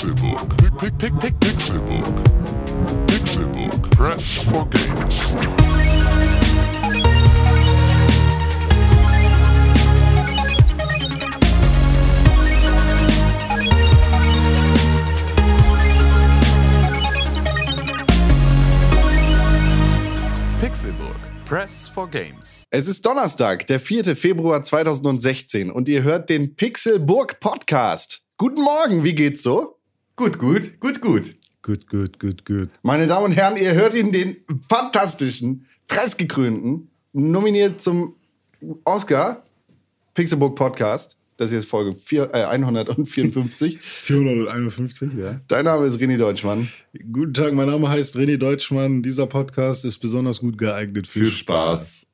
Pick, Pixelbook. Pixelbook. Press for games. Pixelburg. Press for Games. Es ist Donnerstag, der 4. Februar 2016 und ihr hört den Pixelburg Podcast. Guten Morgen, wie geht's so? Gut, gut, gut, gut. Gut, gut, gut, gut. Meine Damen und Herren, ihr hört ihn, den fantastischen, preisgekrönten, nominiert zum Oscar Pixelburg Podcast. Das hier ist Folge 4, äh, 154. 451, ja. Dein Name ist René Deutschmann. Guten Tag, mein Name heißt René Deutschmann. Dieser Podcast ist besonders gut geeignet für, Viel Spaß.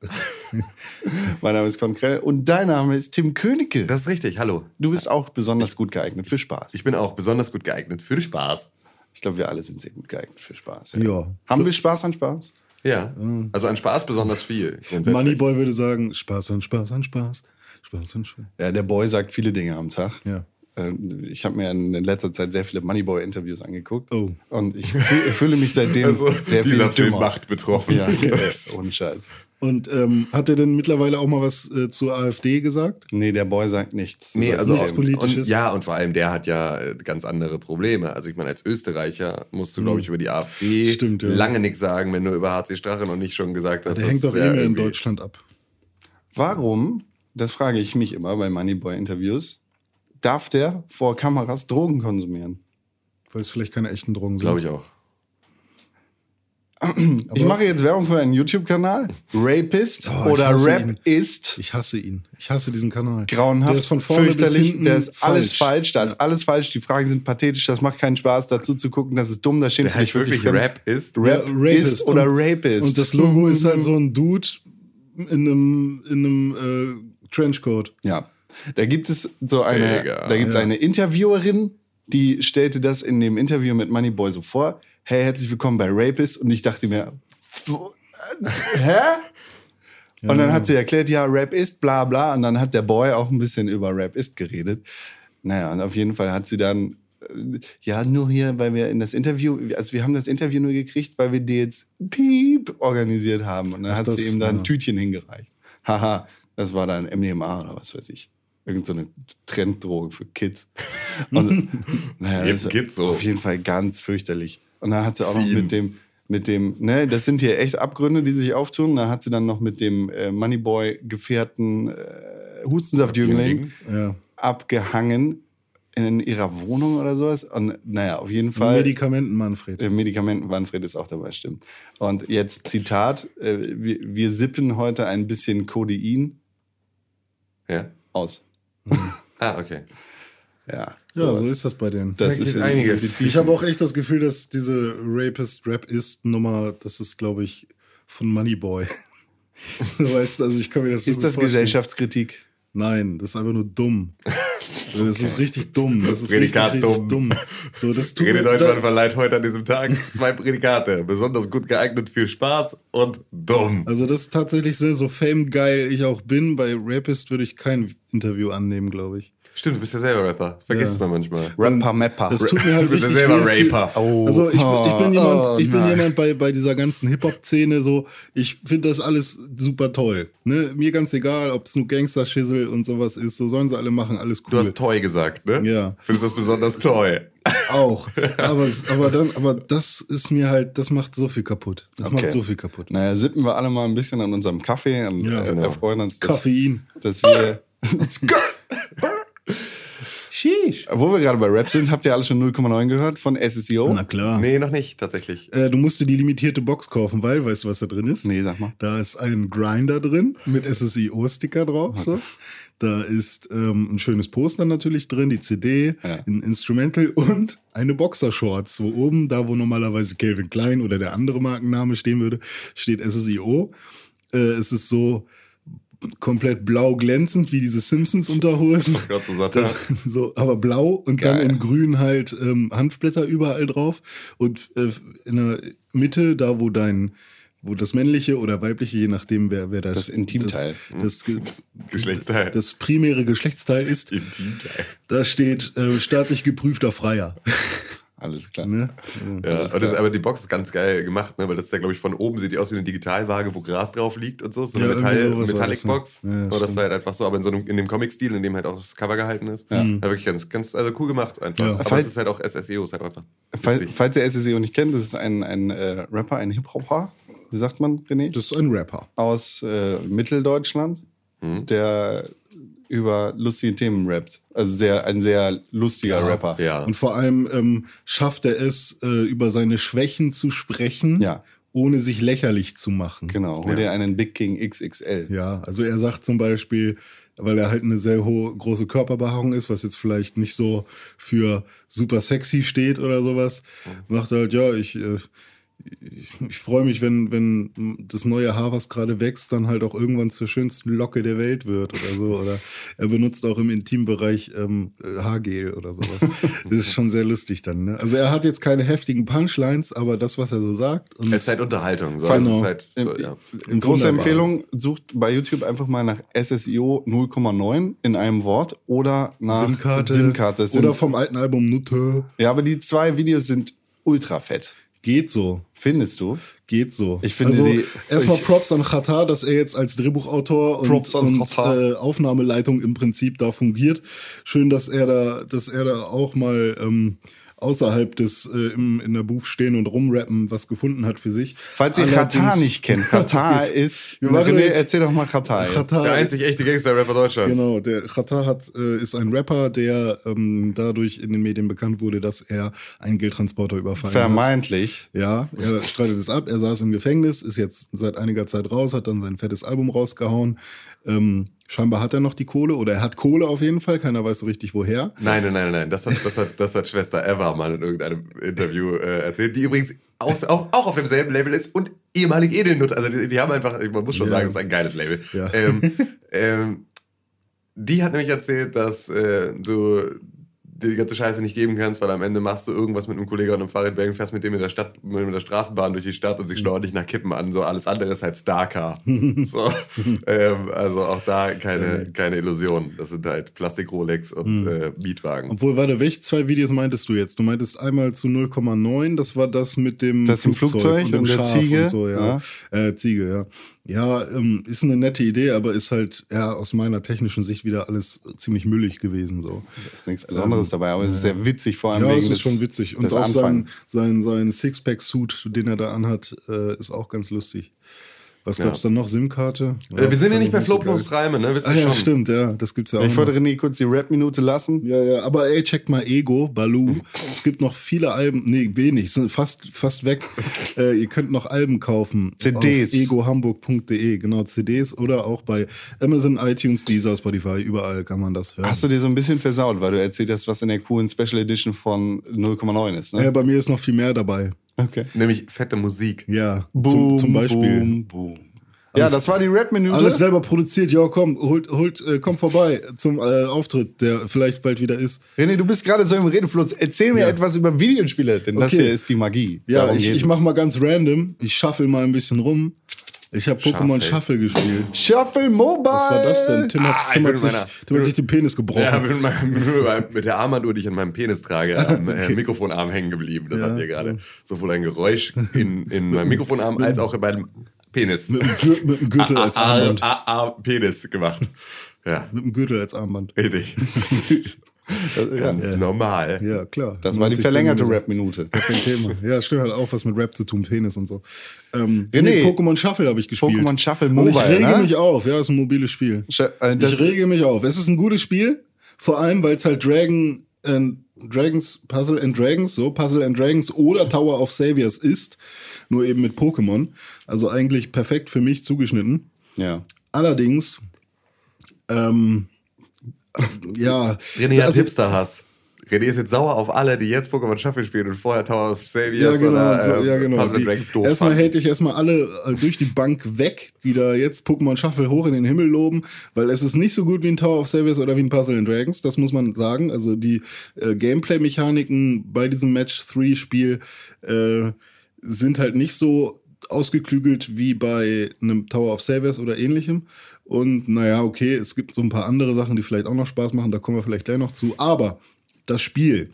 Mein Name ist Konkrell und dein Name ist Tim Königke. Das ist richtig, hallo. Du bist auch besonders gut geeignet für Spaß. Ich bin auch besonders gut geeignet für Spaß. Ich glaube, wir alle sind sehr gut geeignet für Spaß. Ja. Haben wir Spaß an Spaß? Ja, also an Spaß besonders viel. Moneyboy würde sagen, Spaß an Spaß an Spaß. Spaß an Spaß. Ja, der Boy sagt viele Dinge am Tag. Ja. Ähm, Ich habe mir in letzter Zeit sehr viele Moneyboy-Interviews angeguckt. Oh. Und ich fühl- fühle mich seitdem Also, sehr viel dieser Film dümmer. macht betroffen. Ja, ohne Scheiß. Und ähm, hat er denn mittlerweile auch mal was äh, zur AfD gesagt? Nee, der Boy sagt nichts. Nee, also Nichts auch, Politisches. Und, ja, und vor allem der hat ja äh, ganz andere Probleme. Also ich meine, als Österreicher musst du, glaube ich, über die AfD Stimmt, ja. lange nichts sagen, wenn du über HC Strache noch nicht schon gesagt hast. Der hängt doch eh mehr in Deutschland ab. Warum, das frage ich mich immer bei Moneyboy-Interviews, darf der vor Kameras Drogen konsumieren? Weil es vielleicht keine echten Drogen sind. Glaube ich auch. ich mache jetzt Werbung für einen YouTube-Kanal. Rapist Oh, oder Rap ihn. ist Ich hasse ihn. Ich hasse diesen Kanal. grauenhaft, Der ist von vorne bis fürchterlich, hinten der ist alles falsch. falsch, da Ja. ist alles falsch, die Fragen sind pathetisch, das macht keinen Spaß, dazu zu gucken, das ist dumm, da Der schämst du heißt dich wirklich wirklich. Rap ist. Rap Ja, Rapist. ist oder Und- Rapist. Und das Logo ist halt so ein Dude in einem, in einem äh, Trenchcoat. Ja, da gibt es so eine, Digga. da gibt es Ja. eine Interviewerin, die stellte das in dem Interview mit Moneyboy so vor. Hey, herzlich willkommen bei Rapist. Und ich dachte mir, äh, hä? Und dann hat sie erklärt, ja, Rap ist, bla bla. Und dann hat der Boy auch ein bisschen über Rap ist geredet. Naja, und auf jeden Fall hat sie dann, äh, ja, nur hier, weil wir in das Interview, also wir haben das Interview nur gekriegt, weil wir dir jetzt Piep organisiert haben. Und dann Ach, hat das- sie ihm da ein ja. Tütchen hingereicht. Haha, das war dann MDMA oder was weiß ich. Irgend so eine Trenddroge für Kids. Und, naja, das geht's so. Auf jeden Fall ganz fürchterlich. Und dann hat sie auch noch mit dem, mit dem, ne, das sind hier echt Abgründe, die sich auftun. Da hat sie dann noch mit dem äh, Moneyboy-Gefährten äh, Hustensaftjüngling Ja. abgehangen in ihrer Wohnung oder sowas. Und naja, auf jeden Fall. Medikamenten, Manfred. Äh, Medikamenten, Manfred ist auch dabei, stimmt. Und jetzt Zitat: äh, wir, wir sippen heute ein bisschen Codein Ja. aus. Ah, okay. Ja, Ja, sowas. so ist das bei denen. Das Da geht ist in- einiges. Ich habe auch echt das Gefühl, dass diese Rapist-Rap-Ist-Nummer, das ist, glaube ich, von Moneyboy. du weißt, also ich kann mir das so Ist das vorstellen. Gesellschaftskritik? Nein, das ist einfach nur dumm. Das ist richtig dumm. Das ist Prädikat richtig, richtig dumm. dumm. So, das tut Deutschmann da, verleiht heute an diesem Tag zwei Prädikate. Besonders gut geeignet für Spaß und dumm. Also das ist tatsächlich sehr, so fame-geil ich auch bin. Bei Rapist würde ich kein Interview annehmen, glaube ich. Stimmt, du bist ja selber Rapper. Vergisst Ja. man manchmal. Rapper Mapper. Das tut mir halt Du bist ja richtig selber Raper. Oh. Also ich, ich bin jemand, Oh, ich bin jemand bei, bei dieser ganzen Hip-Hop-Szene so, ich finde das alles super toll. Ne? Mir ganz egal, ob es nur Gangster-Schissel und sowas ist, so sollen sie alle machen, alles cool. Du hast toy gesagt, ne? Ja. Findest das besonders toy? auch. Aber, aber dann, aber das ist mir halt, das macht so viel kaputt. Das Okay. macht so viel kaputt. Naja, sippen wir alle mal ein bisschen an unserem Kaffee und Ja, genau. erfreuen uns, dass, Koffein. dass wir. Sheesh. Wo wir gerade bei Rap sind, habt ihr alle schon 0,9 gehört von SSEO? Na klar. Nee, noch nicht, tatsächlich. Äh, du musst dir die limitierte Box kaufen, weil, weißt du, was da drin ist? Nee, sag mal. Da ist ein Grinder drin mit SSIO-Sticker drauf. So. Da ist ähm, ein schönes Poster natürlich drin, die CD, Ja. ein Instrumental und eine Boxershorts, wo oben, da wo normalerweise Calvin Klein oder der andere Markenname stehen würde, steht SSIO. Äh, es ist so komplett blau glänzend wie diese Simpsons-Unterhosen. So satt. so, aber blau und Geil. dann in grün halt ähm, Hanfblätter überall drauf. Und äh, in der Mitte, da wo dein, wo das männliche oder weibliche, je nachdem, wer, wer das, Das Intimteil. das, das, Ge- Geschlechtsteil. das primäre Geschlechtsteil ist, Intimteil. da steht äh, staatlich geprüfter Freier. Alles klar. Ne? Ja, und das, aber die Box ist ganz geil gemacht, ne? weil das ist ja, glaube ich, von oben sieht die aus wie eine Digitalwaage, wo Gras drauf liegt und so. So eine Ja, Metall, irgendwie sowas war Metallic das, ne? Box. Ja, ja, und das ist halt einfach so, aber in so einem, in dem Comic-Stil, in dem halt auch das Cover gehalten ist. Ja. wirklich ganz, ganz, also cool gemacht einfach. Ja. Aber Falls- es ist halt auch SSEO, ist halt einfach. Falls, falls ihr SSEO nicht kennt, das ist ein, ein äh, Rapper, ein Hip-Hopper, wie sagt man, René? Das ist ein Rapper. Aus äh, Mitteldeutschland, der über lustige Themen rappt. Also sehr, ein sehr lustiger Rapper. Ja. Und vor allem ähm, schafft er es, äh, über seine Schwächen zu sprechen, Ja. ohne sich lächerlich zu machen. Genau. Hol dir einen Big King XXL. Ja, also er sagt zum Beispiel, weil er halt eine sehr hohe, große Körperbehaarung ist, was jetzt vielleicht nicht so für super sexy steht oder sowas, sagt er halt, ja, ich, äh, ich, ich freue mich, wenn, wenn das neue Haar, was gerade wächst, dann halt auch irgendwann zur schönsten Locke der Welt wird oder so. Oder er benutzt auch im Intimbereich ähm, äh, Haargel oder sowas. Das ist schon sehr lustig dann. Ne? Also er hat jetzt keine heftigen Punchlines, aber das, was er so sagt. Und Es ist halt Unterhaltung. So. Genau. Es ist halt, so, ja. Große Wunderbar. Empfehlung, sucht bei YouTube einfach mal nach SSIO 0,9 in einem Wort oder nach SIM-Karte. SIM-Karte. Das Oder vom alten Album Nutte. Ja, aber die zwei Videos sind ultra fett. Geht so. Findest du? Geht so. Ich finde also, erstmal Props an Khatar, dass er jetzt als Drehbuchautor und, und äh, Aufnahmeleitung im Prinzip da fungiert. Schön, dass er da, dass er da auch mal ähm, außerhalb des äh, im, in der Booth stehen und rumrappen was gefunden hat für sich. Falls ihr Allerdings- Katar nicht kennt, Katar Jetzt- ist. Wir machen René, jetzt- erzähl doch mal Katar. Khatar Der einzig echte Gangster-Rapper Deutschlands. Genau, der Khatar hat, äh, ist ein Rapper, der ähm, dadurch in den Medien bekannt wurde, dass er einen Geldtransporter überfallen hat. Vermeintlich. Ja, er streitet es ab. Er saß im Gefängnis, ist jetzt seit einiger Zeit raus, hat dann sein fettes Album rausgehauen. Ähm, scheinbar hat er noch die Kohle oder er hat Kohle auf jeden Fall. Keiner weiß so richtig woher. Nein, nein, nein, nein. Das hat, das hat, das hat Schwester Eva mal in irgendeinem Interview äh, erzählt, die übrigens aus, auch, auch auf demselben Label ist und ehemalig Edelnut. Also die, die haben einfach, man muss schon Ja. sagen, das ist ein geiles Label. Ja. Ähm, ähm, die hat nämlich erzählt, dass äh, du die ganze Scheiße nicht geben kannst, weil am Ende machst du irgendwas mit einem Kollegen und einem Fahrradberg, fährst mit dem in der Stadt, mit der Straßenbahn durch die Stadt und sie schnorren dich nach Kippen an. So alles andere ist halt Starcar. so, ähm, also auch da keine, keine Illusion. Das sind halt Plastik-Rolex und äh, Mietwagen. Obwohl, warte, welche zwei Videos meintest du jetzt? Du meintest einmal zu 0,9, das war das mit dem Das im Flugzeug und dem und der Schaf Ziege, und so, ja. Äh, Ziege, ja. Ja, ähm, ist eine nette Idee, aber ist halt ja aus meiner technischen Sicht wieder alles ziemlich müllig gewesen so. Da ist nichts Besonderes dabei, aber es ist sehr witzig, vor allem Ja, wegen es ist schon witzig. Und auch sein, sein, sein Sixpack-Suit, den er da anhat, äh, ist auch ganz lustig. Was Ja. gab's dann noch? SIM-Karte? Äh, wir sind ja nicht bei plus Reime, ne? Wisst Ah ihr ja, schon? stimmt, ja, das gibt's ja auch. Ich noch. wollte René kurz die Rap-Minute lassen. Ja, ja, aber ey, checkt mal Ego, Baloo. Es gibt noch viele Alben, nee, wenig, sind fast, fast weg. äh, ihr könnt noch Alben kaufen. CDs. Egohamburg.de, genau, CDs oder auch bei Amazon, iTunes, Deezer, Spotify, überall kann man das hören. Hast du dir so ein bisschen versaut, weil du erzählt hast, was in der coolen Special Edition von 0,9 ist, ne? ja, bei mir ist noch viel mehr dabei. Okay. Nämlich fette Musik. Ja, zum, zum Beispiel. Boom, boom. Ja, das war die Rap-Minute. Alles selber produziert, ja, komm, holt, holt, äh, komm vorbei zum äh, Auftritt, der vielleicht bald wieder ist. René, du bist gerade so im Redefluss. Erzähl mir Ja. etwas über Videospiele, denn das Okay. hier ist die Magie. Ja, Darum ich, ich mach mal ganz random. Ich shuffle mal ein bisschen rum. Ich habe Pokémon Shuffle. Shuffle gespielt. Shuffle Mobile. Was war das denn? Tim hat, Ah, Tim ich hat, bin sich, meiner- Tim hat sich den Penis gebrochen. Ja, bin mit, meinem, mit der Armbanduhr, die ich an meinem Penis trage, am äh, Mikrofonarm hängen geblieben. Das hat hier gerade sowohl ein Geräusch in, in meinem Mikrofonarm als auch in meinem Penis. mit, dem Gür- mit dem Gürtel als Armband. Ah, ah, ah, Penis gemacht. Ja, Mit dem Gürtel als Armband. richtig. Ganz ja. normal. Ja, klar. Das war die 90 verlängerte. Rap-Minute. Kein Thema. Ja, stimmt halt auch was mit Rap zu tun, Penis und so. Ähm, René. nee, Pokémon Shuffle habe ich gespielt. Pokémon Shuffle Und ich Mobile, rege ne? mich auf. Ja, ist ein mobiles Spiel. Sch- äh, das- ich rege mich auf. Es ist ein gutes Spiel, vor allem weil es halt Dragon and Dragons, Puzzle and Dragons, so Puzzle and Dragons oder Tower of Saviors ist, nur eben mit Pokémon. Also eigentlich perfekt für mich zugeschnitten. Ja. Allerdings, ähm, ja, René hat also- Hipster-Hass. René ist jetzt sauer auf alle, die jetzt Pokémon Shuffle spielen und vorher Tower of Ja, Saviors genau, oder so, äh, ja, genau. Puzzle Dragons doof erstmal hätte ich erstmal alle äh, durch die Bank weg, die da jetzt Pokémon Shuffle hoch in den Himmel loben, weil es ist nicht so gut wie ein Tower of Saviors oder wie ein Puzzle and Dragons, das muss man sagen. Also die äh, Gameplay-Mechaniken bei diesem Match 3-Spiel äh, sind halt nicht so ausgeklügelt wie bei einem Tower of Saviors oder ähnlichem. Und naja, okay, es gibt so ein paar andere Sachen, die vielleicht auch noch Spaß machen, da kommen wir vielleicht gleich noch zu. Aber das Spiel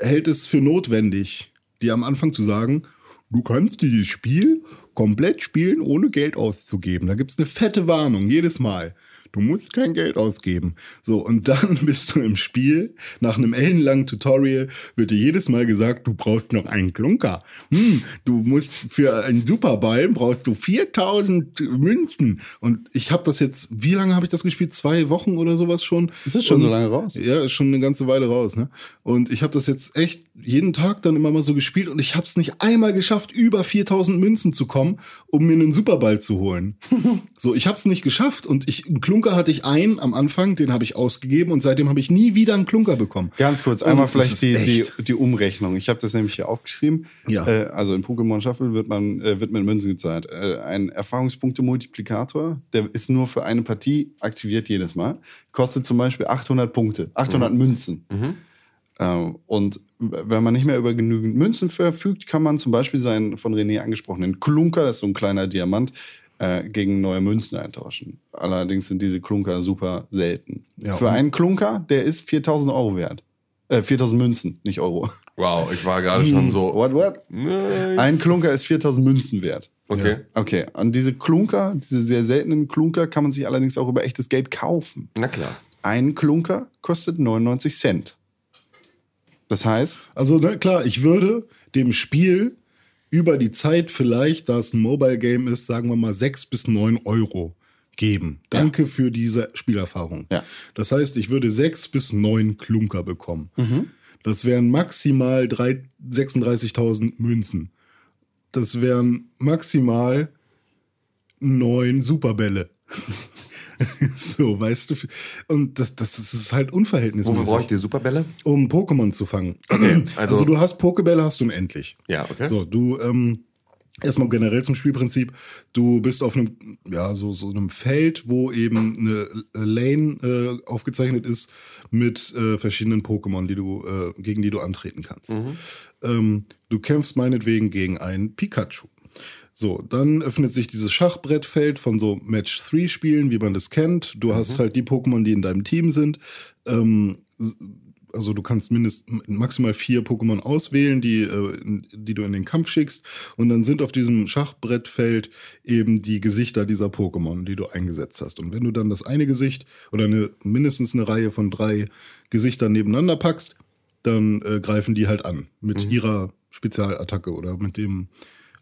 hält es für notwendig, dir am Anfang zu sagen, du kannst dieses Spiel komplett spielen, ohne Geld auszugeben. Da gibt's eine fette Warnung jedes Mal. Du musst kein Geld ausgeben. So, und dann bist du im Spiel. Nach einem ellenlangen Tutorial wird dir jedes Mal gesagt, du brauchst noch einen Klunker. Hm, du musst für einen Superball brauchst du 4000 Münzen. Und ich habe das jetzt, wie lange habe ich das gespielt? Zwei Wochen oder sowas schon? Ist das schon so Und- lange raus? ja, ist schon eine ganze Weile raus, ne? Und ich habe das jetzt echt jeden Tag dann immer mal so gespielt und ich habe es nicht einmal geschafft, über 4000 Münzen zu kommen, um mir einen Superball zu holen. so, ich habe es nicht geschafft und ich einen Klunker hatte ich einen am Anfang, den habe ich ausgegeben und seitdem habe ich nie wieder einen Klunker bekommen. Ganz kurz, Und einmal das vielleicht die, die, die Umrechnung. Ich habe das nämlich hier aufgeschrieben. Ja. Äh, also in Pokémon Shuffle wird man äh, wird mit Münzen gezahlt. Äh, ein Erfahrungspunkte-Multiplikator, der ist nur für eine Partie aktiviert jedes Mal. Kostet zum Beispiel 800 Punkte, 800 Münzen. Ähm, und w- wenn man nicht mehr über genügend Münzen verfügt, kann man zum Beispiel seinen von René angesprochenen Klunker, das ist so ein kleiner Diamant, äh, gegen neue Münzen eintauschen. Allerdings sind diese Klunker super selten. Ja, Für einen Klunker, der ist 4000 Euro wert. Äh, 4000 Münzen, nicht Euro. Wow, ich war gerade schon so. What, what? Nice. Ein Klunker ist 4000 Münzen wert. Okay. Okay, und diese Klunker, diese sehr seltenen Klunker, kann man sich allerdings auch über echtes Geld kaufen. Na klar. Ein Klunker kostet 99 Cent. Das heißt, Also ne, klar, ich würde dem Spiel über die Zeit vielleicht, da es ein Mobile Game ist, sagen wir mal sechs bis neun Euro geben. Danke für diese Spielerfahrung. Ja. Das heißt, ich würde sechs bis neun Klunker bekommen. Das wären maximal drei- 36.000 Münzen. Das wären maximal neun Superbälle. so, weißt du? Und das, das, das ist halt unverhältnismäßig Wofür brauche ich die Superbälle? um Pokémon zu fangen. Okay, also, also- du hast Pokébälle, hast du unendlich. Ja, okay. So, du ähm, erstmal generell zum Spielprinzip. Du bist auf einem ja so so einem Feld, wo eben eine Lane äh, aufgezeichnet ist mit äh, verschiedenen Pokémon, die du äh, gegen die du antreten kannst. Ähm, du kämpfst meinetwegen gegen ein Pikachu. So, dann öffnet sich dieses Schachbrettfeld von so Match-3-Spielen, wie man das kennt. Du hast halt die Pokémon, die in deinem Team sind. Ähm, also du kannst mindestens maximal vier Pokémon auswählen, die, äh, die du in den Kampf schickst. Und dann sind auf diesem Schachbrettfeld eben die Gesichter dieser Pokémon, die du eingesetzt hast. Und wenn du dann das eine Gesicht oder eine, mindestens eine Reihe von drei Gesichtern nebeneinander packst, dann äh, greifen die halt an mit ihrer Spezialattacke oder mit dem,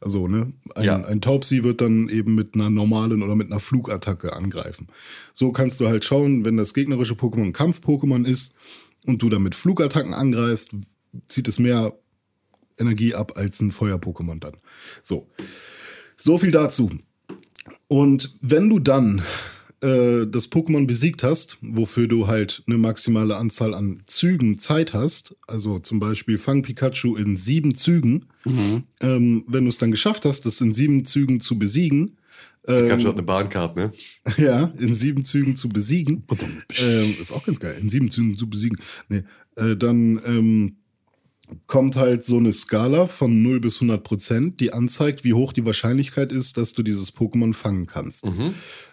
also ne, ein, Ja. ein Taubsi wird dann eben mit einer normalen oder mit einer Flugattacke angreifen. So kannst du halt schauen, wenn das gegnerische Pokémon Kampf-Pokémon ist und du dann mit Flugattacken angreifst, zieht es mehr Energie ab als ein Feuer-Pokémon dann. So. So viel dazu. Und wenn du dann äh, das Pokémon besiegt hast, wofür du halt eine maximale Anzahl an Zügen Zeit hast, also zum Beispiel Fang Pikachu in sieben Zügen, ähm, wenn du es dann geschafft hast, das in sieben Zügen zu besiegen, Pikachu hat eine Bahncard, ne? ja, in sieben Zügen zu besiegen. ähm, ist auch ganz geil, in sieben Zügen zu besiegen. Nee, äh, dann ähm, kommt halt so eine Skala von 0 bis 100 Prozent, die anzeigt, wie hoch die Wahrscheinlichkeit ist, dass du dieses Pokémon fangen kannst.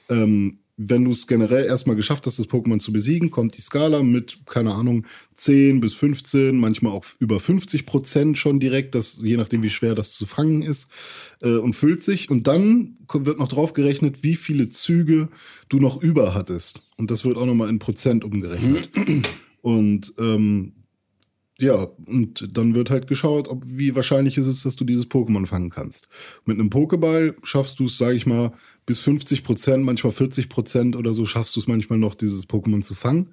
Ähm, wenn du es generell erstmal geschafft hast, das Pokémon zu besiegen, kommt die Skala mit, keine Ahnung, 10 bis 15, manchmal auch über 50 Prozent schon direkt, das, je nachdem, wie schwer das zu fangen ist, äh, und füllt sich. Und dann wird noch drauf gerechnet, wie viele Züge du noch über hattest. Und das wird auch nochmal in Prozent umgerechnet. Und ähm, ja, und dann wird halt geschaut, ob wie wahrscheinlich ist es, dass du dieses Pokémon fangen kannst. Mit einem Pokéball schaffst du es, sage ich mal, bis 50 Prozent, manchmal 40 Prozent oder so schaffst du es manchmal noch, dieses Pokémon zu fangen.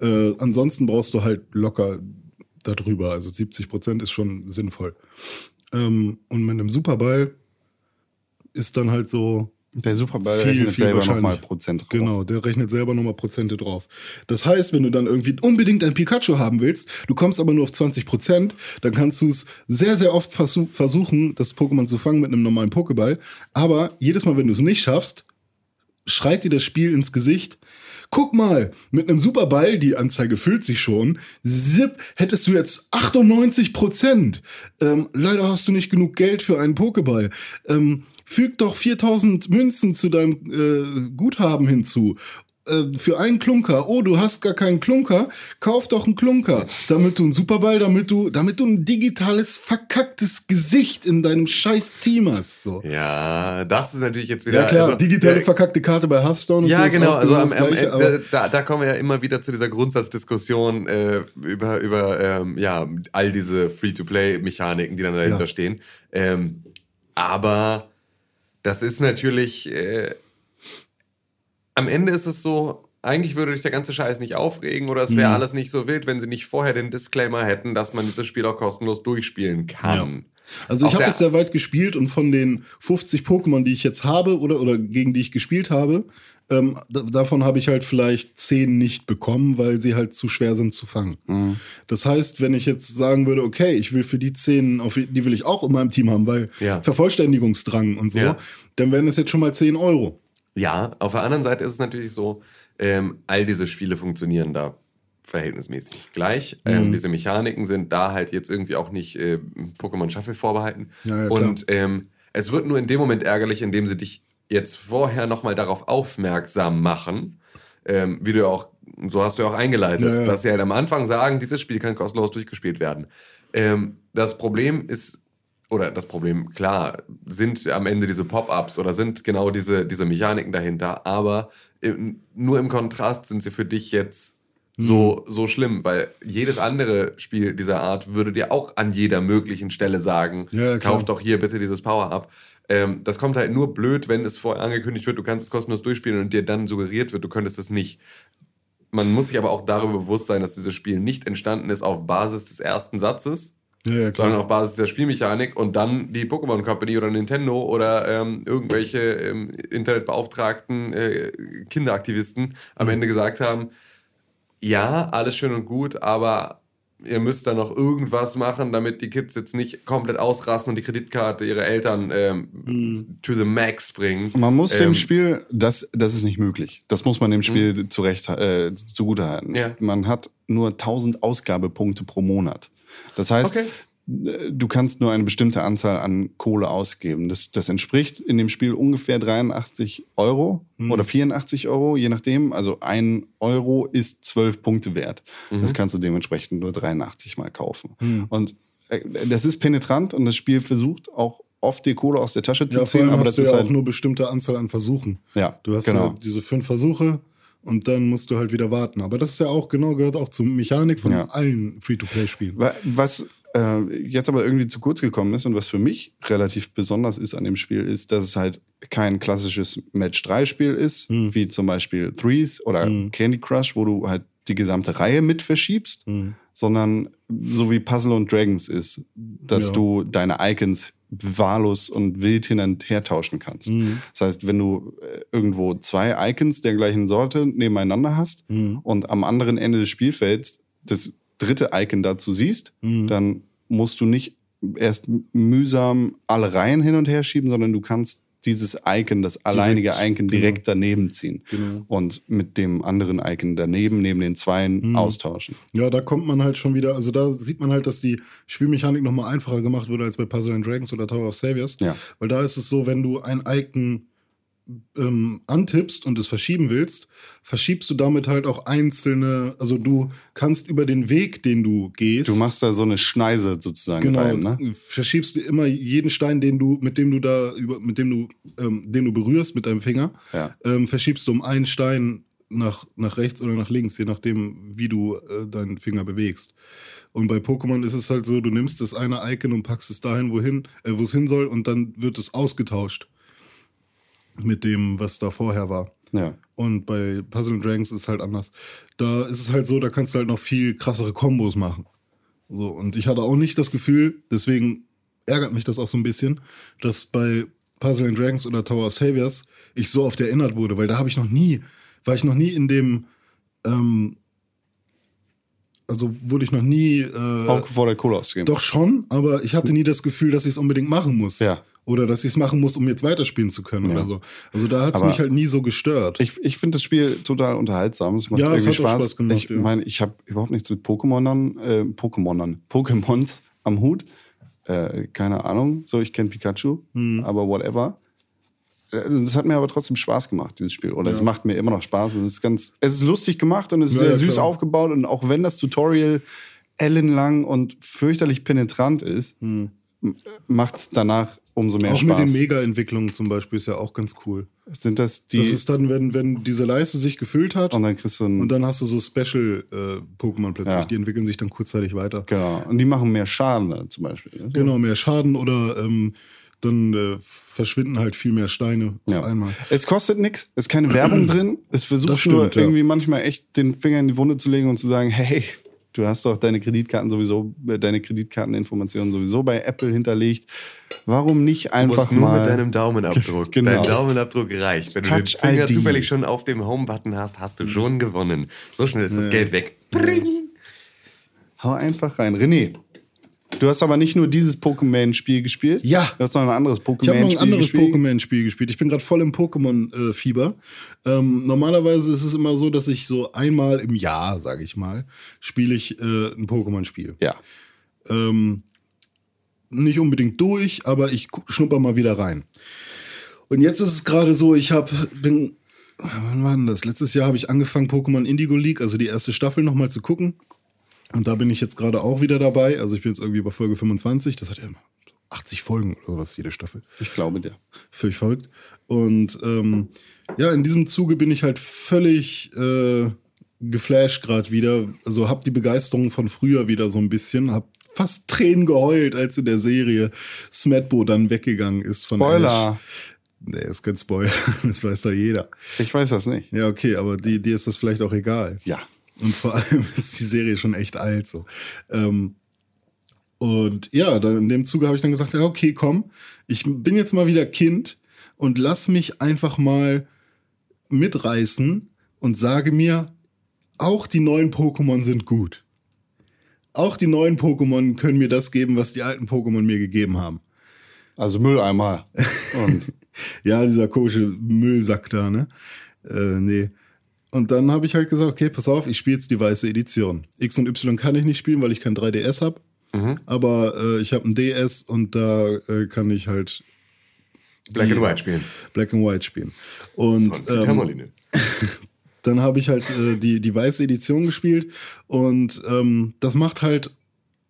Äh, ansonsten brauchst du halt locker darüber. Also 70 Prozent ist schon sinnvoll. Ähm, und mit einem Superball ist dann halt so, der Superball Viel, rechnet viel selber nochmal Prozent drauf. Genau, der rechnet selber nochmal Prozente drauf. Das heißt, wenn du dann irgendwie unbedingt ein Pikachu haben willst, du kommst aber nur auf 20 Prozent, dann kannst du es sehr, sehr oft versuch, versuchen, das Pokémon zu fangen mit einem normalen Pokéball. Aber jedes Mal, wenn du es nicht schaffst, schreit dir das Spiel ins Gesicht, guck mal, mit einem Superball, die Anzeige füllt sich schon, zip, hättest du jetzt 98 Prozent. Ähm, leider hast du nicht genug Geld für einen Pokéball. Ähm, füg doch 4000 Münzen zu deinem äh, Guthaben hinzu. Äh, für einen Klunker. Oh, du hast gar keinen Klunker. Kauf doch einen Klunker. Damit du einen Superball, damit du, damit du ein digitales, verkacktes Gesicht in deinem scheiß Team hast. So. Ja, das ist natürlich jetzt wieder. Ja klar, also, digitale äh, verkackte Karte bei Hearthstone und so. Ja, genau. Also am, am Gleiche, Ende, da, da kommen wir ja immer wieder zu dieser Grundsatzdiskussion äh, über, über ähm, ja, all diese Free-to-Play-Mechaniken, die dann dahinter Ja. stehen. Ähm, aber das ist natürlich. Äh, am Ende ist es so, eigentlich würde dich der ganze Scheiß nicht aufregen oder es Mhm. wäre alles nicht so wild, wenn sie nicht vorher den Disclaimer hätten, dass man dieses Spiel auch kostenlos durchspielen kann. Also ich habe es sehr weit gespielt und von den 50 Pokémon, die ich jetzt habe oder, oder gegen die ich gespielt habe, ähm, da, davon habe ich halt vielleicht 10 nicht bekommen, weil sie halt zu schwer sind zu fangen. Mhm. Das heißt, wenn ich jetzt sagen würde, okay, ich will für die 10, auf, die will ich auch in meinem Team haben, weil Ja. Vervollständigungsdrang und so, Ja. dann wären das jetzt schon mal 10 Euro. Ja, auf der anderen Seite ist es natürlich so, ähm, all diese Spiele funktionieren da verhältnismäßig gleich. Mhm. Ähm, diese Mechaniken sind da halt jetzt irgendwie auch nicht äh, Pokémon Shuffle vorbehalten. Ja, ja. Und ähm, es wird nur in dem Moment ärgerlich, indem sie dich jetzt vorher nochmal darauf aufmerksam machen, ähm, wie du ja auch, so hast du ja auch eingeleitet, Ja, ja. dass sie halt am Anfang sagen, dieses Spiel kann kostenlos durchgespielt werden. Ähm, das Problem ist, oder das Problem, klar, sind am Ende diese Pop-ups oder sind genau diese, diese Mechaniken dahinter, aber im, nur im Kontrast sind sie für dich jetzt so, Hm. so schlimm, weil jedes andere Spiel dieser Art würde dir auch an jeder möglichen Stelle sagen, Ja, kauf doch hier bitte dieses Power-Up. Ähm, das kommt halt nur blöd, wenn es vorher angekündigt wird, du kannst es kostenlos durchspielen und dir dann suggeriert wird, du könntest es nicht. Man muss sich aber auch darüber bewusst sein, dass dieses Spiel nicht entstanden ist auf Basis des ersten Satzes, Ja, sondern auf Basis der Spielmechanik und dann die Pokémon Company oder Nintendo oder ähm, irgendwelche ähm, internetbeauftragten äh, Kinderaktivisten am Ende gesagt haben, ja, alles schön und gut, aber ihr müsst da noch irgendwas machen, damit die Kids jetzt nicht komplett ausrasten und die Kreditkarte ihrer Eltern ähm, to the max bringen. Man muss ähm, dem Spiel, das, das ist nicht möglich. Das muss man dem Spiel zurecht, äh, zugutehalten. Ja. Man hat nur 1000 Ausgabepunkte pro Monat. Das heißt, Okay. Du kannst nur eine bestimmte Anzahl an Kohle ausgeben. Das, das entspricht in dem Spiel ungefähr 83 Euro oder 84 Euro, je nachdem. Also ein Euro ist 12 Punkte wert. Das kannst du dementsprechend nur 83 mal kaufen. Und äh, das ist penetrant und das Spiel versucht auch oft die Kohle aus der Tasche zu Ja, ziehen, aber hast das du ist ja halt auch nur bestimmte Anzahl an Versuchen. Ja, Du hast genau. ja diese fünf Versuche und dann musst du halt wieder warten. Aber das ist ja auch genau, gehört auch zur Mechanik von Ja. allen Free-to-Play-Spielen. Wa- Was äh, jetzt aber irgendwie zu kurz gekommen ist und was für mich relativ besonders ist an dem Spiel, ist, dass es halt kein klassisches Match-3-Spiel ist, Hm. wie zum Beispiel Threes oder Candy Crush, wo du halt die gesamte Reihe mit verschiebst, Hm. sondern so wie Puzzle und Dragons ist, dass Ja. du deine Icons wahllos und wild hin und her tauschen kannst. Hm. Das heißt, wenn du äh, irgendwo zwei Icons der gleichen Sorte nebeneinander hast Hm. und am anderen Ende des Spielfelds das dritte Icon dazu siehst, Mhm. dann musst du nicht erst mühsam alle Reihen hin und her schieben, sondern du kannst dieses Icon, das alleinige Icon, direkt daneben ziehen Genau. und mit dem anderen Icon daneben, neben den Zweien, Mhm. austauschen. Ja, da kommt man halt schon wieder, also da sieht man halt, dass die Spielmechanik nochmal einfacher gemacht wurde als bei Puzzle and Dragons oder Tower of Saviors. Ja. Weil da ist es so, wenn du ein Icon ähm, antippst und es verschieben willst, verschiebst du damit halt auch einzelne, also du kannst über den Weg, den du gehst. Du machst da so eine Schneise sozusagen Genau, rein, ne? verschiebst du immer jeden Stein, den du, mit dem du da über, mit dem du, ähm, den du berührst mit deinem Finger, Ja. ähm, verschiebst du um einen Stein nach, nach rechts oder nach links, je nachdem, wie du äh, deinen Finger bewegst. Und bei Pokémon ist es halt so, du nimmst das eine Icon und packst es dahin, wohin, äh, wo es hin soll, und dann wird es ausgetauscht mit dem, was da vorher war. Ja. Und bei Puzzle and Dragons ist es halt anders. Da ist es halt so, da kannst du halt noch viel krassere Kombos machen. So, und ich hatte auch nicht das Gefühl, deswegen ärgert mich das auch so ein bisschen, dass bei Puzzle and Dragons oder Tower of Saviors ich so oft erinnert wurde, weil da habe ich noch nie, war ich noch nie in dem, ähm, also wurde ich noch nie, äh, Auch vor der Kohle auszugeben. doch schon, aber ich hatte nie das Gefühl, dass ich es unbedingt machen muss. Ja. Oder dass ich es machen muss, um jetzt weiterspielen zu können Ja. oder so. Also da hat es mich halt nie so gestört. Ich, ich finde das Spiel total unterhaltsam. Es macht Ja, es irgendwie auch Spaß. Spaß gemacht, ich ja. meine, ich habe überhaupt nichts mit Pokémonern, äh, Pokémonern, Pokémons am Hut. Äh, keine Ahnung. So, ich kenne Pikachu, Hm. aber whatever. Äh, Das hat mir aber trotzdem Spaß gemacht, dieses Spiel. Oder es macht mir immer noch Spaß. Es ist ganz, es ist lustig gemacht und es ist Ja, sehr ja, süß klar. aufgebaut. Und auch wenn das Tutorial ellenlang und fürchterlich penetrant ist, macht es danach umso mehr Hm. auch mit Spaß. den Mega-Entwicklungen zum Beispiel ist ja auch ganz cool. Sind das die? Das ist dann, wenn, wenn diese Leiste sich gefüllt hat und dann kriegst du und dann hast du so Special-Pokémon plötzlich. Ja. Die entwickeln sich dann kurzzeitig weiter. Genau. Und die machen mehr Schaden dann zum Beispiel. ne? Genau, mehr Schaden oder ähm, dann äh, verschwinden halt viel mehr Steine Ja. auf einmal. Es kostet nichts, es ist keine Werbung drin. Es versucht stimmt, nur ja. irgendwie manchmal echt den Finger in die Wunde zu legen und zu sagen, hey, du hast doch deine Kreditkarten sowieso, äh, deine Kreditkarteninformationen sowieso bei Apple hinterlegt. Warum nicht Du einfach musst nur mal mit deinem Daumenabdruck. Genau. Dein Daumenabdruck reicht. Wenn du den Touch Finger ID. zufällig schon auf dem Home-Button hast, hast du schon gewonnen. So schnell ist das Geld weg. Bring. Hau einfach rein. René, du hast aber nicht nur dieses Pokémon-Spiel gespielt. Ja. Du hast noch ein anderes Ich habe noch Pokémon-Spiel ein anderes gespielt. Pokémon-Spiel gespielt. Ich bin gerade voll im Pokémon-Fieber. Ähm, normalerweise ist es immer so, dass ich so einmal im Jahr, sage ich mal, spiele ich äh, ein Pokémon-Spiel. Ja. Ähm, nicht unbedingt durch, aber ich schnupper mal wieder rein. Und jetzt ist es gerade so, ich habe bin wann war denn das? Letztes Jahr habe ich angefangen Pokémon Indigo League, also die erste Staffel nochmal zu gucken. Und da bin ich jetzt gerade auch wieder dabei. Also ich bin jetzt irgendwie bei Folge 25. Das hat ja immer 80 Folgen oder sowas, jede Staffel. Ich glaube dir. Völlig verrückt. Und ähm, ja, in diesem Zuge bin ich halt völlig äh, geflasht gerade wieder. Also hab die Begeisterung von früher wieder so ein bisschen. Hab fast Tränen geheult, als in der Serie Smetbo dann weggegangen ist von Spoiler. Ash. Nee, ist kein Spoiler. Das weiß doch jeder. Ich weiß das nicht. Ja, okay, aber die, dir ist das vielleicht auch egal. Ja. Und vor allem ist die Serie schon echt alt so. Ähm, und ja, dann in dem Zuge habe ich dann gesagt, ja, okay, komm, ich bin jetzt mal wieder Kind und lass mich einfach mal mitreißen und sage mir, auch die neuen Pokémon sind gut. Auch die neuen Pokémon können mir das geben, was die alten Pokémon mir gegeben haben. Also Mülleimer. Und Ja, dieser komische Müllsack da, ne? Äh, nee. Und dann habe ich halt gesagt, okay, pass auf, ich spiele jetzt die weiße Edition. X und Y kann ich nicht spielen, weil ich kein 3DS habe. Aber äh, ich habe ein DS und da äh, kann ich halt Black and White spielen. Black and White spielen. Und ähm, dann habe ich halt äh, die, die weiße Edition gespielt und ähm, das macht halt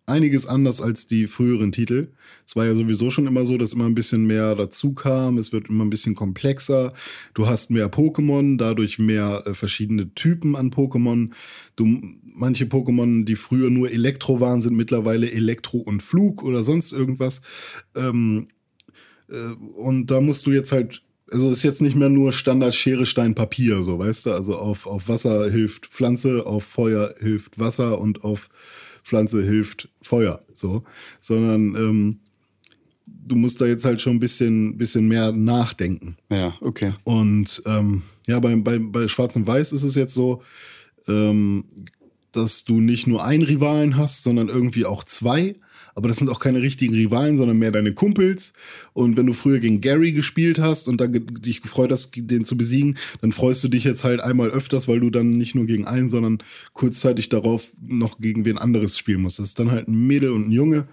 einiges anders als die früheren Titel. Es war ja sowieso schon immer so, dass immer ein bisschen mehr dazu kam. Es wird immer ein bisschen komplexer. Du hast mehr Pokémon, dadurch mehr äh, verschiedene Typen an Pokémon. Du, manche Pokémon, die früher nur Elektro waren, sind mittlerweile Elektro und Flug oder sonst irgendwas. Ähm, äh, und da musst du jetzt halt, also ist jetzt nicht mehr nur Standard Schere, Stein, Papier, so weißt du. Also auf, auf Wasser hilft Pflanze, auf Feuer hilft Wasser und auf Pflanze hilft Feuer, so. Sondern ähm, du musst da jetzt halt schon ein bisschen, bisschen mehr nachdenken. ja, okay. Und ähm, ja, bei, bei, bei Schwarz und Weiß ist es jetzt so, ähm, dass du nicht nur einen Rivalen hast, sondern irgendwie auch zwei. Aber das sind auch keine richtigen Rivalen, sondern mehr deine Kumpels. Und wenn du früher gegen Gary gespielt hast und da ge- dich gefreut hast, den zu besiegen, dann freust du dich jetzt halt einmal öfters, weil du dann nicht nur gegen einen, sondern kurzzeitig darauf noch gegen wen anderes spielen musst. Das ist dann halt ein Mädel und ein Junge,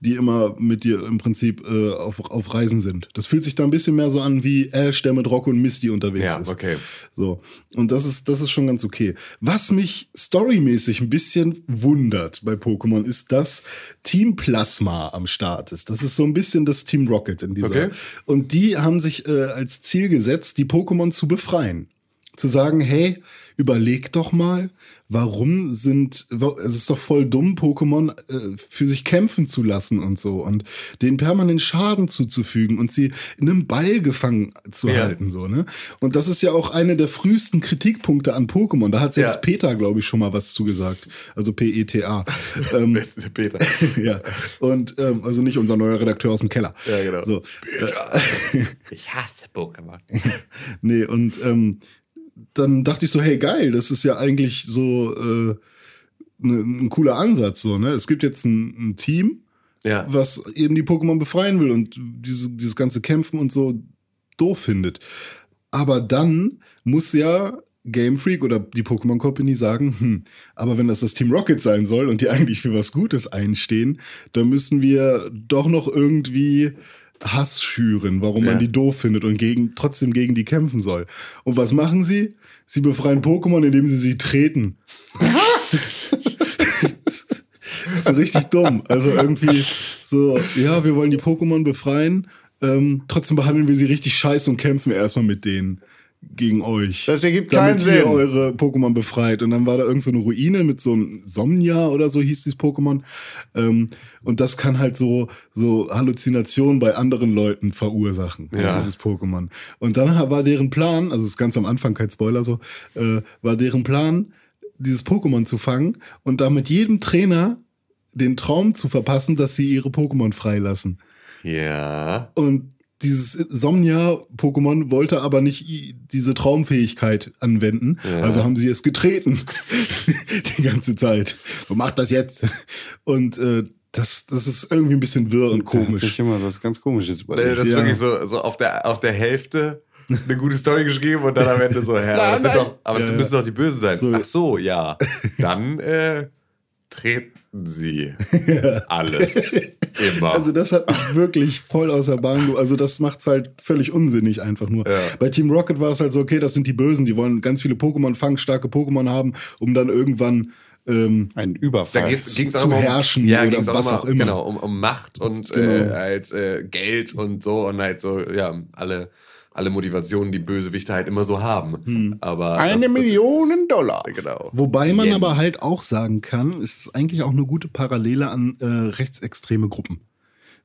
die immer mit dir im Prinzip äh, auf, auf Reisen sind. Das fühlt sich da ein bisschen mehr so an, wie Ash, der mit Rocco und Misty unterwegs Ja, ist. okay. So. Und das ist, das ist schon ganz okay. Was mich storymäßig ein bisschen wundert bei Pokémon ist, dass Team Plasma am Start ist. Das ist so ein bisschen das Team Rocket in dieser. Okay. Und die haben sich äh, als Ziel gesetzt, die Pokémon zu befreien. Zu sagen, hey, überleg doch mal, warum sind, es ist doch voll dumm, Pokémon äh, für sich kämpfen zu lassen und so und den permanent Schaden zuzufügen und sie in einem Ball gefangen zu Ja. halten, so, ne? Und das ist ja auch eine der frühesten Kritikpunkte an Pokémon. Da hat selbst Ja. Peter, glaube ich, schon mal was zugesagt. Also P-E-T-A. ähm, Beste Peter. ja. Und, ähm, also nicht unser neuer Redakteur aus dem Keller. Ja, genau. So. Ich hasse Pokémon. Nee, und ähm, dann dachte ich so, hey, geil, das ist ja eigentlich so äh, ne, ein cooler Ansatz. So, ne? Es gibt jetzt ein, ein Team, Ja. was eben die Pokémon befreien will und diese, dieses ganze Kämpfen und so doof findet. Aber dann muss ja Game Freak oder die Pokémon Company sagen, hm, aber wenn das das Team Rocket sein soll und die eigentlich für was Gutes einstehen, dann müssen wir doch noch irgendwie Hass schüren, warum Ja. man die doof findet und gegen, trotzdem gegen die kämpfen soll. Und was machen sie? Sie befreien Pokémon, indem sie sie treten. ist so richtig dumm. Also irgendwie so, ja, wir wollen die Pokémon befreien, ähm, trotzdem behandeln wir sie richtig scheiße und kämpfen erstmal mit denen gegen euch. Das ergibt damit keinen ihr Sinn. eure Pokémon befreit. Und dann war da irgend so eine Ruine mit so einem Somnia oder so hieß dieses Pokémon. Ähm, und das kann halt so, so Halluzinationen bei anderen Leuten verursachen, Ja. dieses Pokémon. Und dann war deren Plan, also ist ganz am Anfang kein Spoiler so, äh, war deren Plan, dieses Pokémon zu fangen und damit jedem Trainer den Traum zu verpassen, dass sie ihre Pokémon freilassen. Ja. Und dieses Somnia-Pokémon wollte aber nicht diese Traumfähigkeit anwenden. Ja. Also haben sie es getreten. Die ganze Zeit. So, mach das jetzt. Und äh, das, das ist irgendwie ein bisschen wirr und komisch. sich immer was ganz Komisches Äh, überlegt. Das ist Ja. wirklich so, so auf, der, auf der Hälfte eine gute Story geschrieben und dann am Ende so, ja, das sind doch, aber das Ja, ja. müssen doch die Bösen sein. So. Ach so, ja. Dann äh, treten sie alles. Immer. Also das hat mich wirklich voll aus der Bahn. Also das macht's halt völlig unsinnig einfach nur. Ja. Bei Team Rocket war es halt so, okay, das sind die Bösen, die wollen ganz viele Pokémon fangen, starke Pokémon haben, um dann irgendwann ähm, Ein da Überfall. geht's, ging's zu auch um, herrschen ja, oder ging's auch was immer, auch immer. Genau, um, um Macht und Genau. äh, halt äh, Geld und so und halt so, ja, alle, alle Motivationen, die Bösewichte halt immer so haben. Hm. Aber Eine Million Dollar. Genau. Wobei man Yen. aber halt auch sagen kann, es ist eigentlich auch eine gute Parallele an äh, rechtsextreme Gruppen.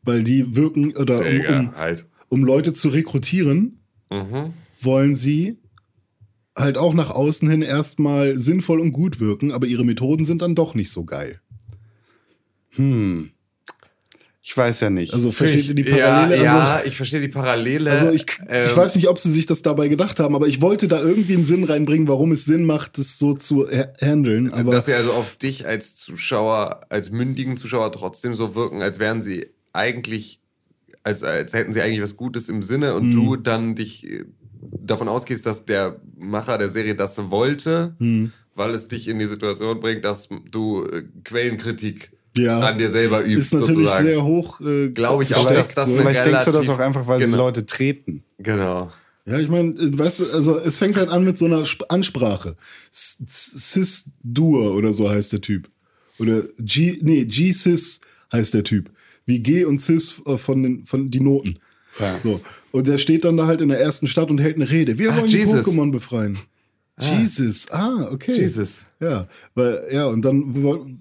Weil die wirken, oder um, um, halt. um Leute zu rekrutieren, Mhm. wollen sie halt auch nach außen hin erstmal sinnvoll und gut wirken, aber ihre Methoden sind dann doch nicht so geil. Hm. Ich weiß ja nicht. Also versteht ihr die ja, Parallele? ja, Also, ich verstehe die Parallele. also ich, Ähm, ich weiß nicht, ob sie sich das dabei gedacht haben, aber ich wollte da irgendwie einen Sinn reinbringen, warum es Sinn macht, das so zu ha- handeln. Aber dass sie also auf dich als Zuschauer, als mündigen Zuschauer trotzdem so wirken, als wären sie eigentlich, als, als hätten sie eigentlich was Gutes im Sinne und Hm. du dann dich äh, davon ausgehst, dass der Macher der Serie das wollte, Hm. weil es dich in die Situation bringt, dass du äh, Quellenkritik Ja. an dir selber übst, ist natürlich sozusagen. sehr hoch. Äh, Glaube ich auch, gesteckt, dass das so. eine Vielleicht denkst du das auch einfach, weil sie Genau. Leute treten. Genau. Ja, ich meine, weißt du, also es fängt halt an mit so einer Sp Ansprache. S- S- Cis Dur oder so heißt der Typ. Oder G, nee, G-Cis heißt der Typ. Wie G und Cis äh, von den, von die Noten. Ja. So. Und der steht dann da halt in der ersten Stadt und hält eine Rede. Wir Ah, wollen Jesus. die Pokémon befreien. Jesus, ah, okay. Jesus. Ja, weil, ja, und dann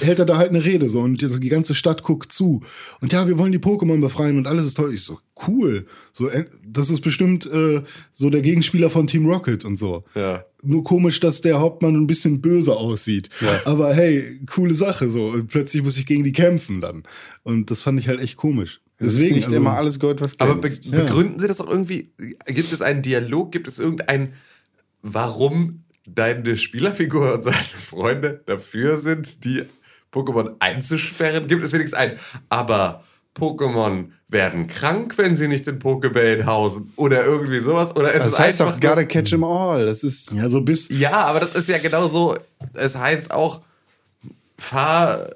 hält er da halt eine Rede so und die ganze Stadt guckt zu. Und ja, wir wollen die Pokémon befreien und alles ist toll. Ich so, cool. So, äh, das ist bestimmt äh, so der Gegenspieler von Team Rocket und so. Ja. Nur komisch, dass der Hauptmann ein bisschen böse aussieht. Aber hey, coole Sache so. Und plötzlich muss ich gegen die kämpfen dann. Und das fand ich halt echt komisch. Es ist nicht also- immer alles Gold, was Aber be glänzt. begründen Sie das auch irgendwie? Gibt es einen Dialog? Gibt es irgendein, warum deine Spielerfigur und seine Freunde dafür sind, die Pokémon einzusperren? Gibt es wenigstens ein, aber Pokémon werden krank, wenn sie nicht in Pokebällen hausen? Oder irgendwie sowas? Oder ist das es heißt nur- gotta catch them all. Das ist. Ja, so bis. Ja, aber das ist ja genau so. Es heißt auch, fahr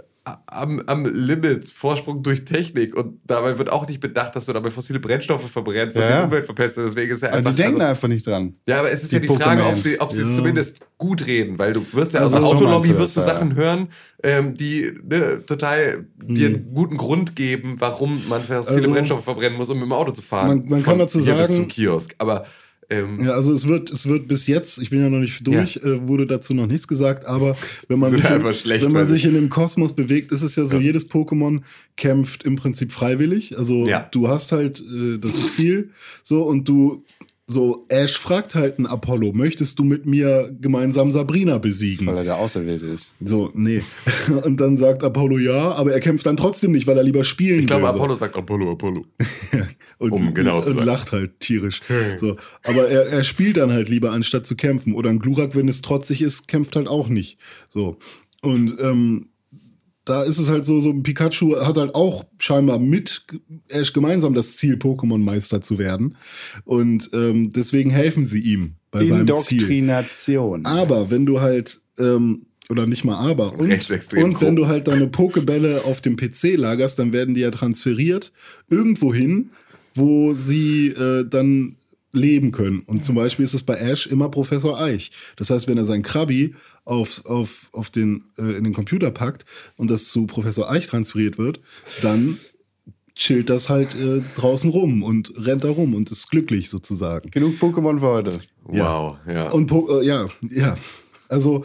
am, am Limit, Vorsprung durch Technik. Und dabei wird auch nicht bedacht, dass du dabei fossile Brennstoffe verbrennst und Ja, die ja. Umwelt verpestest. Deswegen ist ja Aber einfach. die denken also, einfach nicht dran. ja, aber es ist die ja die Frage, ob Pokémon. sie, ob sie es zumindest gut reden, weil du wirst ja aus Also der Autolobby wirst du. Sachen hören, ähm, die ne, total dir Hm. einen guten Grund geben, warum man fossile Also, Brennstoffe verbrennen muss, um mit dem Auto zu fahren. man- man kann dazu hier bis sagen- zum Kiosk. Aber ähm, Ja, also es wird, es wird bis jetzt, ich bin ja noch nicht durch, äh, wurde dazu noch nichts gesagt, aber wenn man, sich in, schlecht, wenn man sich in dem Kosmos bewegt, ist es ja so, jedes Pokémon kämpft im Prinzip freiwillig. Also Ja. du hast halt äh, das Ziel, so und du so Ash fragt halt einen Apollo, möchtest du mit mir gemeinsam Sabrina besiegen? Weil er der Auserwählte ist. So, nee. Und dann sagt Apollo ja, aber er kämpft dann trotzdem nicht, weil er lieber spielen ich glaube, will. so. Apollo sagt Apollo, Apollo. und, um genau zu und lacht halt tierisch. So, aber er, er spielt dann halt lieber anstatt zu kämpfen. Oder ein Glurak, wenn es trotzig ist, kämpft halt auch nicht. So und ähm, da ist es halt so, so Pikachu hat halt auch scheinbar mit Ash gemeinsam das Ziel, Pokémon-Meister zu werden. Und ähm, deswegen helfen sie ihm bei seinem Ziel. Indoktrination. Aber wenn du halt, ähm, oder nicht mal aber, und, und wenn du halt deine Pokebälle auf dem PC lagerst, dann werden die ja transferiert irgendwo hin, wo sie äh, dann leben können. Und zum Beispiel ist es bei Ash immer Professor Eich. Das heißt, wenn er sein Krabi auf, auf, auf den, äh, in den Computer packt und das zu Professor Eich transferiert wird, dann chillt das halt äh, draußen rum und rennt da rum und ist glücklich sozusagen. Genug Pokémon für heute. Wow, ja. Und Po- äh, ja, ja. Also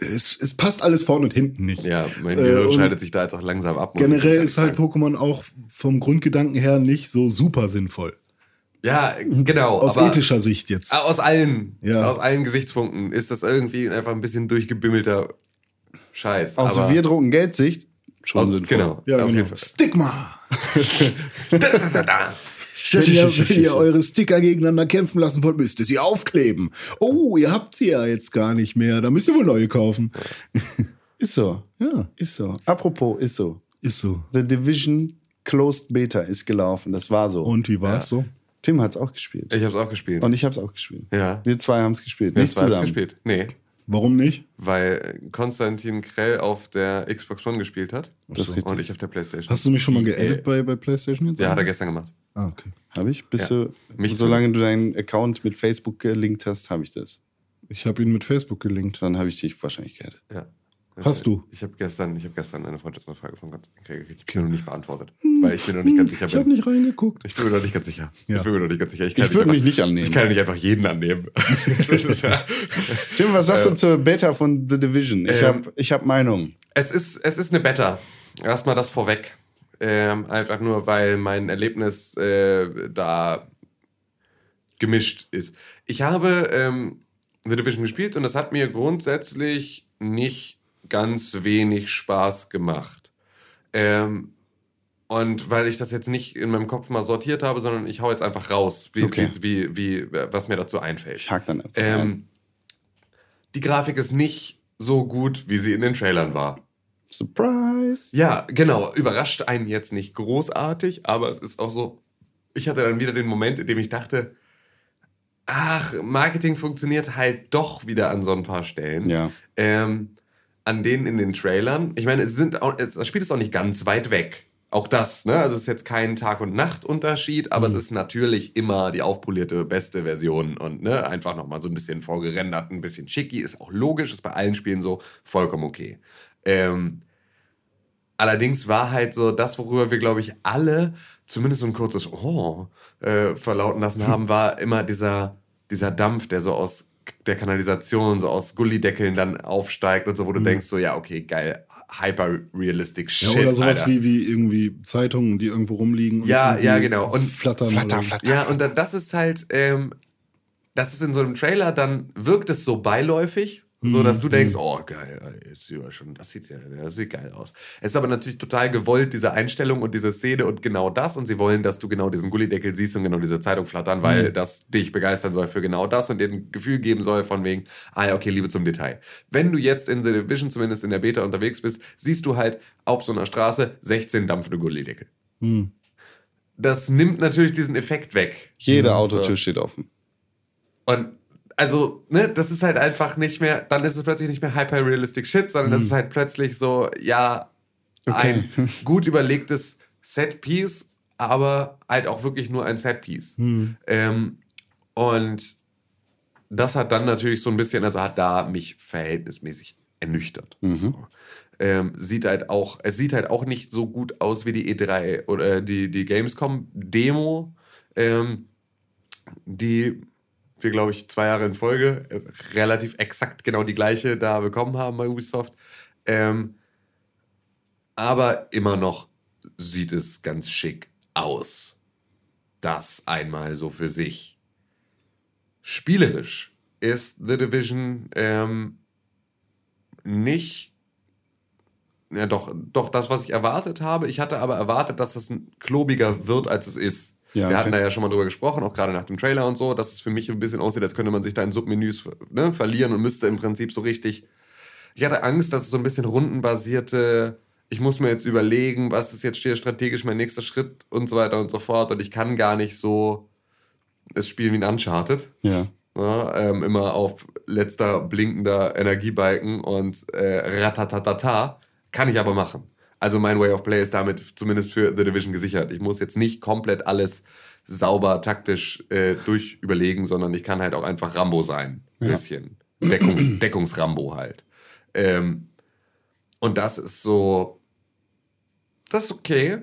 es, es passt alles vorne und hinten nicht. ja, mein Äh, Gehirn und scheidet sich da jetzt auch langsam ab. Generell ist halt. Pokémon auch vom Grundgedanken her nicht so super sinnvoll. Ja, genau. Aus ethischer Sicht jetzt. aus allen, Ja. aus allen Gesichtspunkten ist das irgendwie einfach ein bisschen durchgebimmelter Scheiß. Aus aber wir drucken Geldsicht schon aus, sinnvoll. genau. Ja, genau. Stigma! Wenn ihr, wenn ihr eure Sticker gegeneinander kämpfen lassen wollt, müsst ihr sie aufkleben. Oh, ihr habt sie ja jetzt gar nicht mehr. Da müsst ihr wohl neue kaufen. Ist so. Ja, Ist so. Apropos, ist so. ist so. The Division Closed Beta ist gelaufen. Das war so. Und wie war's so? Tim hat es auch gespielt. Ich hab's auch gespielt. Und ich habe es auch gespielt. Ja. Wir zwei haben es gespielt. Wir Nicht zwei haben's zusammen. gespielt. Nee, Warum nicht? weil Konstantin Krell auf der Xbox One gespielt hat Das ist richtig. und ich auf der Playstation. Hast du mich schon mal Äh, geedit bei, bei PlayStation jetzt? Ja, hat er gestern gemacht. Ah, okay. Habe ich? Bist Ja. du, Mich solange du deinen Account mit Facebook gelinkt hast, habe ich das. Ich habe ihn mit Facebook gelinkt. Dann habe ich dich wahrscheinlich gehadet. Ja. Hast du? Ich habe gestern, ich hab gestern eine Freundschaftsanfrage von Krell gekriegt. Ich bin noch nicht beantwortet, weil ich mir noch nicht ganz sicher Ich habe bin. nicht reingeguckt. Ich bin mir noch nicht ganz sicher. Ja. Ich bin mir noch nicht ganz sicher. Ich kann würde mich nicht annehmen. Ich kann ja nicht einfach jeden annehmen. ja, Tim, was sagst du zur Beta von The Division? Ich Ähm, habe ich hab Meinung. es, ist, es ist eine Beta. Erstmal das vorweg. Ähm, einfach nur, weil mein Erlebnis äh, da gemischt ist. Ich habe ähm, The Division gespielt und das hat mir grundsätzlich nicht ganz wenig Spaß gemacht. Ähm, und weil ich das jetzt nicht in meinem Kopf mal sortiert habe, sondern ich hau jetzt einfach raus, wie, Okay. wie, wie, wie, was mir dazu einfällt. Ich hake dann einfach ein. Ähm, die Grafik ist nicht so gut, wie sie in den Trailern war. Surprise! Ja, genau. Überrascht einen jetzt nicht großartig, aber es ist auch so. Ich hatte dann wieder den Moment, in dem ich dachte, ach, Marketing funktioniert halt doch wieder an so ein paar Stellen. Ja. Ähm, an denen in den Trailern. Ich meine, es sind auch, das Spiel ist auch nicht ganz weit weg. Auch das, ne? Also es ist jetzt kein Tag- und Nacht-Unterschied, aber es ist natürlich immer die aufpolierte, beste Version und ne, einfach nochmal so ein bisschen vorgerendert, ein bisschen schicky, ist auch logisch, ist bei allen Spielen so vollkommen okay. Ähm, allerdings war halt so das, worüber wir, glaube ich, alle zumindest so ein kurzes Oh äh, verlauten lassen haben, war immer dieser, dieser Dampf, der so aus der Kanalisation, so aus Gullideckeln dann aufsteigt und so, wo du denkst, so, ja, okay, geil, hyper-realistic Ja, Shit. oder sowas Alter. wie, wie irgendwie Zeitungen, die irgendwo rumliegen. und Ja, ja, genau. Und flattern. Flatter, oder- flatter. Ja, und da- das ist halt, ähm, das ist in so einem Trailer, dann wirkt es so beiläufig, so dass du denkst, oh geil, jetzt sieht er schon, das sieht ja, das sieht geil aus. Es ist aber natürlich total gewollt, diese Einstellung und diese Szene und genau das. Und sie wollen, dass du genau diesen Gullideckel siehst und genau diese Zeitung flattern, weil das dich begeistern soll für genau das und dir ein Gefühl geben soll von wegen, ah ja, okay, Liebe zum Detail. Wenn du jetzt in The Division, zumindest in der Beta unterwegs bist, siehst du halt auf so einer Straße 16 dampfende Gullideckel. Das nimmt natürlich diesen Effekt weg. Jede Autotür steht offen. Und also, ne, das ist halt einfach nicht mehr, dann ist es plötzlich nicht mehr hyper-realistic Shit, sondern das ist halt plötzlich so, ja, ein gut überlegtes Set-Piece, aber halt auch wirklich nur ein Set-Piece. Ähm, und das hat dann natürlich so ein bisschen, also hat da mich verhältnismäßig ernüchtert. So. Ähm, sieht halt auch, es sieht halt auch nicht so gut aus wie die E3 oder die, die Gamescom-Demo, ähm, die wir, glaube ich, zwei Jahre in Folge äh, relativ exakt genau die gleiche da bekommen haben bei Ubisoft. Ähm, aber immer noch sieht es ganz schick aus. Das einmal so für sich. Spielerisch ist The Division ähm, nicht. Ja, doch, doch das, was ich erwartet habe. Ich hatte aber erwartet, dass es ein klobiger wird, als es ist. Ja, Wir okay. hatten da ja schon mal drüber gesprochen, auch gerade nach dem Trailer und so, dass es für mich ein bisschen aussieht, als könnte man sich da in Submenüs ne, verlieren und müsste im Prinzip so richtig. Ich hatte Angst, dass es so ein bisschen rundenbasierte ich muss mir jetzt überlegen, was ist jetzt hier strategisch mein nächster Schritt und so weiter und so fort. Und ich kann gar nicht so es spielen wie ein Uncharted. Ja. Ja, ähm, immer auf letzter blinkender Energiebalken und äh, ratatatata. Kann ich aber machen. Also mein Way of Play ist damit zumindest für The Division gesichert. Ich muss jetzt nicht komplett alles sauber taktisch äh, durchüberlegen, sondern ich kann halt auch einfach Rambo sein. Ein bisschen. Deckungs Deckungsrambo halt. Ähm, und das ist so. Das ist okay.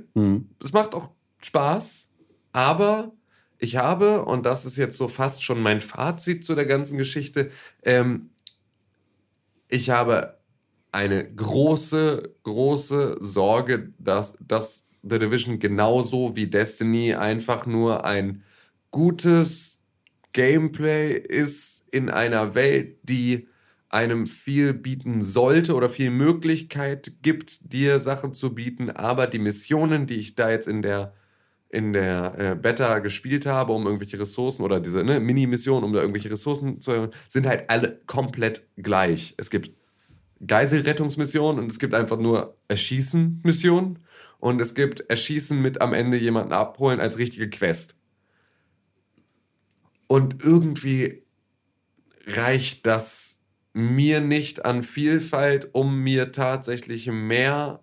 Es macht auch Spaß. Aber ich habe, und das ist jetzt so fast schon mein Fazit zu der ganzen Geschichte, ähm, ich habe eine große, große Sorge, dass, dass The Division genauso wie Destiny einfach nur ein gutes Gameplay ist in einer Welt, die einem viel bieten sollte oder viel Möglichkeit gibt, dir Sachen zu bieten, aber die Missionen, die ich da jetzt in der in der äh, Beta gespielt habe, um irgendwelche Ressourcen oder diese ne, Mini-Mission, um da irgendwelche Ressourcen zu erhöhen, sind halt alle komplett gleich. Es gibt Geiselrettungsmissionen und es gibt einfach nur Erschießen-Missionen und es gibt Erschießen mit am Ende jemanden abholen als richtige Quest. Und irgendwie reicht das mir nicht an Vielfalt, um mir tatsächlich mehr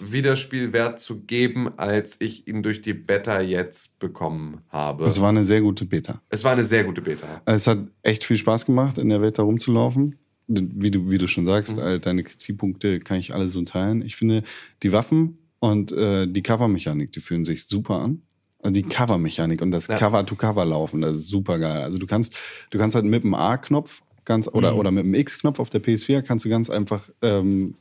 Wiederspielwert zu geben, als ich ihn durch die Beta jetzt bekommen habe. Es war eine sehr gute Beta. Es war eine sehr gute Beta. Es hat echt viel Spaß gemacht, in der Welt da rumzulaufen. Wie du, wie du schon sagst, all deine Kritikpunkte kann ich alle so teilen. Ich finde, die Waffen und äh, die Covermechanik, die fühlen sich super an. Also die Covermechanik und das Ja. Cover-to-Cover laufen, das ist super geil. Also du kannst, du kannst halt mit dem A-Knopf ganz oder, oder mit dem X-Knopf auf der PS4 kannst du ganz einfach ähm,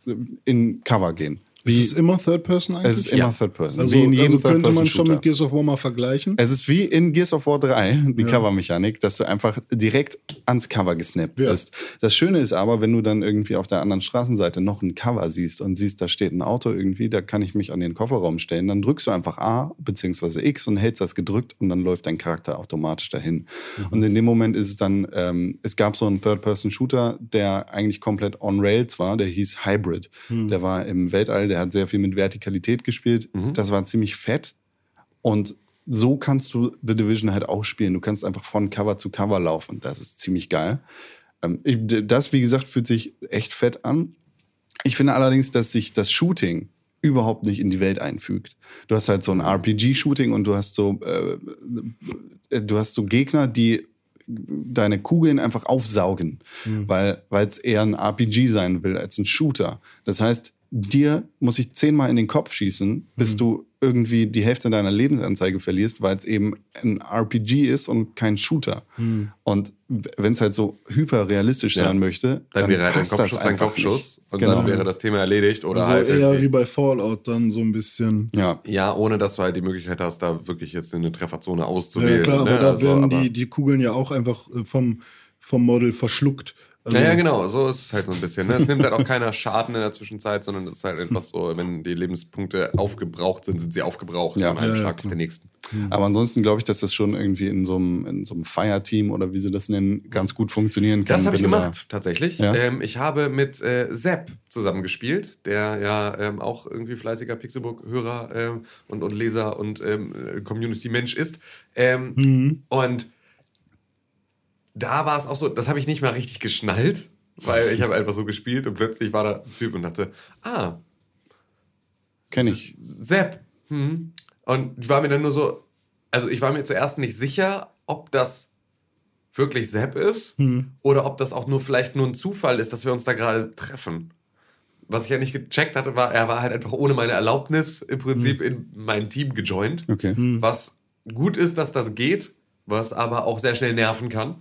in Cover gehen. Ist es immer Third Person eigentlich? Es ist immer Ja. Third Person. also, wie in jedem also könnte man schon mit Gears of War mal vergleichen. Es ist wie in Gears of War 3, die Ja. Covermechanik, dass du einfach direkt ans Cover gesnappt Ja. bist. Das Schöne ist aber, wenn du dann irgendwie auf der anderen Straßenseite noch ein Cover siehst und siehst, da steht ein Auto irgendwie, da kann ich mich an den Kofferraum stellen, dann drückst du einfach A bzw. X und hältst das gedrückt und dann läuft dein Charakter automatisch dahin. Und in dem Moment ist es dann, ähm, es gab so einen Third-Person-Shooter, der eigentlich komplett on Rails war, der hieß Hybrid. Der war im Weltall, der hat sehr viel mit Vertikalität gespielt. Das war ziemlich fett. Und so kannst du The Division halt auch spielen. Du kannst einfach von Cover zu Cover laufen. Das ist ziemlich geil. Ähm, das, wie gesagt, fühlt sich echt fett an. Ich finde allerdings, dass sich das Shooting überhaupt nicht in die Welt einfügt. Du hast halt so ein RPG-Shooting und du hast so, äh, du hast so Gegner, die deine Kugeln einfach aufsaugen, weil weil es eher ein RPG sein will als ein Shooter. Das heißt, dir muss ich zehnmal in den Kopf schießen, bis du irgendwie die Hälfte deiner Lebensanzeige verlierst, weil es eben ein RPG ist und kein Shooter. Und wenn es halt so hyperrealistisch Ja. sein möchte, Dann, wäre halt ein Kopfschuss ein Kopfschuss nicht. und Genau. dann wäre das Thema erledigt. Oder Also halt eher irgendwie- wie bei Fallout dann so ein bisschen. ja. ja, ohne dass du halt die Möglichkeit hast, da wirklich jetzt eine Trefferzone Ja, auszuwählen. klar, aber ne? da Also, werden aber- die, die Kugeln ja auch einfach äh, vom, vom Model verschluckt. Also, Ja, ja, genau, so ist es halt so ein bisschen. Ne? Es nimmt halt auch keiner Schaden in der Zwischenzeit, sondern es ist halt einfach so, wenn die Lebenspunkte aufgebraucht sind, sind sie aufgebraucht Ja. von einem Schlag auf den nächsten. Aber ansonsten glaube ich, dass das schon irgendwie in so einem, in so einem Fire-Team oder wie sie das nennen, ganz gut funktionieren kann. Das habe ich gemacht, tatsächlich. Ja? Ähm, ich habe mit äh, Sepp zusammengespielt, der ja ähm, auch irgendwie fleißiger Pixelbook-Hörer ähm, und, und Leser und ähm, äh, Community-Mensch ist. Ähm, Und da war es auch so, das habe ich nicht mal richtig geschnallt, weil ich habe einfach so gespielt und plötzlich war da ein Typ und dachte, ah, Kenn ich. Sepp. Hm. Und ich war mir dann nur so, also ich war mir zuerst nicht sicher, ob das wirklich Sepp ist oder ob das auch nur vielleicht nur ein Zufall ist, dass wir uns da gerade treffen. Was ich ja nicht gecheckt hatte, war, er war halt einfach ohne meine Erlaubnis im Prinzip in mein Team gejoint. Okay. Was gut ist, dass das geht, was aber auch sehr schnell nerven kann.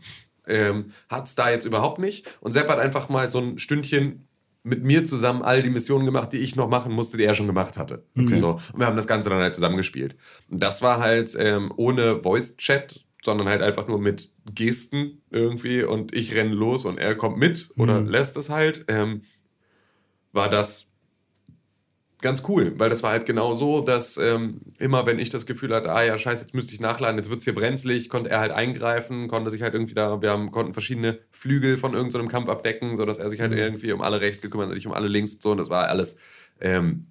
Ähm, hat es da jetzt überhaupt nicht. Und Sepp hat einfach mal so ein Stündchen mit mir zusammen all die Missionen gemacht, die ich noch machen musste, die er schon gemacht hatte. So. Und wir haben das Ganze dann halt zusammengespielt. Und das war halt ähm, ohne Voice-Chat, sondern halt einfach nur mit Gesten irgendwie und ich renne los und er kommt mit oder lässt es halt. Ähm, war das ganz cool, weil das war halt genau so, dass ähm, immer, wenn ich das Gefühl hatte, ah ja, scheiße, jetzt müsste ich nachladen, jetzt wird es hier brenzlig, konnte er halt eingreifen, konnte sich halt irgendwie da, wir haben, konnten verschiedene Flügel von irgendeinem Kampf abdecken, sodass er sich halt irgendwie um alle rechts gekümmert hat, ich um alle links und so. Und das war alles, ähm,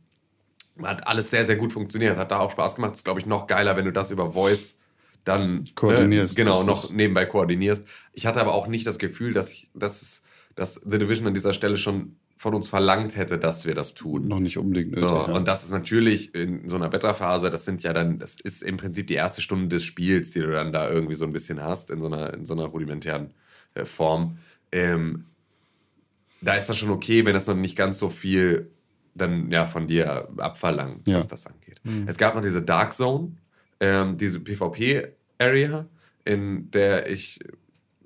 hat alles sehr, sehr gut funktioniert, hat da auch Spaß gemacht. ist, glaube ich, noch geiler, wenn du das über Voice dann Koordinierst, Äh, genau, das noch nebenbei koordinierst. Ich hatte aber auch nicht das Gefühl, dass, ich, dass, es- dass The Division an dieser Stelle schon von uns verlangt hätte, dass wir das tun. Noch nicht unbedingt nötig. So, ja. Und das ist natürlich in so einer Beta-Phase, das sind ja dann, das ist im Prinzip die erste Stunde des Spiels, die du dann da irgendwie so ein bisschen hast, in so einer, in so einer rudimentären äh, Form. Ähm, da ist das schon okay, wenn das noch nicht ganz so viel dann ja von dir abverlangt, Ja. was das angeht. Es gab noch diese Dark Zone, ähm, diese PvP-Area, in der ich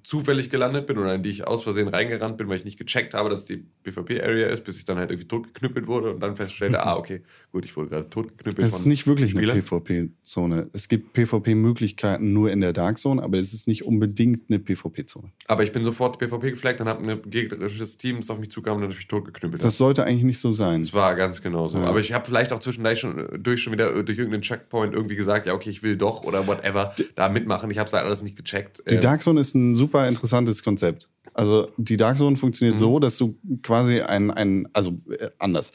zufällig gelandet bin oder in die ich aus Versehen reingerannt bin, weil ich nicht gecheckt habe, dass es die PvP-Area ist, bis ich dann halt irgendwie totgeknüppelt wurde und dann feststellte, ah, okay, gut, ich wurde gerade totgeknüppelt. Es ist nicht wirklich eine Spielern. PvP-Zone. Es gibt PvP-Möglichkeiten nur in der Dark Zone, aber es ist nicht unbedingt eine PvP-Zone. Aber ich bin sofort PvP geflaggt und habe ein gegnerisches Team, das auf mich zukam und dann mich totgeknüppelt hat. Das sollte eigentlich nicht so sein. Das war ganz genau so. Aber ich habe vielleicht auch zwischendurch schon, durch schon wieder durch irgendeinen Checkpoint irgendwie gesagt, ja, okay, ich will doch oder whatever da mitmachen. Ich habe es halt alles nicht gecheckt. Die Ähm, Dark Zone ist ein super interessantes Konzept. Also die Dark Zone funktioniert so, dass du quasi ein, ein also äh, anders.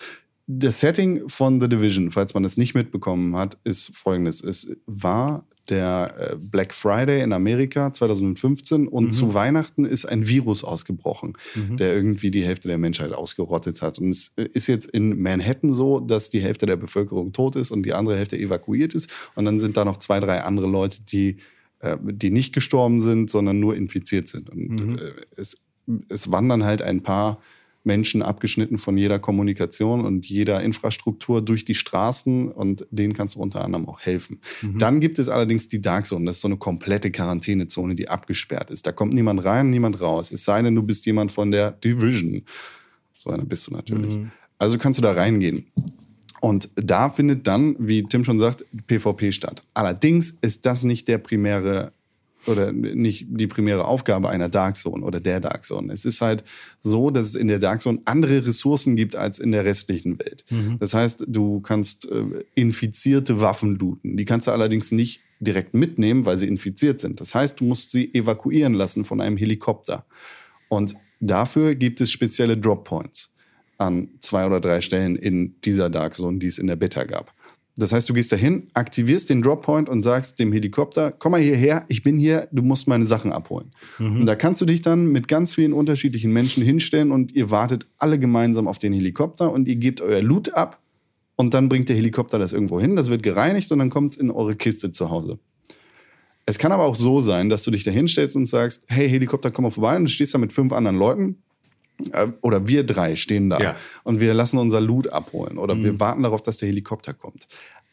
Das Setting von The Division, falls man das nicht mitbekommen hat, ist folgendes. Es war der äh, Black Friday in Amerika 2015 und zu Weihnachten ist ein Virus ausgebrochen, der irgendwie die Hälfte der Menschheit ausgerottet hat. Und es äh, ist jetzt in Manhattan so, dass die Hälfte der Bevölkerung tot ist und die andere Hälfte evakuiert ist. Und dann sind da noch zwei, drei andere Leute, die äh, die nicht gestorben sind, sondern nur infiziert sind. Und äh, es, es wandern halt ein paar Menschen abgeschnitten von jeder Kommunikation und jeder Infrastruktur durch die Straßen und denen kannst du unter anderem auch helfen. Dann gibt es allerdings die Dark Zone. Das ist so eine komplette Quarantänezone, die abgesperrt ist. Da kommt niemand rein, niemand raus. Es sei denn, du bist jemand von der Division. So einer bist du natürlich. Also kannst du da reingehen. Und da findet dann, wie Tim schon sagt, PvP statt. Allerdings ist das nicht der primäre oder nicht die primäre Aufgabe einer Dark Zone oder der Dark Zone. Es ist halt so, dass es in der Dark Zone andere Ressourcen gibt als in der restlichen Welt. Das heißt, du kannst äh, infizierte Waffen looten. Die kannst du allerdings nicht direkt mitnehmen, weil sie infiziert sind. Das heißt, du musst sie evakuieren lassen von einem Helikopter. Und dafür gibt es spezielle Drop Points an zwei oder drei Stellen in dieser Dark Zone, die es in der Beta gab. Das heißt, du gehst dahin, aktivierst den Drop Point und sagst dem Helikopter, komm mal hierher, ich bin hier, du musst meine Sachen abholen. Und da kannst du dich dann mit ganz vielen unterschiedlichen Menschen hinstellen und ihr wartet alle gemeinsam auf den Helikopter und ihr gebt euer Loot ab und dann bringt der Helikopter das irgendwo hin, das wird gereinigt und dann kommt es in eure Kiste zu Hause. Es kann aber auch so sein, dass du dich da hinstellst und sagst, hey Helikopter, komm mal vorbei und du stehst da mit fünf anderen Leuten äh, oder wir drei stehen da Ja. und wir lassen unser Loot abholen oder wir warten darauf, dass der Helikopter kommt.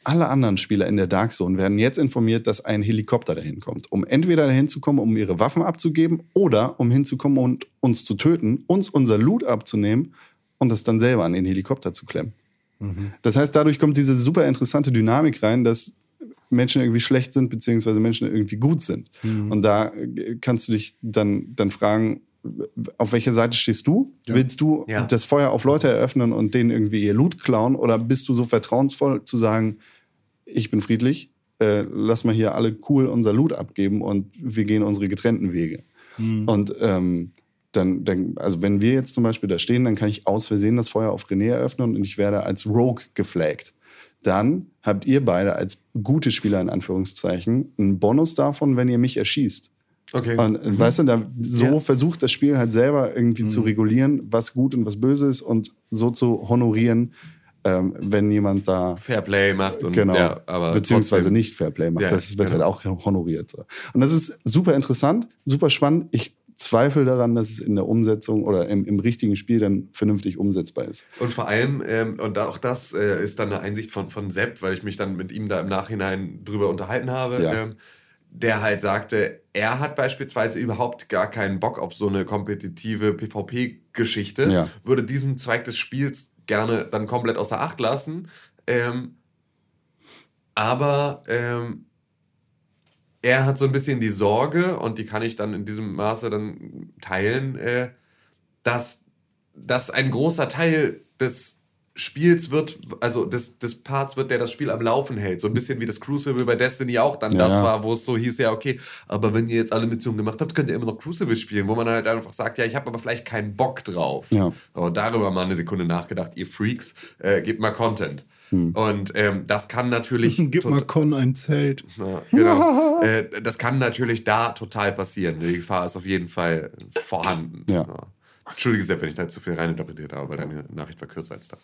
Alle anderen Spieler in der Dark Zone werden jetzt informiert, dass ein Helikopter dahin kommt, um entweder dahin zu kommen, um ihre Waffen abzugeben oder um hinzukommen und uns zu töten, uns unser Loot abzunehmen und das dann selber an den Helikopter zu klemmen. Das heißt, dadurch kommt diese super interessante Dynamik rein, dass Menschen irgendwie schlecht sind, beziehungsweise Menschen irgendwie gut sind. Und da äh, kannst du dich dann, dann fragen, auf welcher Seite stehst du? Willst du Ja. das Feuer auf Leute eröffnen und denen irgendwie ihr Loot klauen? Oder bist du so vertrauensvoll zu sagen, ich bin friedlich, äh, lass mal hier alle cool unser Loot abgeben und wir gehen unsere getrennten Wege? Und ähm, dann, dann, also wenn wir jetzt zum Beispiel da stehen, dann kann ich aus Versehen das Feuer auf René eröffnen und ich werde als Rogue geflaggt. Dann habt ihr beide als gute Spieler in Anführungszeichen einen Bonus davon, wenn ihr mich erschießt. Okay. Und äh, weißt du, da, so Ja. versucht das Spiel halt selber irgendwie zu regulieren, was gut und was böse ist und so zu honorieren, ähm, wenn jemand da Fairplay macht und genau, ja, aber beziehungsweise trotzdem- nicht Fairplay macht. Ja, das wird genau. halt auch honoriert. So. Und das ist super interessant, super spannend. Ich zweifle daran, dass es in der Umsetzung oder im, im richtigen Spiel dann vernünftig umsetzbar ist. Und vor allem, ähm, und auch das äh, ist dann eine Einsicht von, von Sepp, weil ich mich dann mit ihm da im Nachhinein drüber unterhalten habe, Ja. ähm, der halt sagte, er hat beispielsweise überhaupt gar keinen Bock auf so eine kompetitive PvP-Geschichte, Ja. würde diesen Zweig des Spiels gerne dann komplett außer Acht lassen. Ähm, aber ähm, er hat so ein bisschen die Sorge, und die kann ich dann in diesem Maße dann teilen, äh, dass, dass ein großer Teil des Spiels wird, also des, des Parts wird, der das Spiel am Laufen hält. So ein bisschen wie das Crucible bei Destiny auch dann Ja, das ja. war, wo es so hieß, ja, okay, aber wenn ihr jetzt alle Missionen gemacht habt, könnt ihr immer noch Crucible spielen, wo man halt einfach sagt, ja, ich habe aber vielleicht keinen Bock drauf. Ja. So, darüber mal eine Sekunde nachgedacht, ihr Freaks, äh, gebt mal Content. Hm. Und ähm, das kann natürlich. Gib mal Con ein Zelt. ja, genau. äh, das kann natürlich da total passieren. Die Gefahr ist auf jeden Fall vorhanden. Ja. Entschuldige sehr, wenn ich da zu viel reininterpretiert habe, weil deine Nachricht war kürzer als das.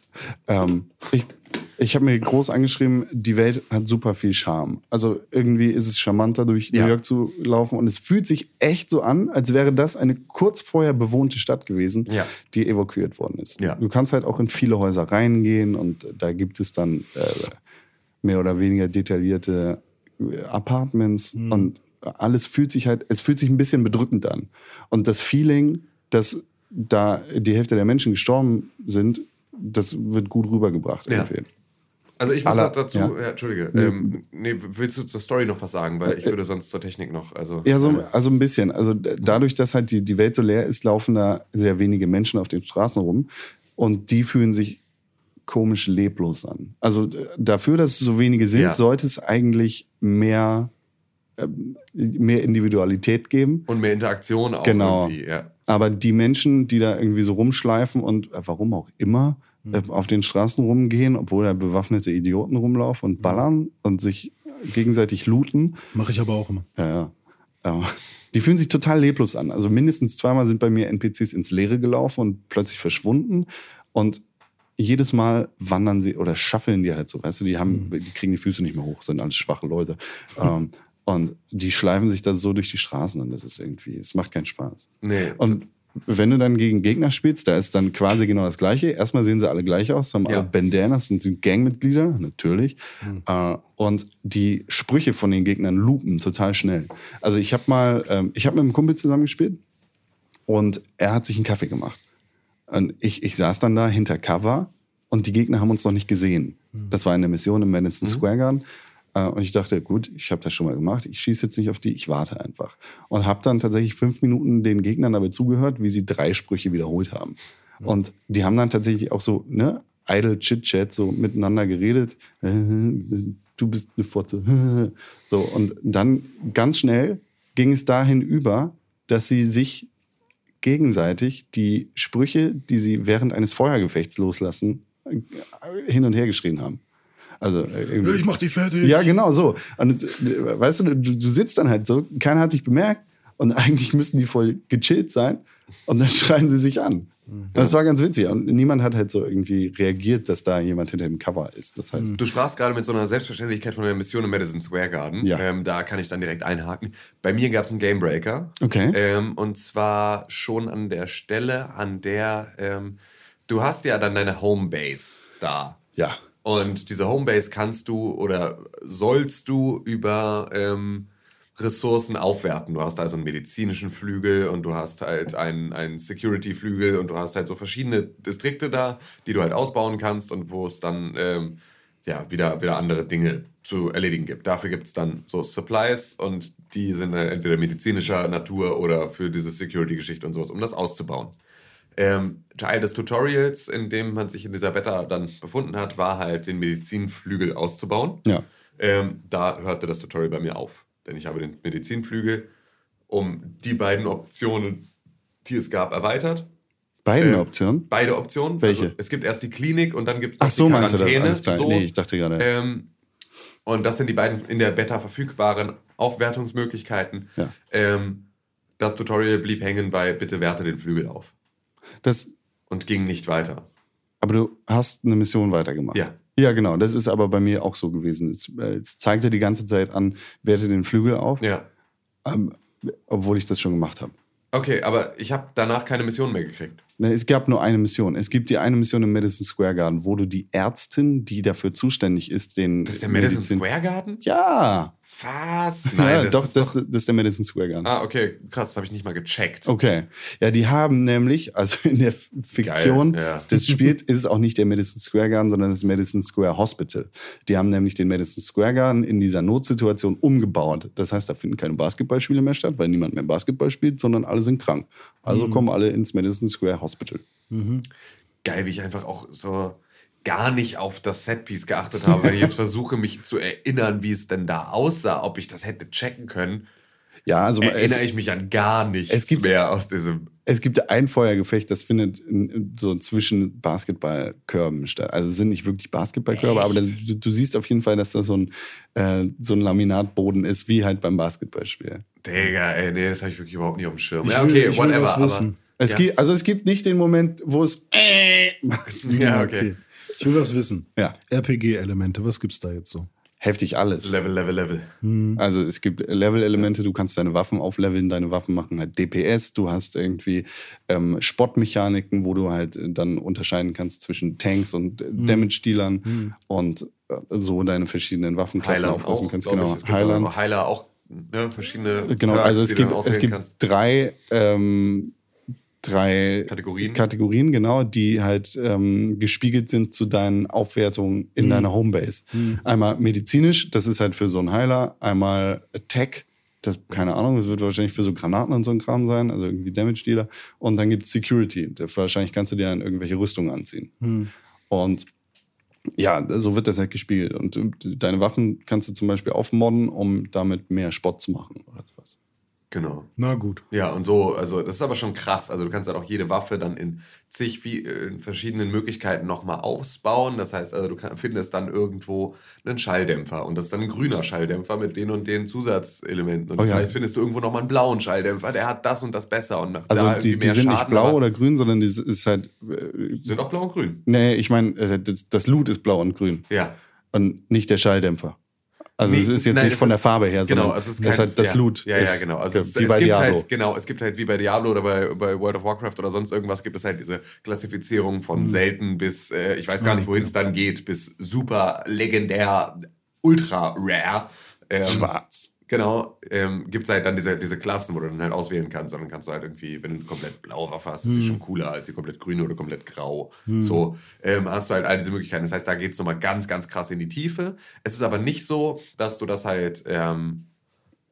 Ähm, ich ich habe mir groß angeschrieben, die Welt hat super viel Charme. Also irgendwie ist es charmanter, durch Ja. New York zu laufen. Und es fühlt sich echt so an, als wäre das eine kurz vorher bewohnte Stadt gewesen, Ja. die evakuiert worden ist. Ja. Du kannst halt auch in viele Häuser reingehen und da gibt es dann äh, mehr oder weniger detaillierte äh, Apartments und alles fühlt sich halt, es fühlt sich ein bisschen bedrückend an. Und das Feeling, dass da die Hälfte der Menschen gestorben sind, das wird gut rübergebracht. Ja. irgendwie. Also ich muss Aller- dazu, ja. ja. Entschuldige, ähm, nee, willst du zur Story noch was sagen? Weil ich würde sonst zur Technik noch, also. Ja, so, äh, also ein bisschen. Also d- dadurch, dass halt die, die Welt so leer ist, laufen da sehr wenige Menschen auf den Straßen rum und die fühlen sich komisch leblos an. Also d- dafür, dass es so wenige sind, Ja. sollte es eigentlich mehr, ähm, mehr Individualität geben. und mehr Interaktion auch Genau. irgendwie, ja. Aber die Menschen, die da irgendwie so rumschleifen und äh, warum auch immer äh, auf den Straßen rumgehen, obwohl da bewaffnete Idioten rumlaufen und ballern und sich gegenseitig looten, Mache ich aber auch immer. ja, ja. Aber die fühlen sich total leblos an. Also mindestens zweimal sind bei mir NPCs ins Leere gelaufen und plötzlich verschwunden. Und jedes Mal wandern sie oder schaffeln die halt so, weißt du, die haben, die kriegen die Füße nicht mehr hoch, sind alles schwache Leute. ähm, und die schleifen sich dann so durch die Straßen und das ist irgendwie, es macht keinen Spaß. Nee. Und wenn du dann gegen Gegner spielst, da ist dann quasi genau das Gleiche. Erstmal sehen sie alle gleich aus, haben Ja. alle Bandanas, sind, Gangmitglieder, natürlich. Äh, und die Sprüche von den Gegnern loopen total schnell. Also ich habe mal, ähm, ich habe mit einem Kumpel zusammengespielt und er hat sich einen Kaffee gemacht. Und ich, ich saß dann da hinter Cover und die Gegner haben uns noch nicht gesehen. Das war eine Mission im Madison Square Garden. Äh, Und ich dachte, gut, ich habe das schon mal gemacht. Ich schieße jetzt nicht auf die, ich warte einfach. Und habe dann tatsächlich fünf Minuten den Gegnern dabei zugehört, wie sie drei Sprüche wiederholt haben. Und die haben dann tatsächlich auch so, ne, idle Chit-Chat, so miteinander geredet. Du bist eine Fotze. So, und dann ganz schnell ging es dahin über, dass sie sich gegenseitig die Sprüche, die sie während eines Feuergefechts loslassen, äh, hin und her geschrien haben. Also äh, irgendwie- Ich mach die fertig. ja, genau so. Und es, weißt du, du, du sitzt dann halt so, keiner hat dich bemerkt und eigentlich müssen die voll gechillt sein und dann schreien sie sich an. Und Das war ganz witzig und niemand hat halt so irgendwie reagiert, dass da jemand hinter dem Cover ist. Das heißt, Du sprachst gerade mit so einer Selbstverständlichkeit von der Mission im Madison Square Garden. Ja. Ähm, da kann ich dann direkt einhaken. Bei mir gab es einen Gamebreaker. Okay. Ähm, und zwar schon an der Stelle, an der ähm, du hast ja dann deine Homebase da. ja. Und diese Homebase kannst du oder sollst du über ähm, Ressourcen aufwerten. Du hast also einen medizinischen Flügel und du hast halt einen, einen Security-Flügel und du hast halt so verschiedene Distrikte da, die du halt ausbauen kannst und wo es dann ähm, ja, wieder, wieder andere Dinge zu erledigen gibt. Dafür gibt es dann so Supplies und die sind äh, entweder medizinischer Natur oder für diese Security-Geschichte und sowas, um das auszubauen. Ähm, Teil des Tutorials, in dem man sich in dieser Beta dann befunden hat, war halt den Medizinflügel auszubauen. Ja. Ähm, da hörte das Tutorial bei mir auf. Denn ich habe den Medizinflügel um die beiden Optionen, die es gab, erweitert. Beiden Ähm, Optionen. Beide Optionen. Welche? Also es gibt erst die Klinik und dann gibt es Ach so, die meinst du das? Quarantäne. Alles klar. So. Nee, ich dachte gerade. Ähm, und das sind die beiden in der Beta verfügbaren Aufwertungsmöglichkeiten. Ja. Ähm, das Tutorial blieb hängen bei bitte werte den Flügel auf Das, und ging nicht weiter. aber du hast eine Mission weitergemacht. Ja. Ja, genau. Das ist aber bei mir auch so gewesen. Es, äh, es zeigte die ganze Zeit an, werte den Flügel auf, Ja. ähm, obwohl ich das schon gemacht habe. Okay, aber ich habe danach keine Mission mehr gekriegt. Ne, Es gab nur eine Mission. Es gibt die eine Mission im Madison Square Garden, wo du die Ärztin, die dafür zuständig ist, den. Das ist der Madison Medizin- Square Garden? Ja. Was? Nein, ja, das doch, ist das, das ist der Madison Square Garden. Ah, okay, krass, das habe ich nicht mal gecheckt. Okay. Ja, die haben nämlich, also in der Fiktion Geil, ja. des Spiels ist es auch nicht der Madison Square Garden, sondern das Madison Square Hospital. Die haben nämlich den Madison Square Garden in dieser Notsituation umgebaut. Das heißt, da finden keine Basketballspiele mehr statt, weil niemand mehr Basketball spielt, sondern alle sind krank. Also kommen alle ins Madison Square Hospital. Geil, wie ich einfach auch so gar nicht auf das Setpiece geachtet habe. Wenn ich jetzt versuche, mich zu erinnern, wie es denn da aussah, ob ich das hätte checken können, Ja, also es, erinnere ich mich an gar nichts es gibt- mehr aus diesem. es gibt ein Feuergefecht, das findet in, in, so zwischen Basketballkörben statt. Also es sind nicht wirklich Basketballkörbe, aber das, du, du siehst auf jeden Fall, dass da so ein, äh, so ein Laminatboden ist, wie halt beim Basketballspiel. Digga, ey, nee, das habe ich wirklich überhaupt nicht auf dem Schirm. Ich ja, okay, will whatever. aber. Es ja. gibt, also es gibt nicht den Moment, wo es äh macht. ja, okay. Ich will was wissen. Ja. RPG-Elemente, was gibt's da jetzt so? heftig alles. Level, Level, Level. Also es gibt Level-Elemente, du kannst deine Waffen aufleveln, deine Waffen machen halt DPS, du hast irgendwie ähm, Spottmechaniken, wo du halt dann unterscheiden kannst zwischen Tanks und äh, Damage-Dealern und äh, so deine verschiedenen Waffenklassen Heilern aufrüsten auch, kannst. Genau, ich. Es gibt Heilern. auch Heiler auch ne, verschiedene Genau, Perks, also es gibt, dann es gibt kannst. drei, ähm, drei Kategorien. Kategorien, genau, die halt ähm, gespiegelt sind zu deinen Aufwertungen Mhm. in deiner Homebase. Einmal medizinisch, das ist halt für so einen Heiler, einmal Attack, das, keine Ahnung, das wird wahrscheinlich für so Granaten und so ein Kram sein, also irgendwie Damage Dealer. Und dann gibt es Security, da- wahrscheinlich kannst du dir dann irgendwelche Rüstungen anziehen. Und ja, so wird das halt gespiegelt. Und äh, deine Waffen kannst du zum Beispiel aufmodden, um damit mehr Spott zu machen oder sowas. Genau. Na gut. Ja, und so, also das ist aber schon krass. Also du kannst halt auch jede Waffe dann in zig wie, in verschiedenen Möglichkeiten nochmal ausbauen. Das heißt, also du kann, findest dann irgendwo einen Schalldämpfer und das ist dann ein grüner Schalldämpfer mit den und den Zusatzelementen. Und Oh ja. vielleicht findest du irgendwo nochmal einen blauen Schalldämpfer, der hat das und das besser und macht Also da die, die sind Schaden. nicht blau oder grün, sondern die ist halt. Äh, sind auch blau und grün. nee, ich meine, äh, das, das Loot ist blau und grün. Ja. Und nicht der Schalldämpfer. Also Nee, es ist jetzt nein, nicht von der ist- Farbe her, Genau, sondern es ist das, ist kein, halt das ja, Loot. Ja, ja, genau. Also es, wie es bei gibt Diablo. halt, genau, es gibt halt wie bei Diablo oder bei, bei World of Warcraft oder sonst irgendwas gibt es halt diese Klassifizierung von Hm. selten bis, äh, ich weiß gar nicht, wohin es dann geht, bis super legendär, ultra rare. Ähm, Schwarz. Genau, ähm, gibt es halt dann diese, diese Klassen, wo du dann halt auswählen kannst. Und dann kannst du halt irgendwie, wenn du komplett blaue Waffe hast, ist sie schon cooler als die komplett grüne oder komplett grau. So ähm, hast du halt all diese Möglichkeiten. Das heißt, da geht es nochmal ganz, ganz krass in die Tiefe. Es ist aber nicht so, dass du das halt ähm,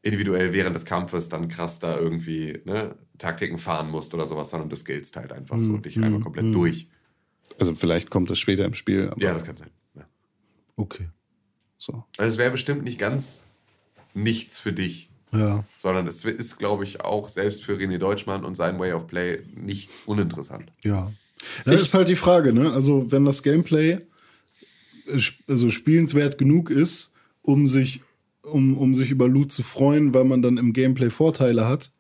individuell während des Kampfes dann krass da irgendwie ne, Taktiken fahren musst oder sowas, sondern du skillst halt einfach so dich einmal komplett durch. Also vielleicht kommt das später im Spiel. Ja, das kann sein. Ja. Okay. so. Also es wäre bestimmt nicht ganz nichts für dich. Ja. sondern es ist, glaube ich, auch selbst für René Deutschmann und sein Way of Play nicht uninteressant. Ja. Das ist halt die Frage, ne? Also, wenn das Gameplay äh, also spielenswert genug ist, um sich, um, um sich über Loot zu freuen, weil man dann im Gameplay Vorteile hat.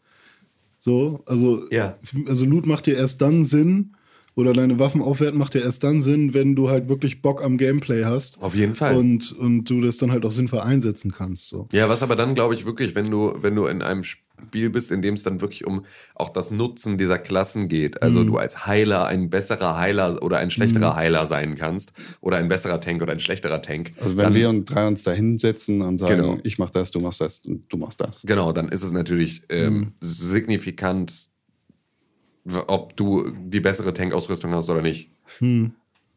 So, also, Ja. also Loot macht dir erst dann Sinn, oder deine Waffen aufwerten macht dir erst dann Sinn, wenn du halt wirklich Bock am Gameplay hast. Auf jeden Fall. Und, und du das dann halt auch sinnvoll einsetzen kannst. So. Ja, was aber dann, glaube ich, wirklich, wenn du, wenn du in einem Spiel bist, in dem es dann wirklich um auch das Nutzen dieser Klassen geht, Mhm. also du als Heiler ein besserer Heiler oder ein schlechterer Heiler sein kannst oder ein besserer Tank oder ein schlechterer Tank. Also wenn dann, wir und drei uns da hinsetzen und sagen, Genau. ich mach das, du machst das und du machst das. Genau, dann ist es natürlich ähm, signifikant, w- ob du die bessere Tankausrüstung hast oder nicht.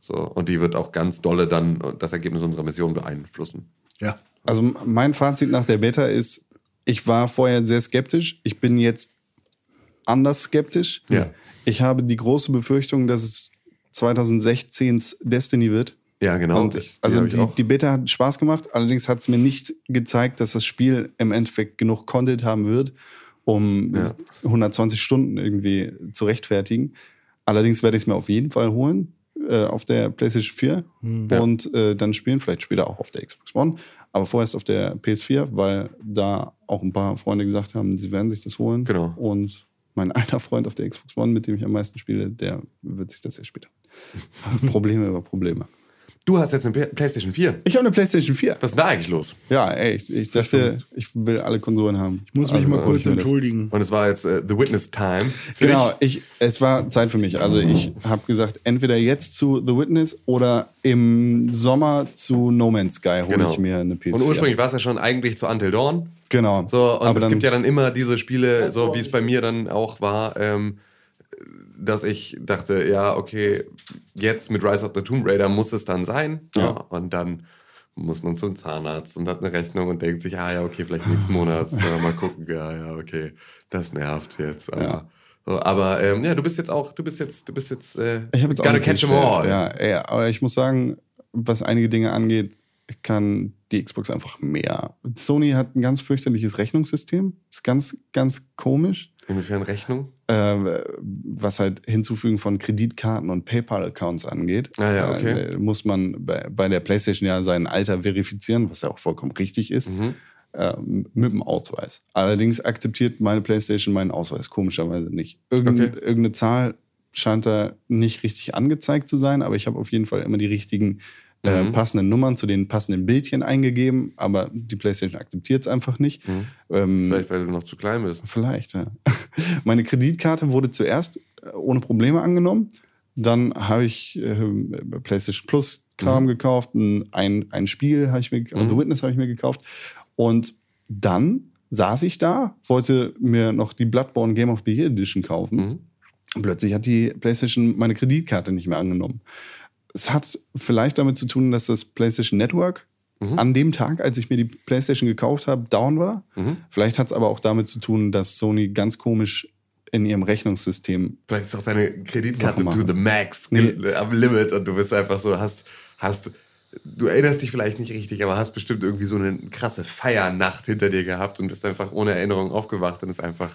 So, und die wird auch ganz dolle dann das Ergebnis unserer Mission beeinflussen. Ja. Also mein Fazit nach der Beta ist, ich war vorher sehr skeptisch. Ich bin jetzt anders skeptisch. Ja. Ich habe die große Befürchtung, dass es 2016s Destiny wird. Ja, genau. Und Ich- also die, auch. die Beta hat Spaß gemacht, allerdings hat es mir nicht gezeigt, dass das Spiel im Endeffekt genug Content haben wird, um Ja. 120 Stunden irgendwie zu rechtfertigen. Allerdings werde ich es mir auf jeden Fall holen äh, auf der PlayStation 4 Ja. und äh, dann spielen, vielleicht später auch auf der Xbox One, aber vorerst auf der PS4, weil da auch ein paar Freunde gesagt haben, sie werden sich das holen. Genau. Und mein einer Freund auf der Xbox One, mit dem ich am meisten spiele, der wird sich das ja später. Probleme über Probleme. Du hast jetzt eine PlayStation 4. Ich habe eine PlayStation 4. Was ist denn da eigentlich los? Ja, ey, ich, ich dachte, ich will alle Konsolen haben. Ich muss mich Also, mal kurz entschuldigen. Und es war jetzt äh, The Witness Time. Genau, ich, es war Zeit für mich. Also ich habe gesagt, entweder jetzt zu The Witness oder im Sommer zu No Man's Sky hole Genau. ich mir eine PS4. Und ursprünglich war es ja schon eigentlich zu Until Dawn. Genau. So, und Aber es dann, gibt ja dann immer diese Spiele, so wie es bei mir dann auch war, ähm, dass ich dachte, ja, okay, jetzt mit Rise of the Tomb Raider muss es dann sein. Ja. Ja. Und dann muss man zum Zahnarzt und hat eine Rechnung und denkt sich, ah ja, okay, vielleicht nächsten Monat. Ja, mal gucken, ja, ja, okay, das nervt jetzt. Aber Ja. So, aber ähm, ja, du bist jetzt auch, du bist jetzt, du bist jetzt, äh, Ich habe jetzt auch gotta eine catch 'em Ps4, all. Ja, ja, aber ich muss sagen, was einige Dinge angeht, kann die Xbox einfach mehr. Sony hat ein ganz fürchterliches Rechnungssystem. Ist ganz, ganz komisch. Inwiefern Rechnung? Äh, was halt Hinzufügen von Kreditkarten und PayPal-Accounts angeht. Ah ja, okay. Äh, muss man bei, bei der PlayStation ja sein Alter verifizieren, was ja auch vollkommen richtig ist, Mhm. äh, mit dem Ausweis. Allerdings akzeptiert meine PlayStation meinen Ausweis komischerweise nicht. Irgend, Okay. Irgendeine Zahl scheint da nicht richtig angezeigt zu sein, aber ich habe auf jeden Fall immer die richtigen äh, Mhm. passenden Nummern zu den passenden Bildchen eingegeben, aber die PlayStation akzeptiert es einfach nicht. Mhm. Ähm, Vielleicht, weil du noch zu klein bist. Vielleicht, ja. Meine Kreditkarte wurde zuerst äh, ohne Probleme angenommen. Dann habe ich äh, PlayStation Plus Kram gekauft, ein, ein, ein Spiel habe ich mir, Mhm. The Witness habe ich mir gekauft. Und dann saß ich da, wollte mir noch die Bloodborne Game of the Year Edition kaufen. Mhm. Und plötzlich hat die PlayStation meine Kreditkarte nicht mehr angenommen. Es hat vielleicht damit zu tun, dass das PlayStation Network Mhm. an dem Tag, als ich mir die PlayStation gekauft habe, down war. Mhm. Vielleicht hat es aber auch damit zu tun, dass Sony ganz komisch in ihrem Rechnungssystem. Vielleicht ist auch deine Kreditkarte to the max Nee. ge- am Limit und du bist einfach so, hast, hast, du erinnerst dich vielleicht nicht richtig, aber hast bestimmt irgendwie so eine krasse Feiernacht hinter dir gehabt und bist einfach ohne Erinnerung aufgewacht und ist einfach.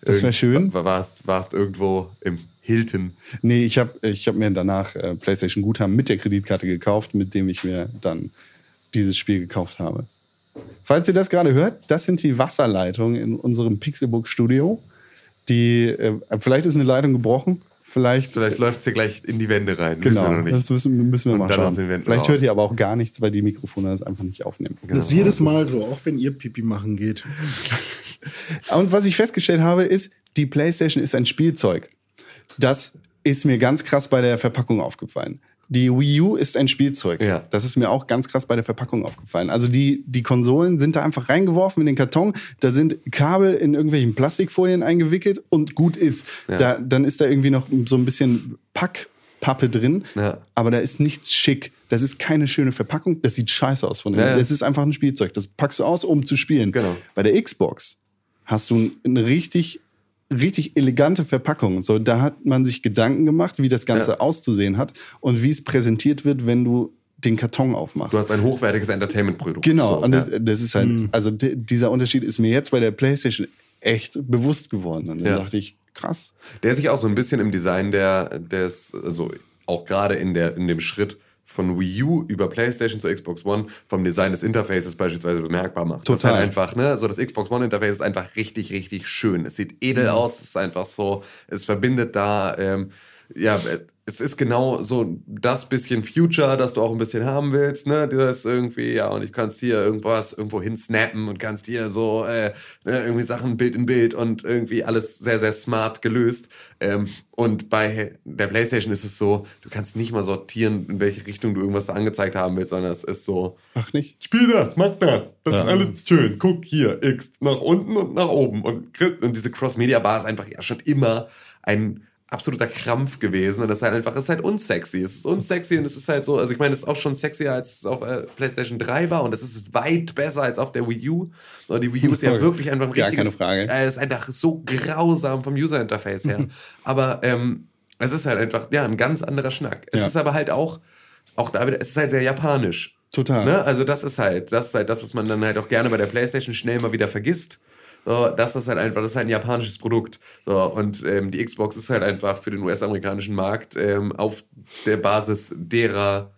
Das wär irgend- schön. wa- Warst, warst irgendwo im Hilton. Nee, ich habe ich hab mir danach äh, PlayStation Guthaben mit der Kreditkarte gekauft, mit dem ich mir dann dieses Spiel gekauft habe. Falls ihr das gerade hört, das sind die Wasserleitungen in unserem Pixelbook Studio. Die, äh, vielleicht ist eine Leitung gebrochen, vielleicht. Vielleicht läuft es hier gleich in die Wände rein. Wissen Genau, wir noch nicht. das müssen, müssen wir Und mal schauen. Vielleicht raus. hört ihr aber auch gar nichts, weil die Mikrofone das einfach nicht aufnehmen. Das ist jedes Mal so, auch wenn ihr Pipi machen geht. Und was ich festgestellt habe, ist, die PlayStation ist ein Spielzeug. Das ist mir ganz krass bei der Verpackung aufgefallen. Die Wii U ist ein Spielzeug. Ja. Das ist mir auch ganz krass bei der Verpackung aufgefallen. Also die, die Konsolen sind da einfach reingeworfen in den Karton. Da sind Kabel in irgendwelchen Plastikfolien eingewickelt und gut ist. Ja. Da, dann ist da irgendwie noch so ein bisschen Packpappe drin. Ja. Aber da ist nichts schick. Das ist keine schöne Verpackung. Das sieht scheiße aus von innen. ja. Das ist einfach ein Spielzeug. Das packst du aus, um zu spielen. Genau. Bei der Xbox hast du eine richtig, richtig elegante Verpackung. So, da hat man sich Gedanken gemacht, wie das Ganze Ja. auszusehen hat und wie es präsentiert wird, wenn du den Karton aufmachst. Du hast ein hochwertiges Entertainment-Produkt. genau, So, und ja. das, das ist halt, also d- dieser Unterschied ist mir jetzt bei der PlayStation echt bewusst geworden. Und dann Ja. dachte ich, krass. Der sich auch so ein bisschen im Design der, des, also auch gerade in, der, in dem Schritt von Wii U über PlayStation zu Xbox One vom Design des Interfaces beispielsweise bemerkbar macht. Das Total. halt einfach, ne, so das Xbox One Interface ist einfach richtig, richtig schön. Es sieht edel aus, es ist einfach so, es verbindet da, ähm, ja, es ist genau so das bisschen Future, das du auch ein bisschen haben willst, ne? Das irgendwie, ja, und ich kannst hier irgendwas irgendwo hinsnappen und kannst hier so äh, ne, irgendwie Sachen Bild in Bild und irgendwie alles sehr, sehr smart gelöst. Ähm, und bei der PlayStation ist es so, du kannst nicht mal sortieren, in welche Richtung du irgendwas da angezeigt haben willst, sondern es ist so, Ach nicht? Spiel das, mach das. Das Ja. ist alles schön. Guck hier, X nach unten und nach oben. Und, und diese Cross-Media-Bar ist einfach ja schon immer ein absoluter Krampf gewesen. Und das ist halt einfach, es ist halt unsexy. Es ist unsexy und es ist halt so, also ich meine, es ist auch schon sexier, als es auf äh, PlayStation 3 war. Und es ist weit besser als auf der Wii U. Und die Wii U ist ja wirklich einfach ein richtiges. keine Frage. Äh, es ist einfach so grausam vom User-Interface her. Aber ähm, es ist halt einfach, ja, ein ganz anderer Schnack. Es Ja. ist aber halt auch, auch da wieder, es ist halt sehr japanisch. Total. Ne? Also das ist halt, das ist halt das, was man dann halt auch gerne bei der PlayStation schnell mal wieder vergisst. So, das ist halt einfach, das ist halt ein japanisches Produkt. So, und ähm, die Xbox ist halt einfach für den US-amerikanischen Markt ähm, auf der Basis derer,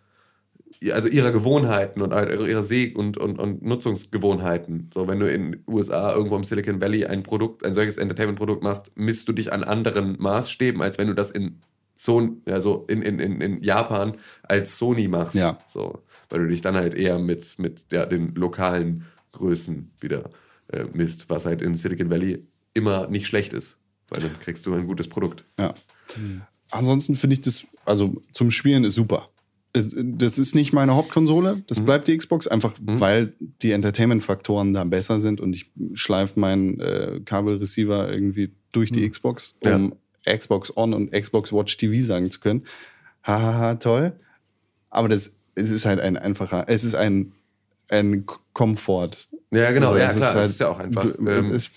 also ihrer Gewohnheiten und halt ihrer Seh- und, und, und Nutzungsgewohnheiten. So, wenn du in den USA irgendwo im Silicon Valley ein Produkt, ein solches Entertainment-Produkt machst, misst du dich an anderen Maßstäben, als wenn du das in Son also in, in, in, in Japan als Sony machst. Ja. So, weil du dich dann halt eher mit, mit ja, den lokalen Größen wieder äh, misst, was halt in Silicon Valley immer nicht schlecht ist. Weil dann kriegst du ein gutes Produkt. Ja. Ansonsten finde ich das, also zum Spielen ist super. Es- Das ist nicht meine Hauptkonsole, das bleibt die Xbox, einfach weil die Entertainment-Faktoren da besser sind und ich schleife meinen äh, Kabelreceiver irgendwie durch die Xbox, um Xbox On und Xbox Watch TV sagen zu können. Hahaha, toll. Aber das, es ist halt ein einfacher, es ist ein, ein Komfort. Ja, genau, Also ja es klar, halt- es ist ja auch einfach. Ähm, es,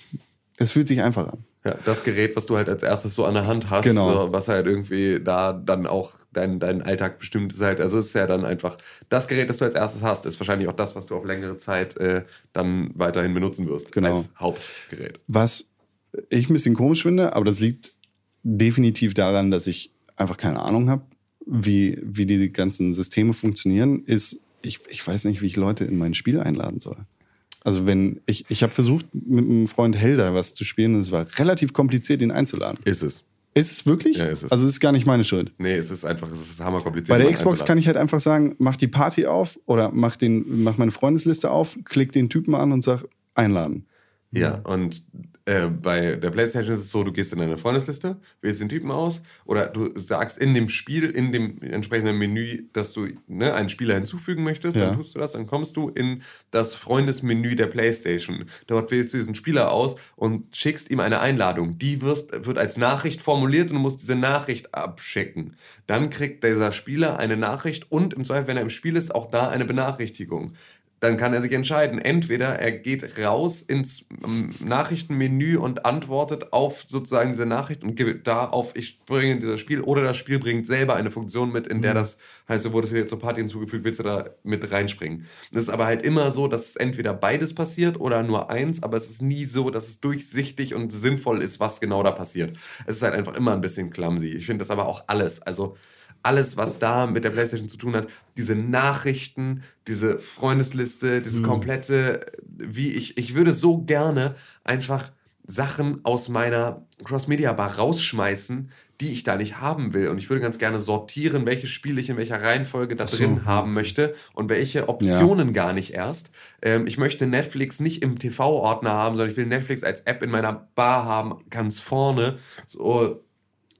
es fühlt sich einfach an. Ja, das Gerät, was du halt als erstes so an der Hand hast, Genau. so, was halt irgendwie da dann auch dein, dein Alltag bestimmt ist halt, also es ist ja dann einfach, das Gerät, das du als erstes hast, ist wahrscheinlich auch das, was du auf längere Zeit äh, dann weiterhin benutzen wirst Genau. als Hauptgerät. Was ich ein bisschen komisch finde, aber das liegt definitiv daran, dass ich einfach keine Ahnung habe, wie, wie die ganzen Systeme funktionieren, ist, ich, ich weiß nicht, wie ich Leute in mein Spiel einladen soll. Also wenn, ich, ich habe versucht, mit einem Freund Helder was zu spielen und es war relativ kompliziert, ihn einzuladen. Ist es. Ist es wirklich? Ja, ist es. Also es ist gar nicht meine Schuld. Nee, es ist einfach, es ist hammerkompliziert. Bei der Xbox kann ich halt einfach sagen, mach die Party auf oder mach, den, mach meine Freundesliste auf, klick den Typen an und sag einladen. Ja, und äh, bei der PlayStation ist es so, du gehst in deine Freundesliste, wählst den Typen aus oder du sagst in dem Spiel, in dem entsprechenden Menü, dass du ne, einen Spieler hinzufügen möchtest, Ja. dann tust du das, dann kommst du in das Freundesmenü der PlayStation. Dort wählst du diesen Spieler aus und schickst ihm eine Einladung. Die wirst, wird als Nachricht formuliert und du musst diese Nachricht abschicken. Dann kriegt dieser Spieler eine Nachricht und im Zweifel, wenn er im Spiel ist, auch da eine Benachrichtigung dann kann er sich entscheiden. Entweder er geht raus ins ähm, Nachrichtenmenü und antwortet auf sozusagen diese Nachricht und gibt da auf, ich bringe in dieses Spiel, oder das Spiel bringt selber eine Funktion mit, in der das heißt, du wurdest hier zur Party hinzugefügt, willst du da mit reinspringen. Das ist aber halt immer so, dass es entweder beides passiert oder nur eins, aber es ist nie so, dass es durchsichtig und sinnvoll ist, was genau da passiert. Es ist halt einfach immer ein bisschen clumsy. Ich finde das aber auch alles. Also alles, was da mit der PlayStation zu tun hat, diese Nachrichten, diese Freundesliste, dieses komplette, wie ich, ich würde so gerne einfach Sachen aus meiner Cross-Media-Bar rausschmeißen, die ich da nicht haben will. Und ich würde ganz gerne sortieren, welche Spiele ich in welcher Reihenfolge da drin haben möchte und welche Optionen gar nicht erst. Ähm, ich möchte Netflix nicht im TV-Ordner haben, sondern ich will Netflix als App in meiner Bar haben, ganz vorne. So,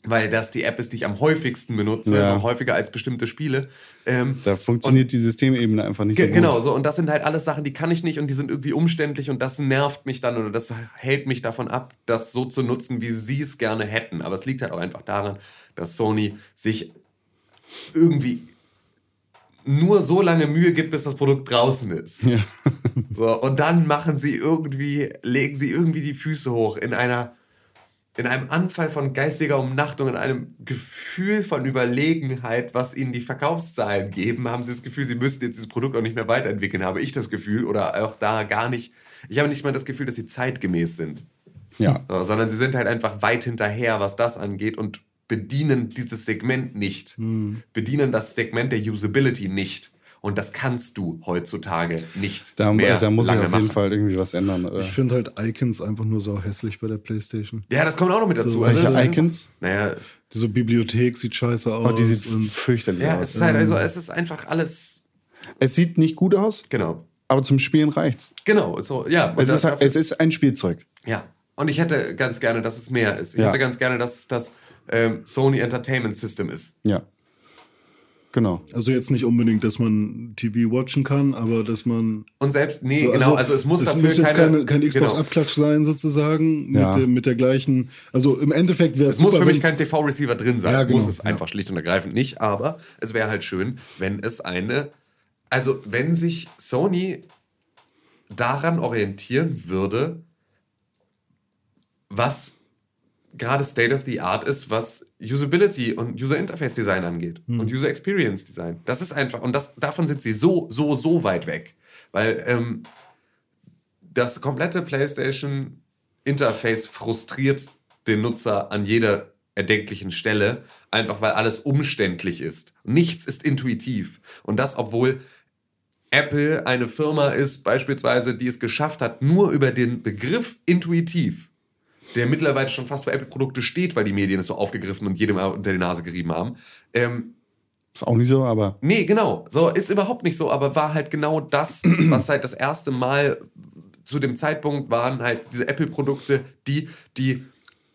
weil das die App ist, die ich am häufigsten benutze, Ja. häufiger als bestimmte Spiele. Ähm, Da funktioniert die Systemebene einfach nicht so gut. genau, so und das sind halt alles Sachen, die kann ich nicht und die sind irgendwie umständlich und das nervt mich dann oder das hält mich davon ab, das so zu nutzen, wie sie es gerne hätten. Aber es liegt halt auch einfach daran, dass Sony sich irgendwie nur so lange Mühe gibt, bis das Produkt draußen ist. Ja. So, und dann machen sie irgendwie, legen sie irgendwie die Füße hoch in einer, in einem Anfall von geistiger Umnachtung, in einem Gefühl von Überlegenheit, was ihnen die Verkaufszahlen geben, haben sie das Gefühl, sie müssten jetzt dieses Produkt auch nicht mehr weiterentwickeln, habe ich das Gefühl, oder auch da gar nicht. Ich habe nicht mal das Gefühl, dass sie zeitgemäß sind. Ja. So, sondern sie sind halt einfach weit hinterher, was das angeht und bedienen dieses Segment nicht. Bedienen das Segment der Usability nicht. Und das kannst du heutzutage nicht Da, mehr da muss ich auf jeden machen. Fall irgendwie was ändern. Oder? Ich finde halt Icons einfach nur sau hässlich bei der Playstation. Ja, das kommt auch noch mit dazu. So, Also ist Icons? Naja, Diese Bibliothek sieht scheiße aus. Oh, die sieht und fürchterlich ja, aus. es ist halt, also es ist einfach alles, Es sieht nicht gut aus, genau. aber zum Spielen reicht's. Genau, so, ja. Es ist, halt- es ist ein Spielzeug. ja. Und ich hätte ganz gerne, dass es mehr ist. Ich Ja. hätte ganz gerne, dass es das ähm, Sony Entertainment System ist. Ja. Genau. Also jetzt nicht unbedingt, dass man TV watchen kann, aber dass man. Und selbst, nee, So, genau, also, es muss es dafür muss jetzt keine, keine, kein genau. Xbox-Abklatsch sein, sozusagen, Ja. mit, der, mit der gleichen. Also im Endeffekt wäre es Es muss für mich kein TV-Receiver drin sein. Ja, genau, muss es ja. einfach schlicht und ergreifend nicht. Aber es wäre halt schön, wenn es eine. Also, wenn sich Sony daran orientieren würde, was gerade State of the Art ist, was Usability und User Interface Design angeht Hm. und User Experience Design. Das ist einfach, und das, davon sind sie so, so, so weit weg. Weil ähm, das komplette PlayStation Interface frustriert den Nutzer an jeder erdenklichen Stelle, einfach weil alles umständlich ist. Nichts ist intuitiv. Und das, obwohl Apple eine Firma ist, beispielsweise, die es geschafft hat, nur über den Begriff intuitiv, der mittlerweile schon fast für Apple-Produkte steht, weil die Medien es so aufgegriffen und jedem unter die Nase gerieben haben. Ähm, Ist auch nicht so, aber Nee, genau. So ist überhaupt nicht so, aber war halt genau das, was halt das erste Mal zu dem Zeitpunkt waren halt diese Apple-Produkte, die, die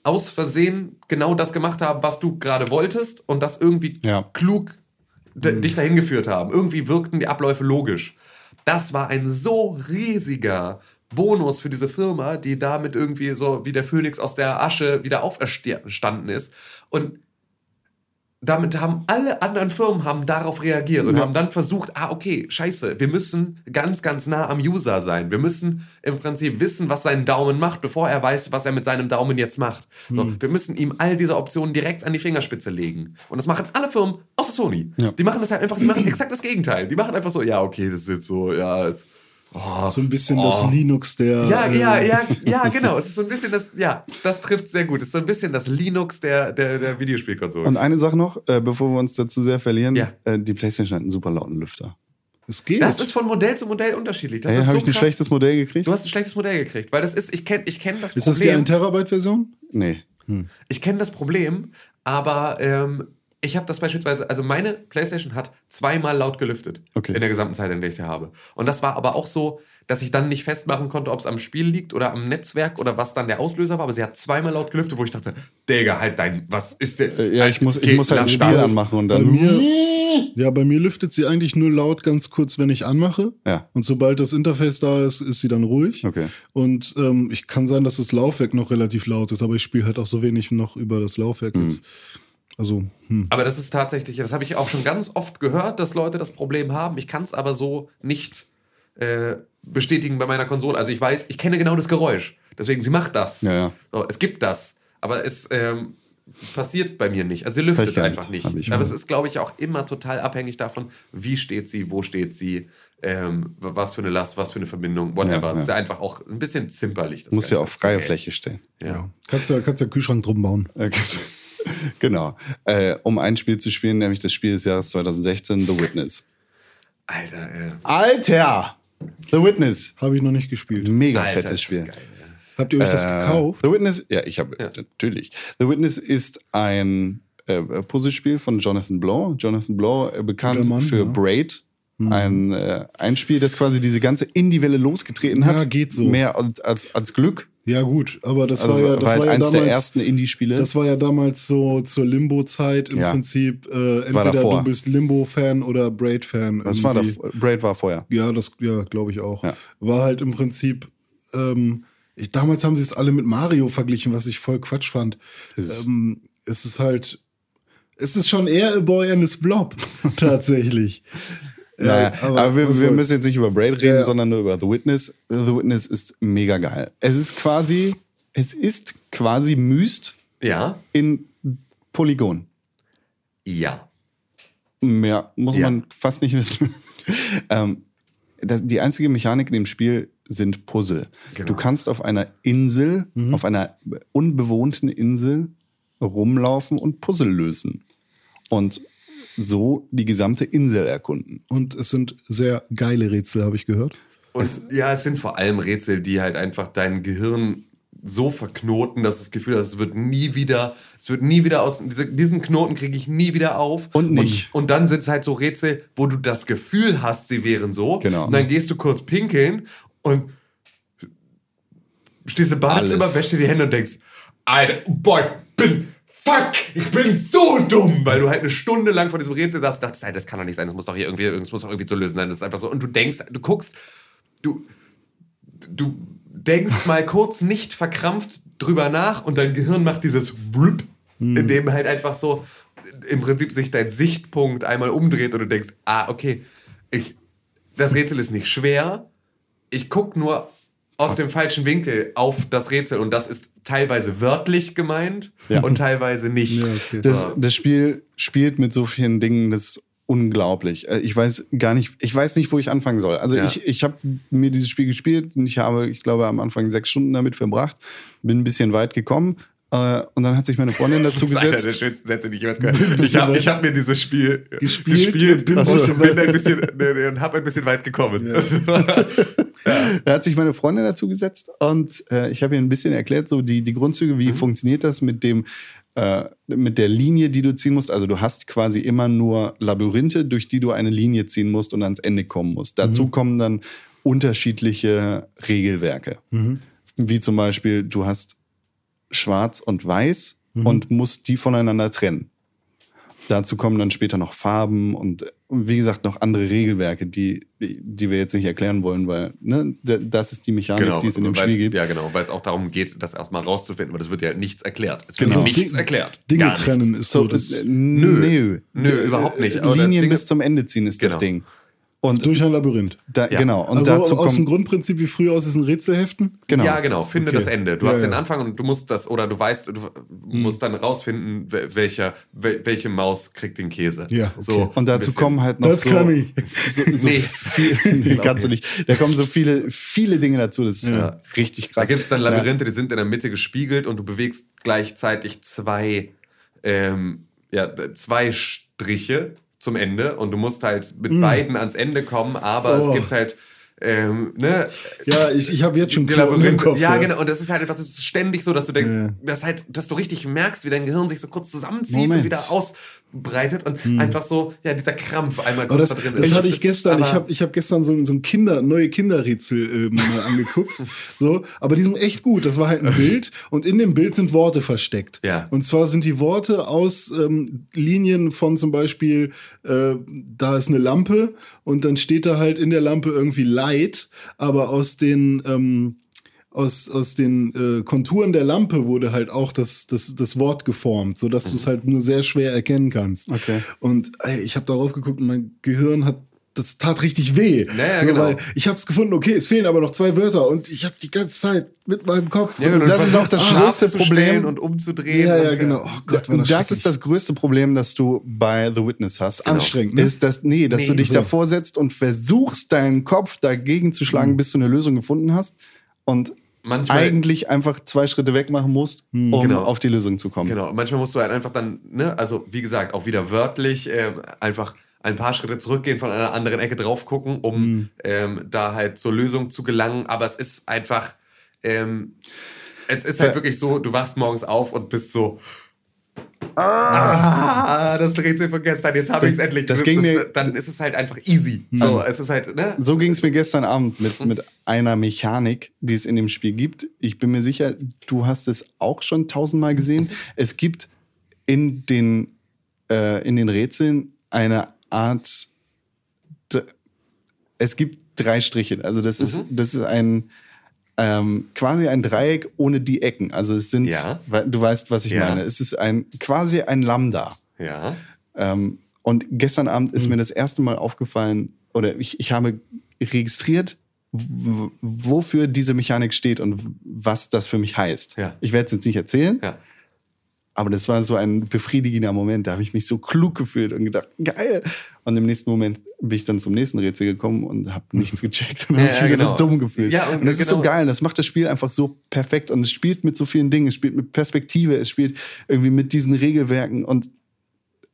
aus Versehen genau das gemacht haben, was du gerade wolltest und das irgendwie Ja. klug d- dich dahin geführt haben. Irgendwie wirkten die Abläufe logisch. Das war ein so riesiger Bonus für diese Firma, die damit irgendwie so wie der Phönix aus der Asche wieder auferstanden ist. Und damit haben alle anderen Firmen haben darauf reagiert und haben dann versucht, ah, okay, scheiße, wir müssen ganz, ganz nah am User sein. Wir müssen im Prinzip wissen, was sein Daumen macht, bevor er weiß, was er mit seinem Daumen jetzt macht. So, Wir müssen ihm all diese Optionen direkt an die Fingerspitze legen. Und das machen alle Firmen, außer Sony. Ja. Die machen das halt einfach, die machen exakt das Gegenteil. Die machen einfach so, ja, okay, das ist jetzt so, ja, jetzt, oh, So ein bisschen das Linux der. ja, äh, ja, ja, ja, genau. Es ist so ein bisschen das, ja, das trifft sehr gut. Es ist so ein bisschen das Linux der, der, der Videospielkonsole. Und eine Sache noch, äh, bevor wir uns dazu sehr verlieren. Ja. Äh, die PlayStation hat einen super lauten Lüfter. Es geht. Das ist von Modell zu Modell unterschiedlich. Das Hey, ist habe so ich ein krass. schlechtes Modell gekriegt? Du hast ein schlechtes Modell gekriegt, weil das ist, ich kenne ich kenn das ist das die Problem. 1 Terabyte-Version? nee. ich kenne das Problem, aber ähm, ich habe das beispielsweise, also meine Playstation hat zweimal laut gelüftet Okay. in der gesamten Zeit, in der ich sie habe. Und das war aber auch so, dass ich dann nicht festmachen konnte, ob es am Spiel liegt oder am Netzwerk oder was dann der Auslöser war. Aber sie hat zweimal laut gelüftet, wo ich dachte, Digga, halt dein, was ist denn? Äh, ja, ich muss, ich muss halt ein lass Spiel das. anmachen und Bei dann. mir, ja, bei mir lüftet sie eigentlich nur laut ganz kurz, wenn ich anmache. Ja. Und sobald das Interface da ist, ist sie dann ruhig. Okay. Und ähm, ich kann sein, dass das Laufwerk noch relativ laut ist, aber ich spiele halt auch so wenig noch über das Laufwerk Mhm. jetzt. Also, hm. Aber das ist tatsächlich, das habe ich auch schon ganz oft gehört, dass Leute das Problem haben. Ich kann es aber so nicht äh, bestätigen bei meiner Konsole. Also ich weiß, ich kenne genau das Geräusch. Deswegen, sie macht das. Ja, ja. So, es gibt das. Aber es ähm, passiert bei mir nicht. Also sie lüftet ich gar einfach nicht. nicht. Aber es ist, glaube ich, auch immer total abhängig davon, wie steht sie, wo steht sie, ähm, was für eine Last, was für eine Verbindung, whatever. Ja, Es ist ja. einfach auch ein bisschen zimperlich. Das Muss ja Ganze. auf freie Okay. Fläche stehen. Ja. kannst du kannst du Kühlschrank drum bauen. Äh, genau. Äh, um ein Spiel zu spielen, nämlich das Spiel des Jahres 2016, The Witness. Alter, äh, Alter! The Witness. Habe ich noch nicht gespielt. Mega Alter, fettes das Spiel. geil, ja. Habt ihr euch das Äh, gekauft? The Witness, ja, ich habe, natürlich. The Witness ist ein äh, Puzzlespiel von Jonathan Blow. Jonathan Blow, äh, bekannt Mann, für ja. Mhm. Braid. Ein, äh, ein Spiel, das quasi diese ganze Indie-Welle losgetreten hat. Ja, geht so. Mehr als, als, als Glück. Ja, gut, aber das Also war ja, das halt war ja eins damals. der ersten Indie-Spiele. Das war ja damals so zur Limbo-Zeit im Ja. Prinzip. Äh, entweder du bist Limbo-Fan oder Braid-Fan. das war der, Braid war vorher. Ja, das ja, glaube ich auch. Ja. War halt im Prinzip. Ähm, ich, damals haben sie es alle mit Mario verglichen, was ich voll Quatsch fand. Ist- Ähm, es ist halt. Es ist schon eher a Boy and his Blob, tatsächlich. Naja, aber, wir, was wir soll- müssen jetzt nicht über Braid reden, ja. sondern nur über The Witness. The Witness ist mega geil. Es ist quasi, es ist quasi Myst Ja? in Polygon. Ja. Mehr muss Ja. man fast nicht wissen. ähm, das, die einzige Mechanik in dem Spiel sind Puzzle. Genau. Du kannst auf einer Insel, Mhm. auf einer unbewohnten Insel rumlaufen und Puzzle lösen. Und so die gesamte Insel erkunden. Und es sind sehr geile Rätsel, habe ich gehört. Und ja, es sind vor allem Rätsel, die halt einfach dein Gehirn so verknoten, dass du das Gefühl hast, es wird nie wieder, es wird nie wieder aus, diese, diesen Knoten kriege ich nie wieder auf. Und nicht. Und, und dann sind es halt so Rätsel, wo du das Gefühl hast, sie wären so. Genau. Und dann gehst du kurz pinkeln und stehst im Badezimmer, wäschst dir die Hände und denkst, Alter, boy, bin, fuck, ich bin so dumm, weil du halt eine Stunde lang vor diesem Rätsel saßt und dachtest, das kann doch nicht sein, das muss doch hier irgendwie, das muss doch irgendwie zu lösen sein, das ist einfach so. Und du denkst, du guckst, du, du denkst mal kurz nicht verkrampft drüber nach und dein Gehirn macht dieses Wrup, in dem halt einfach so im Prinzip sich dein Sichtpunkt einmal umdreht und du denkst, ah, okay, ich, das Rätsel ist nicht schwer, ich guck nur aus dem falschen Winkel auf das Rätsel und das ist teilweise wörtlich gemeint Ja. und teilweise nicht. Ja, okay. Das, das Spiel spielt mit so vielen Dingen, das ist unglaublich. Äh, Ich weiß gar nicht, ich weiß nicht, wo ich anfangen soll. Also Ja. ich, ich habe mir dieses Spiel gespielt und ich habe, ich glaube, am Anfang sechs Stunden damit verbracht, bin ein bisschen weit gekommen äh, und dann hat sich meine Freundin dazu Das ist einer der gesetzt. schönsten Sätze, die ich jemals gehört habe. Ich habe hab mir dieses Spiel Gespielt gespielt und bin bisschen bin ein bisschen, und hab ein bisschen weit gekommen. Da hat sich meine Freundin dazu gesetzt und äh, ich habe ihr ein bisschen erklärt, so die, die Grundzüge, wie funktioniert das mit dem äh, mit der Linie, die du ziehen musst. Also du hast quasi immer nur Labyrinthe, durch die du eine Linie ziehen musst und ans Ende kommen musst. Dazu kommen dann unterschiedliche Regelwerke. Wie zum Beispiel, du hast schwarz und weiß und musst die voneinander trennen. Dazu kommen dann später noch Farben und, und wie gesagt noch andere Regelwerke, die, die wir jetzt nicht erklären wollen, weil ne, das ist die Mechanik, Genau, die es in dem Spiel gibt. Ja, genau, weil es auch darum geht, das erstmal rauszufinden, weil das wird ja nichts erklärt. Es Genau. wird nichts Ding- erklärt. Dinge Gar nichts. trennen ist so, So, das äh, nö, Nö, überhaupt nicht. Linien Dinge- bis zum Ende ziehen ist das Genau. Ding. Und durch ein Labyrinth. da, Ja. genau. Und also dazu aus dem Grundprinzip wie früher aus diesen Rätselheften. genau. Ja, genau. Finde Okay. das Ende. Du Ja, hast den ja. Anfang und du musst das, oder du weißt, du musst dann rausfinden, wel- welcher, wel- welche Maus kriegt den Käse. Ja, okay. so, Und dazu kommen halt noch Das so, kann ich. so, so Nee. viel, kannst du nicht. Da kommen so viele, viele Dinge dazu. Das ist Ja. richtig Da krass. gibt es dann Labyrinthe, die sind in der Mitte gespiegelt und du bewegst gleichzeitig zwei, ähm, ja, zwei Striche zum Ende und du musst halt mit beiden ans Ende kommen, aber Oh. es gibt halt, ähm, ne, Ja, ich, ich habe jetzt schon im Labyrinthe. Kopf. ja, genau. Und das ist halt einfach das ist ständig so, dass du denkst, Ja. dass halt, dass du richtig merkst, wie dein Gehirn sich so kurz zusammenzieht Moment. und wieder ausbreitet und einfach so, ja, dieser Krampf einmal kurz das, da drin das ist. hatte ich gestern. Ich habe ich hab gestern so, ein- so ein Kinder, neue Kinderrätsel äh, mal angeguckt. So, aber die sind echt gut. Das war halt ein Bild und in dem Bild sind Worte versteckt. Ja. Und zwar sind die Worte aus ähm, Linien von zum Beispiel, äh, da ist eine Lampe und dann steht da halt in der Lampe irgendwie Light, aber aus den ähm, aus, aus den äh, Konturen der Lampe wurde halt auch das, das, das Wort geformt, so dass du es halt nur sehr schwer erkennen kannst. Okay. Und ey, ich habe darauf geguckt und mein Gehirn hat das tat richtig weh. Ja, ja, Nur genau. Weil ich habe es gefunden, okay, es fehlen aber noch zwei Wörter und ich habe die ganze Zeit mit meinem Kopf. Ja, und und das ist auch das größte Problem. und umzudrehen. ja, ja, und, äh, genau. Oh Gott, war das, das ist das größte Problem, das du bei The Witness hast. Anstrengend, ne? Ist das, nee, dass Nee. du dich So. davor setzt und versuchst, deinen Kopf dagegen zu schlagen, Hm. bis du eine Lösung gefunden hast. Und Manchmal- eigentlich einfach zwei Schritte weg machen musst, um Genau. auf die Lösung zu kommen. Genau, manchmal musst du halt einfach dann, ne, also wie gesagt, auch wieder wörtlich ähm, einfach ein paar Schritte zurückgehen, von einer anderen Ecke drauf gucken, um Mhm. ähm, da halt zur Lösung zu gelangen. Aber es ist einfach, ähm, es ist halt Ja. wirklich so, du wachst morgens auf und bist so. Ah, das Rätsel von gestern, jetzt habe ich es Das- endlich. das ging mir- dann ist es halt einfach easy. So, es ist halt, ne? So ging es mir gestern Abend mit, mit einer Mechanik, die es in dem Spiel gibt. Ich bin mir sicher, du hast es auch schon tausendmal gesehen. Es gibt in den, äh, in den Rätseln eine Art. Es gibt drei Striche. Also das ist, das ist ein ähm, quasi ein Dreieck ohne die Ecken. Also es sind, Ja. du weißt, was ich Ja. meine. Es ist ein quasi ein Lambda. Ja. Ähm, und gestern Abend ist mir das erste Mal aufgefallen, oder ich, ich habe registriert, wofür diese Mechanik steht und was das für mich heißt. Ja. Ich werde es jetzt nicht erzählen, Ja. Aber das war so ein befriedigender Moment. Da habe ich mich so klug gefühlt und gedacht, geil. Und im nächsten Moment bin ich dann zum nächsten Rätsel gekommen und habe nichts gecheckt und Ja, habe mich ja, wieder genau. so dumm gefühlt. Ja, und und das ist so genau. geil. Das macht das Spiel einfach so perfekt und es spielt mit so vielen Dingen. Es spielt mit Perspektive, es spielt irgendwie mit diesen Regelwerken und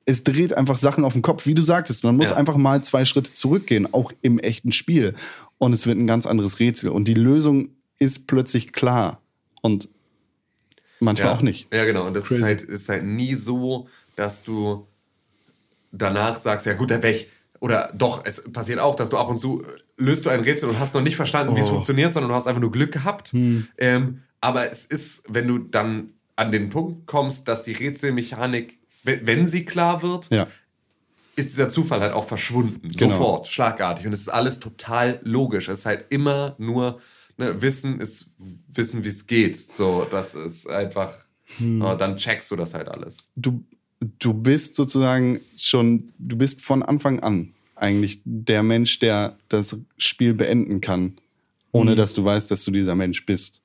es dreht einfach Sachen auf den Kopf, wie du sagtest. Man muss Ja. einfach mal zwei Schritte zurückgehen, auch im echten Spiel. Und es wird ein ganz anderes Rätsel. Und die Lösung ist plötzlich klar. Und manchmal ja. auch nicht. Ja, genau. Und das ist halt, ist halt nie so, dass du danach sagst, ja gut, wäre ich. Oder doch, es passiert auch, dass du ab und zu äh, löst du ein Rätsel und hast noch nicht verstanden, wie es Oh. funktioniert, sondern du hast einfach nur Glück gehabt. Ähm, aber es ist, wenn du dann an den Punkt kommst, dass die Rätselmechanik, wenn, wenn sie klar wird, Ja. ist dieser Zufall halt auch verschwunden. Genau. Sofort, schlagartig. Und es ist alles total logisch. Es ist halt immer nur, ne, Wissen ist Wissen, wie es geht. So, das ist einfach, äh, dann checkst du das halt alles. Du, du bist sozusagen schon, du bist von Anfang an eigentlich der Mensch, der das Spiel beenden kann, ohne dass du weißt, dass du dieser Mensch bist.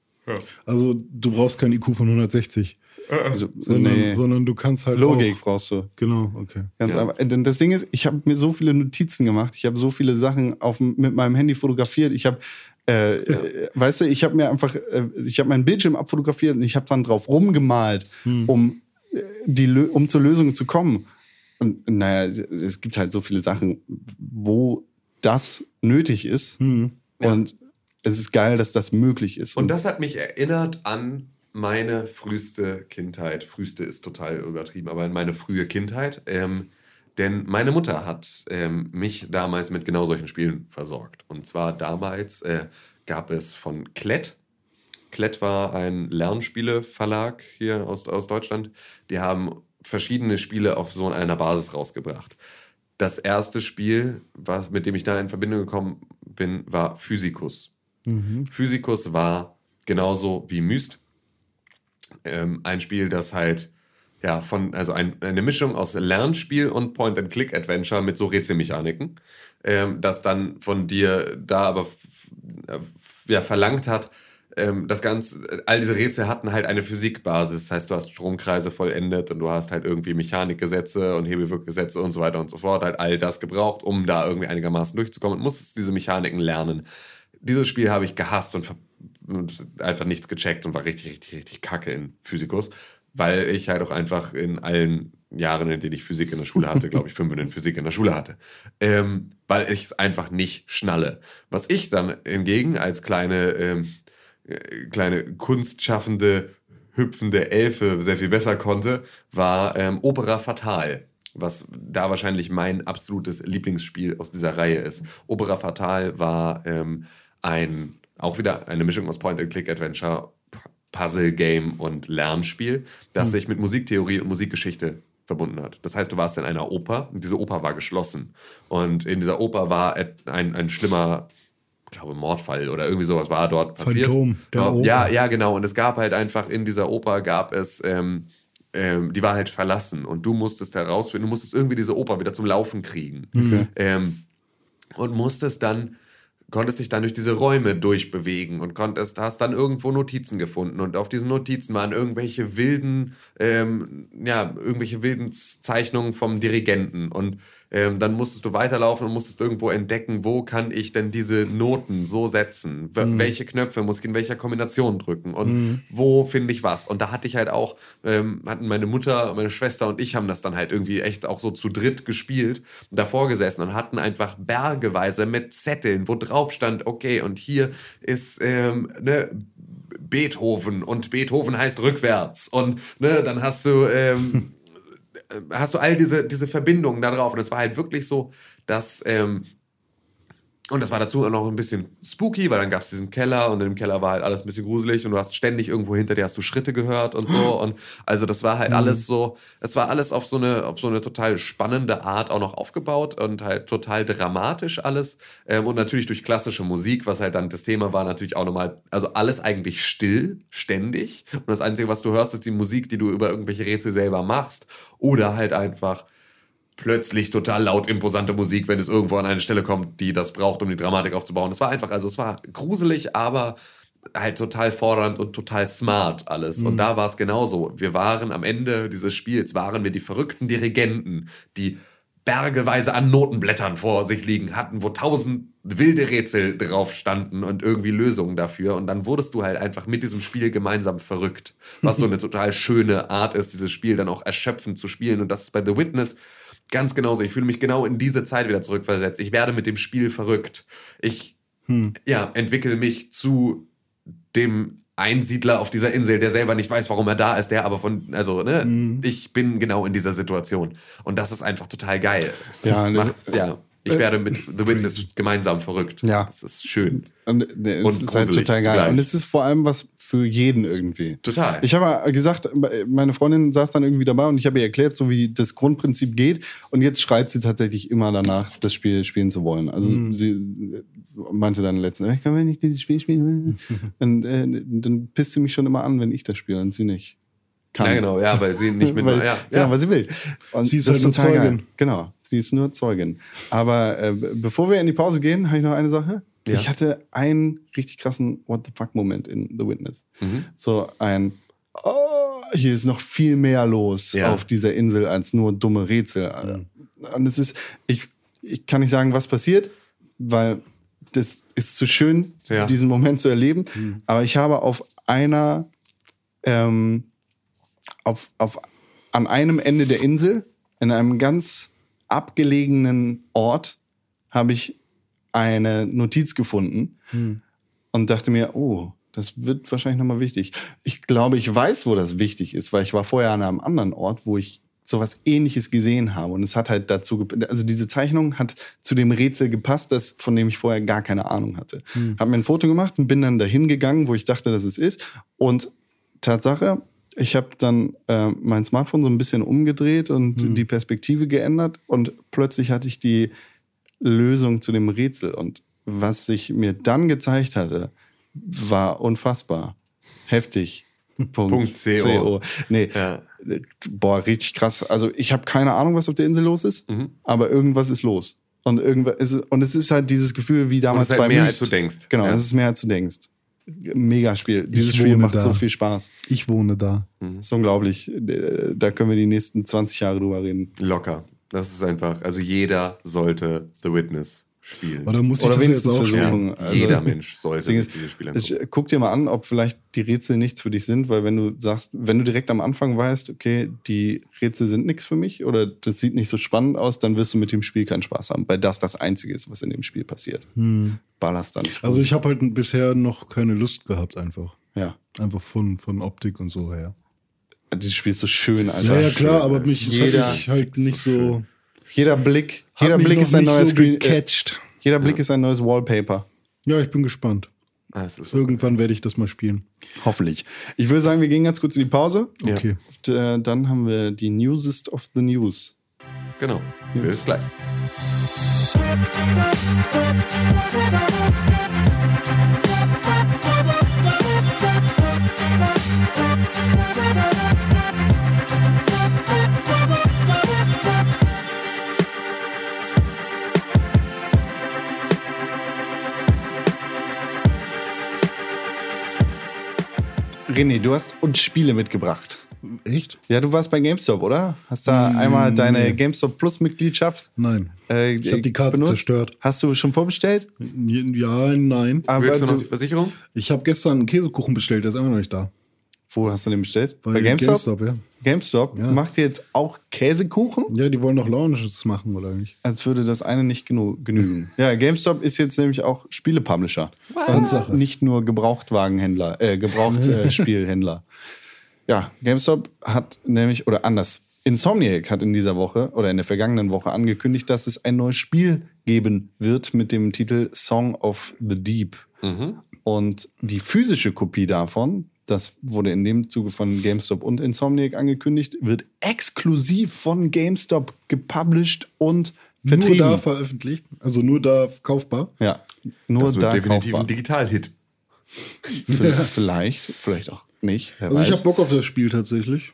Also du brauchst kein IQ von 160, Also, sondern, nee. sondern du kannst halt Logik auch, brauchst du. Genau, okay. Ganz Ja. das Ding ist, ich habe mir so viele Notizen gemacht. Ich habe so viele Sachen auf, mit meinem Handy fotografiert. Ich habe, äh, äh, weißt du, ich habe mir einfach, äh, ich habe meinen Bildschirm abfotografiert und ich habe dann drauf rumgemalt, um äh, die, Lö- um zur Lösung zu kommen. Und naja, es, gibt halt so viele Sachen, wo das nötig ist. Und es ist geil, dass das möglich ist. Und das hat mich erinnert an meine früheste Kindheit. Früheste ist total übertrieben, aber an meine frühe Kindheit. Ähm, denn meine Mutter hat ähm, mich damals mit genau solchen Spielen versorgt. Und zwar damals äh, gab es von Klett. Klett war ein Lernspieleverlag hier aus, aus Deutschland. Die haben verschiedene Spiele auf so einer Basis rausgebracht. Das erste Spiel, was, mit dem ich da in Verbindung gekommen bin, war Physikus. Physikus war genauso wie Myst. Ähm, ein Spiel, das halt ja von, also ein, eine Mischung aus Lernspiel und Point-and-Click-Adventure mit so Rätselmechaniken, ähm, das dann von dir da aber ja, verlangt hat, ähm, das Ganze, all diese Rätsel hatten halt eine Physikbasis. Das heißt, du hast Stromkreise vollendet und du hast halt irgendwie Mechanikgesetze und Hebelwirkgesetze und so weiter und so fort, halt all das gebraucht, um da irgendwie einigermaßen durchzukommen und musstest diese Mechaniken lernen. Dieses Spiel habe ich gehasst und, und einfach nichts gecheckt und war richtig, richtig, richtig kacke in Physikus, weil ich halt auch einfach in allen Jahren, in denen ich Physik in der Schule hatte, glaube ich, fünf in Physik in der Schule hatte, ähm, weil ich es einfach nicht schnalle. Was ich dann hingegen als kleine, ähm, äh, kleine kunstschaffende, hüpfende Elfe sehr viel besser konnte, war ähm, Opera Fatal. Was da wahrscheinlich mein absolutes Lieblingsspiel aus dieser Reihe ist. Opera Fatal war ähm, ein, auch wieder eine Mischung aus Point-and-Click-Adventure, Puzzle-Game und Lernspiel, das sich mit Musiktheorie und Musikgeschichte verbunden hat. Das heißt, du warst in einer Oper und diese Oper war geschlossen. Und in dieser Oper war ein, ein schlimmer, ich glaube, Mordfall oder irgendwie sowas war dort passiert. Phantom der ja, Oper. ja, ja, genau. Und es gab halt einfach in dieser Oper gab es, ähm, ähm, die war halt verlassen und du musstest herausfinden, du musstest irgendwie diese Oper wieder zum Laufen kriegen. Ähm, und musstest dann, konntest dich dann durch diese Räume durchbewegen und konntest, hast dann irgendwo Notizen gefunden und auf diesen Notizen waren irgendwelche wilden, ähm, ja, irgendwelche wilden Zeichnungen vom Dirigenten und ähm, dann musstest du weiterlaufen und musstest irgendwo entdecken, wo kann ich denn diese Noten so setzen? W Welche Knöpfe muss ich in welcher Kombination drücken? Und wo finde ich was? Und da hatte ich halt auch, ähm, hatten meine Mutter, meine Schwester und ich haben das dann halt irgendwie echt auch so zu dritt gespielt, davor gesessen und hatten einfach bergeweise mit Zetteln, wo drauf stand, okay, und hier ist ähm, ne, Beethoven und Beethoven heißt rückwärts. Und ne, dann hast du ähm, hast du all diese, diese Verbindungen da drauf. Und es war halt wirklich so, dass. Ähm, und das war dazu auch noch ein bisschen spooky, weil dann gab es diesen Keller und im Keller war halt alles ein bisschen gruselig und du hast ständig irgendwo hinter dir hast du Schritte gehört und so. Und also das war halt alles so, es war alles auf so eine, auf so eine total spannende Art auch noch aufgebaut und halt total dramatisch alles. Ähm, und natürlich durch klassische Musik, was halt dann das Thema war, natürlich auch nochmal, also alles eigentlich still, ständig. Und das Einzige, was du hörst, ist die Musik, die du über irgendwelche Rätsel selber machst. Oder halt einfach plötzlich total laut imposante Musik, wenn es irgendwo an eine Stelle kommt, die das braucht, um die Dramatik aufzubauen. Es war einfach, also es war gruselig, aber halt total fordernd und total smart alles. Und da war es genauso. Wir waren am Ende dieses Spiels, waren wir die verrückten Dirigenten, die bergeweise an Notenblättern vor sich liegen hatten, wo tausend wilde Rätsel drauf standen und irgendwie Lösungen dafür. Und dann wurdest du halt einfach mit diesem Spiel gemeinsam verrückt. Was so eine total schöne Art ist, dieses Spiel dann auch erschöpfend zu spielen. Und das ist bei The Witness ganz genauso. Ich fühle mich genau in diese Zeit wieder zurückversetzt. Ich werde mit dem Spiel verrückt. Ich ja, entwickle mich zu dem Einsiedler auf dieser Insel, der selber nicht weiß, warum er da ist, der aber von, also, ne, Mhm. ich bin genau in dieser Situation. Und das ist einfach total geil. Ja, Das ne, macht's, ja. Ich werde mit The Witness gemeinsam verrückt. Ja. Das ist schön. Und ne, es Und ist halt total geil. zugleich. Und es ist vor allem was für jeden irgendwie. Total. Ich habe gesagt, meine Freundin saß dann irgendwie dabei und ich habe ihr erklärt, so wie das Grundprinzip geht. Und jetzt schreit sie tatsächlich immer danach, das Spiel spielen zu wollen. Also sie meinte dann letztens, ich kann wenn ich dieses Spiel spielen. und äh, dann pisst sie mich schon immer an, wenn ich das spiele und sie nicht. Kann. Ja, genau, ja, weil sie nicht mit, weil, ja, Genau, weil sie will. Und Sie ist halt nur total geil. Zeugin. Genau, sie ist nur Zeugin. Aber äh, be- bevor wir in die Pause gehen, habe ich noch eine Sache. Ja. Ich hatte einen richtig krassen What the fuck-Moment in The Witness. Mhm. So ein, oh, hier ist noch viel mehr los Ja. auf dieser Insel als nur dumme Rätsel. Und es ist, ich, ich kann nicht sagen, was passiert, weil das ist zu schön, Ja. diesen Moment zu erleben. Aber ich habe auf einer, ähm, auf, auf, an einem Ende der Insel, in einem ganz abgelegenen Ort, habe ich eine Notiz gefunden und dachte mir, oh, das wird wahrscheinlich nochmal wichtig. Ich glaube, ich weiß, wo das wichtig ist, weil ich war vorher an einem anderen Ort, wo ich sowas ähnliches gesehen habe. Und es hat halt dazu, also diese Zeichnung hat zu dem Rätsel gepasst, das, von dem ich vorher gar keine Ahnung hatte. Hab mir ein Foto gemacht und bin dann dahin gegangen, wo ich dachte, dass es ist. Und Tatsache, ich habe dann äh, mein Smartphone so ein bisschen umgedreht und die Perspektive geändert und plötzlich hatte ich die Lösung zu dem Rätsel. Und was sich mir dann gezeigt hatte, war unfassbar. Heftig. Punkt, Punkt CO. Nee, Ja. boah, richtig krass. Also ich habe keine Ahnung, was auf der Insel los ist, Mhm. aber irgendwas ist los. Und irgendwas ist, und es ist halt dieses Gefühl wie Und damals es ist halt bei mehr, Myst. als du denkst. Genau, Ja. es ist mehr als du denkst. Mega Spiel. Dieses Ich Spiel macht da. so viel Spaß. Ich wohne da. ist unglaublich. Äh, Da können wir die nächsten 20 Jahre drüber reden. Locker. Das ist einfach, also jeder sollte The Witness spielen. Oder muss ich Oder das jetzt auch versuchen. schon? ja, Also, jeder Mensch sollte Das sich ist, dieses Spiel ich, angucken. guck dir mal an, ob vielleicht die Rätsel nichts für dich sind, weil wenn du sagst, wenn du direkt am Anfang weißt, okay, die Rätsel sind nichts für mich oder das sieht nicht so spannend aus, dann wirst du mit dem Spiel keinen Spaß haben, weil das das Einzige ist, was in dem Spiel passiert. Ballerst da nicht. Also ich habe halt bisher noch keine Lust gehabt einfach. ja. Einfach von, von Optik und so her. Dieses Spiel ist so schön, Alter. ja, ja, klar, aber mich jeder hat mich halt nicht so. Jeder Blick, jeder Blick ist ein neues so Screen. Äh, gecatcht. jeder Blick ist ein neues Wallpaper. Ja, ich bin gespannt. Ah. Irgendwann werde ich das mal spielen. Hoffentlich. Ich würde sagen, wir gehen ganz kurz in die Pause. Ja. Okay. Und, äh, dann haben wir die Newsest of the News. Genau. Bis gleich. René, du hast uns Spiele mitgebracht. Echt? Ja, du warst bei GameStop, oder? Hast da einmal deine GameStop Plus Mitgliedschaft. Nein. äh, Ich hab die Karte benutzt. zerstört. Hast du schon vorbestellt? Ja, nein. Aber Willst du noch die Versicherung? Ich habe gestern einen Käsekuchen bestellt, der ist immer noch nicht da. Wo hast du den bestellt? Bei bei GameStop? GameStop, ja. GameStop Ja. macht ihr jetzt auch Käsekuchen? Ja, die wollen noch Launches machen, oder nicht? Als würde das eine nicht genu genügen. ja, GameStop ist jetzt nämlich auch Spielepublisher. Und Tatsache. nicht nur Gebrauchtwagenhändler, äh, Gebrauchtspielhändler. ja, GameStop hat nämlich, oder anders, Insomniac hat in dieser Woche oder in der vergangenen Woche angekündigt, dass es ein neues Spiel geben wird mit dem Titel Song of the Deep. Und die physische Kopie davon, das wurde in dem Zuge von GameStop und Insomniac angekündigt, wird exklusiv von GameStop gepublished und vertrieben. Nur da veröffentlicht, also nur da kaufbar. ja, nur Das wird da definitiv kaufbar. ein Digital-Hit. Vielleicht, vielleicht auch nicht. Wer Also ich weiß. habe Bock auf das Spiel tatsächlich.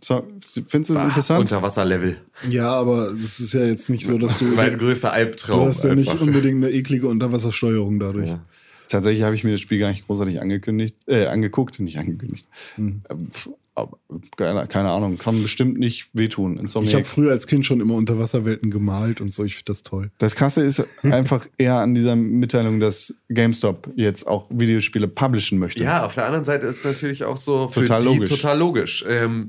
so, findest du das interessant? Unterwasserlevel. Ja, aber es ist ja jetzt nicht so, dass du. Mein größter du Albtraum. hast ja nicht unbedingt eine eklige Unterwassersteuerung dadurch. Ja. Tatsächlich habe ich mir das Spiel gar nicht großartig angekündigt, äh, angeguckt, nicht angekündigt. Hm. Ähm, keine, keine Ahnung, kann bestimmt nicht wehtun. Ich Insomniac. habe früher als Kind schon immer Unterwasserwelten gemalt und so. Ich finde das toll. Das Krasse ist einfach eher an dieser Mitteilung, dass GameStop jetzt auch Videospiele publishen möchte. Ja, auf der anderen Seite ist es natürlich auch so für Total die logisch. total logisch. Ähm,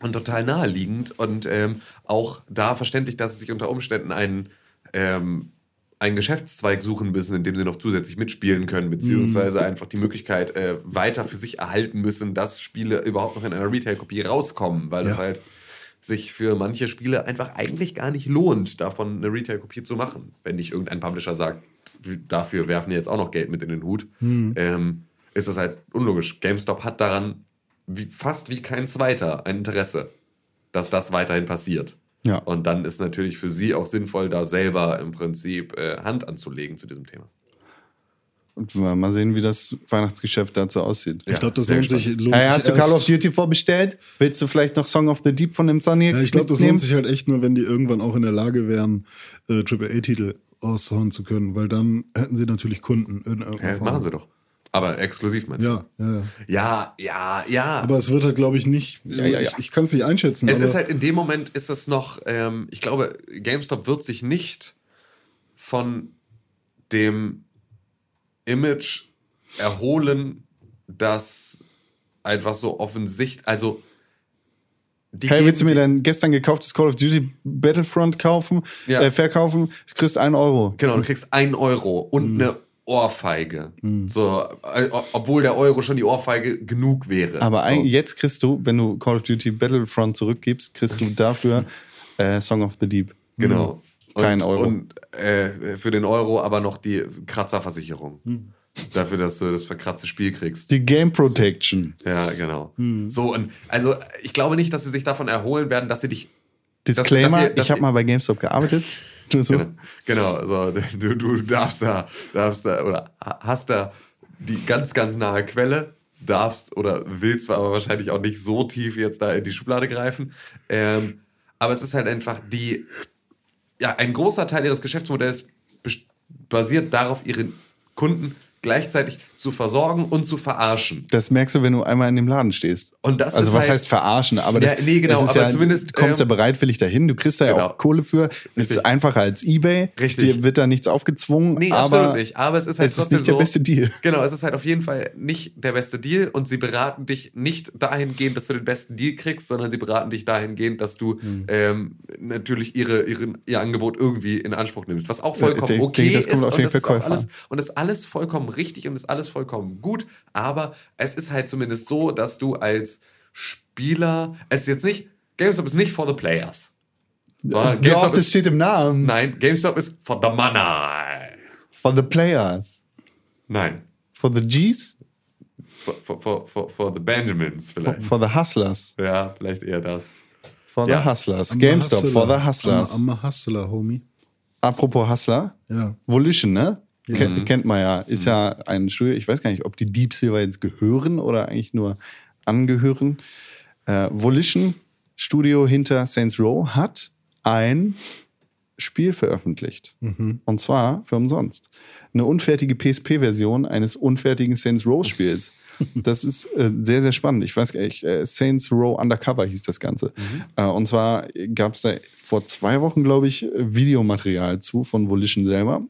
und total naheliegend und ähm, auch da verständlich, dass sie sich unter Umständen einen, ähm, einen Geschäftszweig suchen müssen, in dem sie noch zusätzlich mitspielen können, beziehungsweise einfach die Möglichkeit äh, weiter für sich erhalten müssen, dass Spiele überhaupt noch in einer Retail-Kopie rauskommen, weil das Ja. halt sich für manche Spiele einfach eigentlich gar nicht lohnt, davon eine Retail-Kopie zu machen. Wenn nicht irgendein Publisher sagt, dafür werfen wir jetzt auch noch Geld mit in den Hut, ähm, ist das halt unlogisch. GameStop hat daran wie, fast wie kein zweiter ein Interesse, dass das weiterhin passiert. Ja. Und dann ist natürlich für sie auch sinnvoll, da selber im Prinzip äh, Hand anzulegen zu diesem Thema. Und mal sehen, wie das Weihnachtsgeschäft dazu aussieht. Ich glaube, das lohnt sich, lohnt Hey, sich hast du Call of Duty vorbestellt? Willst du vielleicht noch Song of the Deep von dem Sonic Ja, ich glaube, das lohnt sich halt echt nur, wenn die irgendwann auch in der Lage wären, äh, AAA-Titel aushauen zu können, weil dann hätten sie natürlich Kunden. In irgendeiner Ja, Form. machen sie doch. Aber exklusiv meinst Ja, ja, ja. du? Ja, ja, ja. Aber es wird halt, glaube ich, nicht. Ja, ja, ja. Ich, ich kann es nicht einschätzen. Es ist halt in dem Moment ist es noch, ähm, ich glaube, GameStop wird sich nicht von dem Image erholen, das einfach so offensichtlich, also Hey, willst du mir dein gestern gekauftes Call of Duty Battlefront kaufen, Ja. äh, verkaufen? Du kriegst einen Euro. Genau, du kriegst einen Euro und Mhm. eine Ohrfeige. So, äh, obwohl der Euro schon die Ohrfeige genug wäre. Aber so. jetzt kriegst du, wenn du Call of Duty Battlefront zurückgibst, kriegst du dafür äh, Song of the Deep. Genau. Kein und, Euro. Und äh, für den Euro aber noch die Kratzerversicherung. Dafür, dass du das verkratzte Spiel kriegst. Die Game Protection. Ja, genau. So, und also ich glaube nicht, dass sie sich davon erholen werden, dass sie dich. Disclaimer, dass ihr- dass ich habe mal bei GameStop gearbeitet. So. Genau, genau so, du, du darfst da, darfst da oder hast da die ganz, ganz nahe Quelle, darfst oder willst aber wahrscheinlich auch nicht so tief jetzt da in die Schublade greifen. Ähm, aber es ist halt einfach die, ja, ein großer Teil ihres Geschäftsmodells basiert darauf, ihre Kunden gleichzeitig zu versorgen und zu verarschen. Das merkst du, wenn du einmal in dem Laden stehst. Und das also ist was halt- heißt verarschen? Aber das, Ja, nee, genau, das ist aber ja, zumindest, du kommst ja ähm, bereitwillig dahin. Du kriegst da ja genau. auch Kohle für. Es ist einfacher als eBay. Richtig. Dir wird da nichts aufgezwungen. Nee, aber absolut nicht. Aber es ist halt es ist trotzdem nicht der so, beste Deal. Genau, es ist halt auf jeden Fall nicht der beste Deal und sie beraten dich nicht dahingehend, dass du den besten Deal kriegst, sondern sie beraten dich dahingehend, dass du Hm. ähm, natürlich ihre, ihren, ihr Angebot irgendwie in Anspruch nimmst, was auch Ja, vollkommen ich okay denke, das kommt ist auf und das, ist alles, und das ist alles vollkommen richtig und ist alles vollkommen gut, aber es ist halt zumindest so, dass du als Spieler, es ist jetzt nicht, GameStop ist nicht for the players. Doch, GameStop das ist, steht im Namen. nein, GameStop ist for the money. For the players. Nein. For the G's. For, for, for, for, for the Benjamins For, vielleicht. for the Hustlers. Ja, vielleicht eher das. For Ja. the Hustlers. I'm GameStop. hustler. For the Hustlers. I'm, I'm a hustler, homie. Apropos Hustler. Ja. Volition, ne? Mhm. Ken, kennt man ja. Ist ja ein Studio. Ich weiß gar nicht, ob die Deep Silver jetzt gehören oder eigentlich nur angehören. Äh, Volition, Studio hinter Saints Row, hat ein Spiel veröffentlicht. Und zwar für umsonst. Eine unfertige PSP-Version eines unfertigen Saints Row-Spiels. Das ist äh, sehr, sehr spannend. Ich weiß gar nicht, äh, Saints Row Undercover hieß das Ganze. Äh, und zwar gab es da vor zwei Wochen, glaube ich, Videomaterial zu von Volition selber.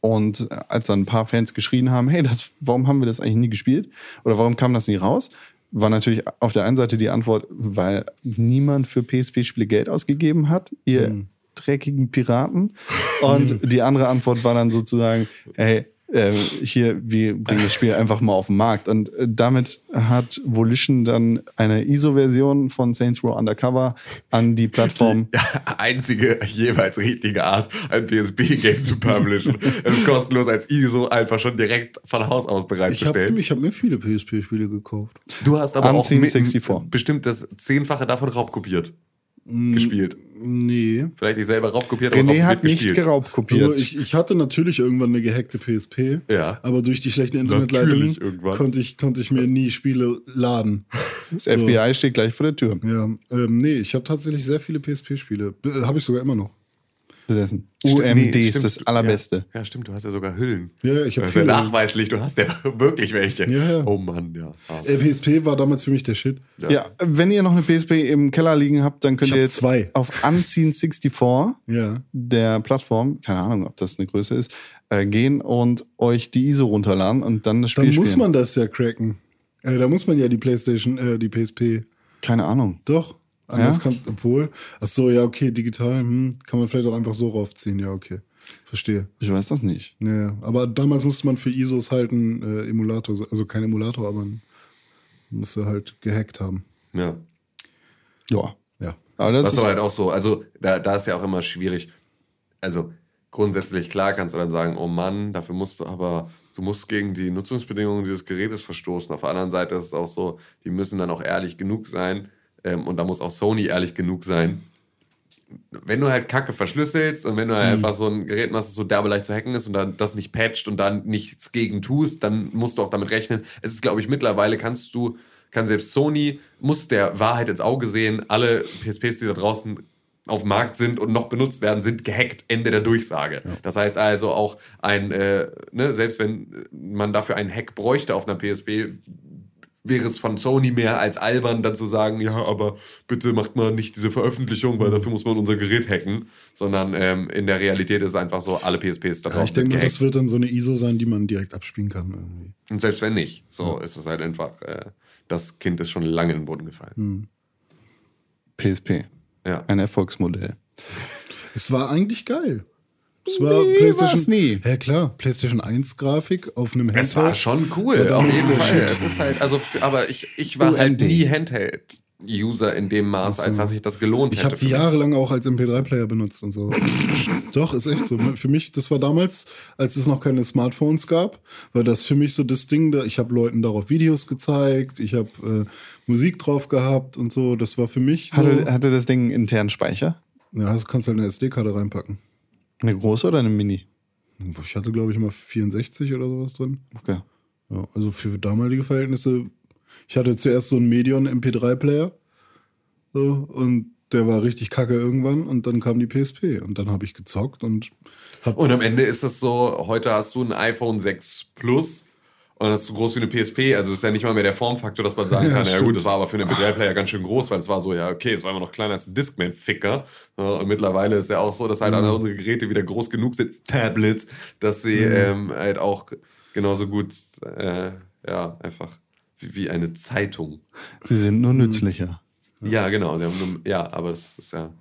Und als dann ein paar Fans geschrien haben, hey, das, warum haben wir das eigentlich nie gespielt? Oder warum kam das nie raus? War natürlich auf der einen Seite die Antwort, weil niemand für PSP-Spiele Geld ausgegeben hat, ihr dreckigen Piraten. Und die andere Antwort war dann sozusagen, hey, äh, hier, wir bringen das Spiel einfach mal auf den Markt. Und äh, damit hat Volition dann eine ISO-Version von Saints Row Undercover an die Plattform Einzige jeweils richtige Art, ein PSP-Game zu publishen. Es ist kostenlos als ISO einfach schon direkt von Haus aus Ich habe bereitzustellen. ich hab mir viele PSP-Spiele gekauft. Du hast aber auch Unseen mit, 64. bestimmt das Zehnfache davon raubkopiert gespielt. Nee. Vielleicht nicht selber raubkopiert, aber René hat nicht gespielt. geraubt kopiert. Also ich, ich hatte natürlich irgendwann eine gehackte PSP, Ja. aber durch die schlechten Internetleitungen konnte ich, konnte ich mir nie Spiele laden. Das FBI steht gleich vor der Tür. Ja, ähm, nee, ich habe tatsächlich sehr viele PSP-Spiele. Habe ich sogar immer noch. Besessen. Stimmt, UMD nee, ist das allerbeste. Ja, ja, stimmt, du hast ja sogar Hüllen. Ja, ich hab Das ist ja viele. nachweislich, du hast ja wirklich welche. Ja, ja. Oh Mann, ja. Ah. Äh, PSP war damals für mich der Shit. Ja. wenn ihr noch eine PSP im Keller liegen habt, dann könnt Ich ihr jetzt zwei. auf Unseen64 Ja. der Plattform, keine Ahnung, ob das eine Größe ist, äh, gehen und euch die ISO runterladen und dann das Spiel Dann muss spielen. man das ja cracken. Äh, da muss man ja die Playstation, äh, die PSP. keine Ahnung. Doch. Anders Ja? kann, obwohl. Ach so, ja, okay, digital, hm, kann man vielleicht auch einfach so raufziehen. Ja, okay. Verstehe. Ich weiß das nicht. Ja, aber damals musste man für ISOs halt einen äh, Emulator, also kein Emulator, aber man musste halt gehackt haben. ja. Ja. Ja. Aber das Das ist ist aber halt auch so, also da, da ist ja auch immer schwierig. Also grundsätzlich klar kannst du dann sagen, oh Mann, dafür musst du aber, du musst gegen die Nutzungsbedingungen dieses Gerätes verstoßen. Auf der anderen Seite ist es auch so, die müssen dann auch ehrlich genug sein ähm, und da muss auch Sony ehrlich genug sein. Wenn du halt Kacke verschlüsselst und wenn du halt einfach so ein Gerät machst, das so derbe leicht zu hacken ist und dann das nicht patcht und dann nichts gegen tust, dann musst du auch damit rechnen. Es ist, glaube ich, mittlerweile kannst du, kann selbst Sony, muss der Wahrheit ins Auge sehen, alle PSPs, die da draußen auf dem Markt sind und noch benutzt werden, sind gehackt. Ende der Durchsage. Das heißt also auch ein, äh, ne, selbst wenn man dafür einen Hack bräuchte auf einer PSP, wäre es von Sony mehr als albern, dann zu sagen, ja, aber bitte macht mal nicht diese Veröffentlichung, weil dafür muss man unser Gerät hacken, sondern ähm, in der Realität ist es einfach so, alle PSPs da Ja, ich denke das wird dann so eine ISO sein, die man direkt abspielen kann irgendwie. Und selbst wenn nicht, so ist es halt einfach, äh, das Kind ist schon lange in den Boden gefallen. PSP. Ja. Ein Erfolgsmodell. Es war eigentlich geil. Es war Nee, PlayStation. nie. Ja klar, PlayStation 1 Grafik auf einem Es war schon cool, auf jeden Fall. Shit. Es ist halt, also, für, aber ich, ich war halt UMD. nie Handheld. User in dem Maß, als dass sich das gelohnt Ich hätte. habe die jahrelang auch als MP3-Player benutzt und so. Doch, ist echt so. Für mich, das war damals, als es noch keine Smartphones gab, war das für mich so das Ding, da ich habe Leuten darauf Videos gezeigt, ich habe äh, Musik drauf gehabt und so. Das war für mich so. Hatte, hatte das Ding einen internen Speicher? ja, das kannst du halt eine SD-Karte reinpacken. Eine große oder eine Mini? Ich hatte, glaube ich, mal 64 oder sowas drin. Okay. Ja, also für damalige Verhältnisse. Ich hatte zuerst so einen Medion MP3-Player. So, und der war richtig kacke irgendwann. Und dann kam die PSP. Und dann habe ich gezockt und hab. Und am Ende ist es so, heute hast du ein iPhone 6 Plus und das ist so groß wie eine PSP. Also das ist ja nicht mal mehr der Formfaktor, dass man sagen Ja, kann, ja, stimmt. gut, das war aber für einen MP3-Player ganz schön groß, weil es war so, ja, okay, es war immer noch kleiner als ein Discman-Ficker. Ja, Und mittlerweile ist ja auch so, dass halt alle unsere Geräte wieder groß genug sind, Tablets, dass sie ähm, halt auch genauso gut, äh, ja, einfach wie, wie eine Zeitung. Sie sind nur nützlicher. Ja, genau. Nur, ja, aber das ist ja.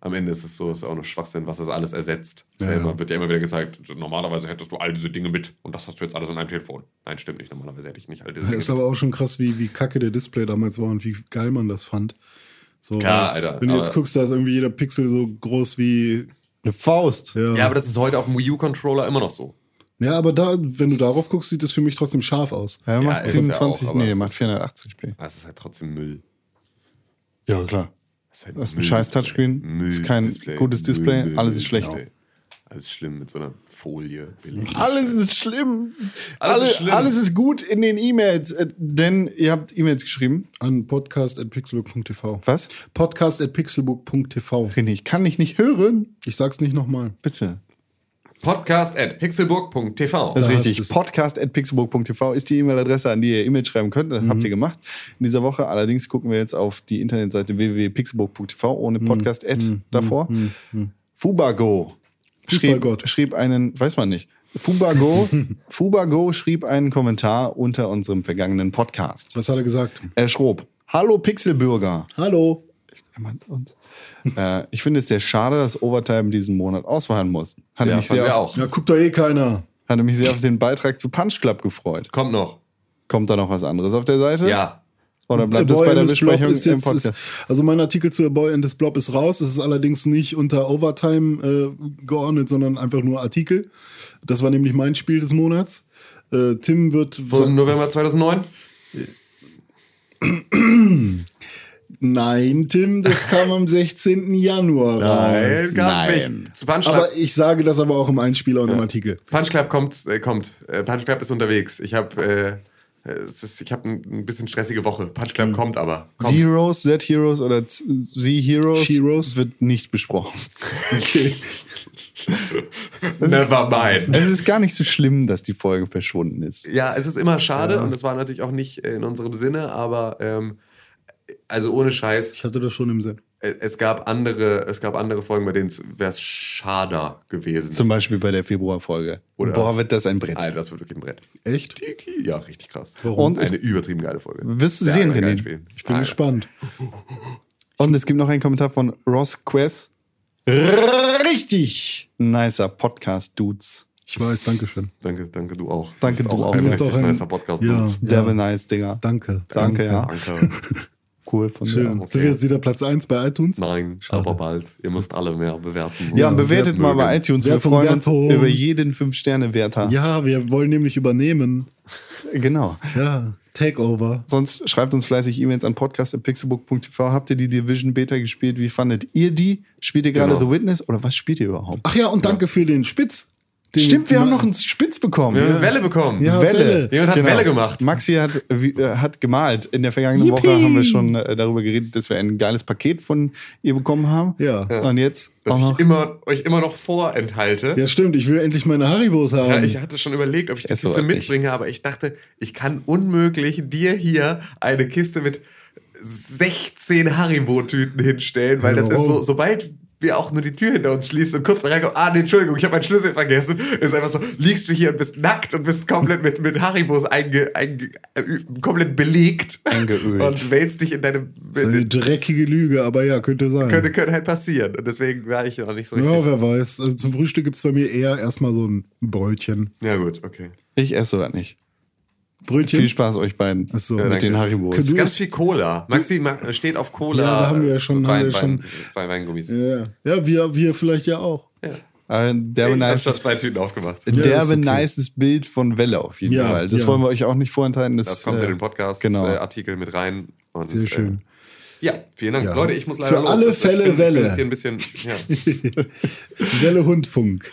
Am Ende ist es so, ist auch nur Schwachsinn, was das alles ersetzt. Das Ja, wird ja immer wieder gezeigt, normalerweise hättest du all diese Dinge mit und das hast du jetzt alles in einem Telefon. Nein, stimmt nicht. Normalerweise hätte ich nicht all diese Dinge ist mit. aber auch schon krass, wie, wie kacke der Display damals war und wie geil man das fand. So, Klar, Alter, Wenn du jetzt guckst, da ist irgendwie jeder Pixel so groß wie. Eine Faust. Ja, Ja, aber das ist heute auf dem Wii U-Controller immer noch so. ja, aber da, wenn du darauf guckst, sieht es für mich trotzdem scharf aus. Ja, macht ist es ja 27, auch, aber nee, es macht ist- 480p. Das ist halt trotzdem Müll. Ja, klar. Das ist, halt ist ein Müll- scheiß Touchscreen, Müll- ist kein gutes Display, alles ist schlecht. Alles schlimm mit so einer Folie. belegt. Alles ist schlimm. Alles ist Alle- schlimm. alles ist gut in den E-Mails, äh, denn ihr habt E-Mails geschrieben. An podcast.pixelbook.tv. Was? Podcast.pixelbook.tv. René, ich kann dich nicht hören. Ich sag's nicht nochmal. Bitte. Podcast at pixelburg.tv. Das ist richtig. du's. Podcast.pixelburg.tv ist die E-Mail-Adresse, an die ihr E-Mails schreiben könnt. Das habt ihr gemacht in dieser Woche. Allerdings gucken wir jetzt auf die Internetseite www.pixelburg.tv ohne Podcast-Ad davor. Fubago schrieb, Fußballgott. schrieb einen, weiß man nicht. Fubago, Fubago schrieb einen Kommentar unter unserem vergangenen Podcast. Was hat er gesagt? Er schrob, Hallo Pixelbürger. Hallo. Jemand uns. Äh, ich finde es sehr schade, dass Overtime diesen Monat ausfallen muss. Hatte, Ja, mich sehr wir auf, auch. Ja, guckt doch eh keiner. hatte mich sehr auf den Beitrag zu Punch Club gefreut. Kommt noch. Kommt da noch was anderes auf der Seite? Ja. Oder bleibt Boy bei der Besprechung ist im jetzt, Podcast? ist, also mein Artikel zu A Boy and his Blob ist raus. Es ist allerdings nicht unter Overtime äh, geordnet, sondern einfach nur Artikel. Das war nämlich mein Spiel des Monats. Äh, Tim wird. Vom November 2009? Nein, Tim, das kam am 16. Januar Nein, raus. gab's Nein. nicht. Zu Punch Club, Aber ich sage das aber auch im Einspieler und im Artikel. Punch Club kommt, äh, kommt. Äh, Punch Club ist unterwegs. Ich habe äh, es ist, ich habe ein, ein bisschen stressige Woche. Punch Club kommt aber. Kommt. Zeros, Z-Heroes oder Z-Heroes She-Ros? wird nicht besprochen. Okay. Never mind. Es ist gar nicht so schlimm, dass die Folge verschwunden ist. Ja, es ist immer schade und es war natürlich auch nicht in unserem Sinne, aber ähm, also ohne Scheiß, Ich hatte das schon im Sinn. äh, es gab andere, es gab andere Folgen, bei denen wäre es schader gewesen. Zum Beispiel bei der Februarfolge. Oder- Boah, wird das ein Brett. Alter, das wird wirklich ein Brett. Echt? Ja, richtig krass. Warum? Und Eine übertrieben geile Folge. Wirst du Sehr sehen, René. Ich bin Alter. gespannt. Und es gibt noch einen Kommentar von Ross Quest. Richtig nicer Podcast, Dudes. Ich weiß, Dankeschön. Danke, danke, du auch. Danke, bist du auch. Ein Du bist doch ein- nicer Podcast. Ja. Dudes. Devil nice, Digga. Danke. Danke, ja. Danke. Cool von Schön. dir. Sind wir jetzt wieder Platz 1 bei iTunes? Nein, aber bald. Ihr müsst alle mehr bewerten. Ja, und Ja, bewertet Wert mal bei iTunes. Wir Wertung, freuen uns Wertung. über jeden 5-Sterne-Werter. Ja, wir wollen nämlich übernehmen. Genau. Ja, Takeover. Sonst schreibt uns fleißig E-Mails an podcast.pixelbook.tv. Habt ihr die Division Beta gespielt? Wie fandet ihr die? Spielt ihr gerade Genau. The Witness oder was spielt ihr überhaupt? Ach ja, und danke für den Spitz. Den Stimmt, wir haben noch einen Spitz bekommen. Wir haben Welle bekommen. Ja, Welle. Welle. Jemand hat Welle gemacht. Maxi hat, äh, hat gemalt. In der vergangenen Yippie. Woche haben wir schon äh, darüber geredet, dass wir ein geiles Paket von ihr bekommen haben. Ja. Und jetzt noch, ich immer, euch immer noch vorenthalte. Ja, stimmt. Ich will endlich meine Haribos haben. Ja, ich hatte schon überlegt, ob ich die Kiste nicht. mitbringe, aber ich dachte, ich kann unmöglich dir hier eine Kiste mit 16 Haribo-Tüten hinstellen, weil das ist so, sobald wir auch nur die Tür hinter uns schließen und kurz reinkommen, ah, nee, Entschuldigung, ich habe meinen Schlüssel vergessen, ist einfach so, liegst du hier und bist nackt und bist komplett mit, mit Haribos einge, einge, äh, komplett belegt Eingeölt. und wälzt dich in deinem, das ist eine dreckige Lüge, aber ja, könnte sein. könnte, könnte halt passieren und deswegen war ich noch nicht so ja, richtig. wer weiß. Also zum Frühstück gibt es bei mir eher erstmal so ein Brötchen. Ja gut, okay. ich esse das nicht. Brötchen? Viel Spaß euch beiden Ach so. mit Ja, danke. den Haribos. Das ist ganz viel Cola. Maxi ma- steht auf Cola. Ja, da haben wir ja schon- Wein, wir schon- Wein, Wein, Weingummis. Ja, ja wir, wir vielleicht ja auch. Äh, der Ich habe nice, schon zwei Tüten aufgemacht. Ja, derbe okay. nices Bild von Welle auf jeden Ja, Fall. Das ja. wollen wir euch auch nicht vorenthalten. Das, Das kommt äh, in den Podcast Genau. äh, Artikel mit rein. Und, Sehr schön. Äh, ja, vielen Dank. Ja. Leute, ich muss leider Für los. alle Also, Fälle ich bin, Welle. Hier ein bisschen, ja. Welle Hundfunk.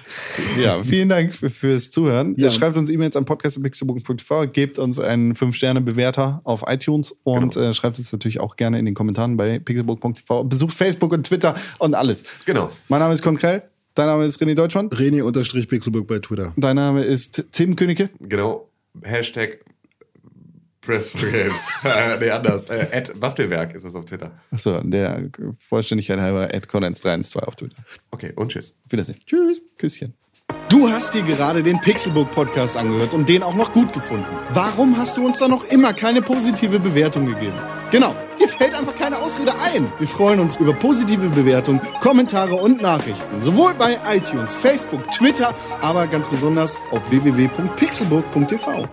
Ja, vielen Dank für, fürs Zuhören. Ja. Schreibt uns E-Mails an podcast.pixelbook.tv, gebt uns einen 5-Sterne-Bewerter auf iTunes und Genau. äh, schreibt uns natürlich auch gerne in den Kommentaren bei pixelbook.tv. Besucht Facebook und Twitter und alles. Genau. Mein Name ist Konkrell, dein Name ist René Deutschmann, René-Pixelburg bei Twitter. dein Name ist Tim Königke. Genau. Hashtag Press for Games. Äh, nee, anders. Äh, at Bastelwerk ist das auf Twitter. Achso, der Vollständigkeit halber at Condense312 auf Twitter. Okay, und tschüss. Auf Wiedersehen. Tschüss. Küsschen. Du hast dir gerade den Pixelbook Podcast angehört und den auch noch gut gefunden. Warum hast du uns da noch immer keine positive Bewertung gegeben? Genau, dir fällt einfach keine Ausrede ein. Wir freuen uns über positive Bewertungen, Kommentare und Nachrichten. Sowohl bei iTunes, Facebook, Twitter, aber ganz besonders auf www.pixelbook.tv.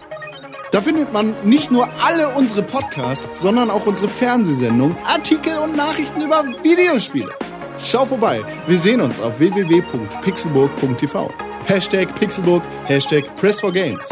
Da findet man nicht nur alle unsere Podcasts, sondern auch unsere Fernsehsendungen, Artikel und Nachrichten über Videospiele. Schau vorbei. Wir sehen uns auf www.pixelburg.tv. Hashtag Pixelburg, Hashtag Press for Games.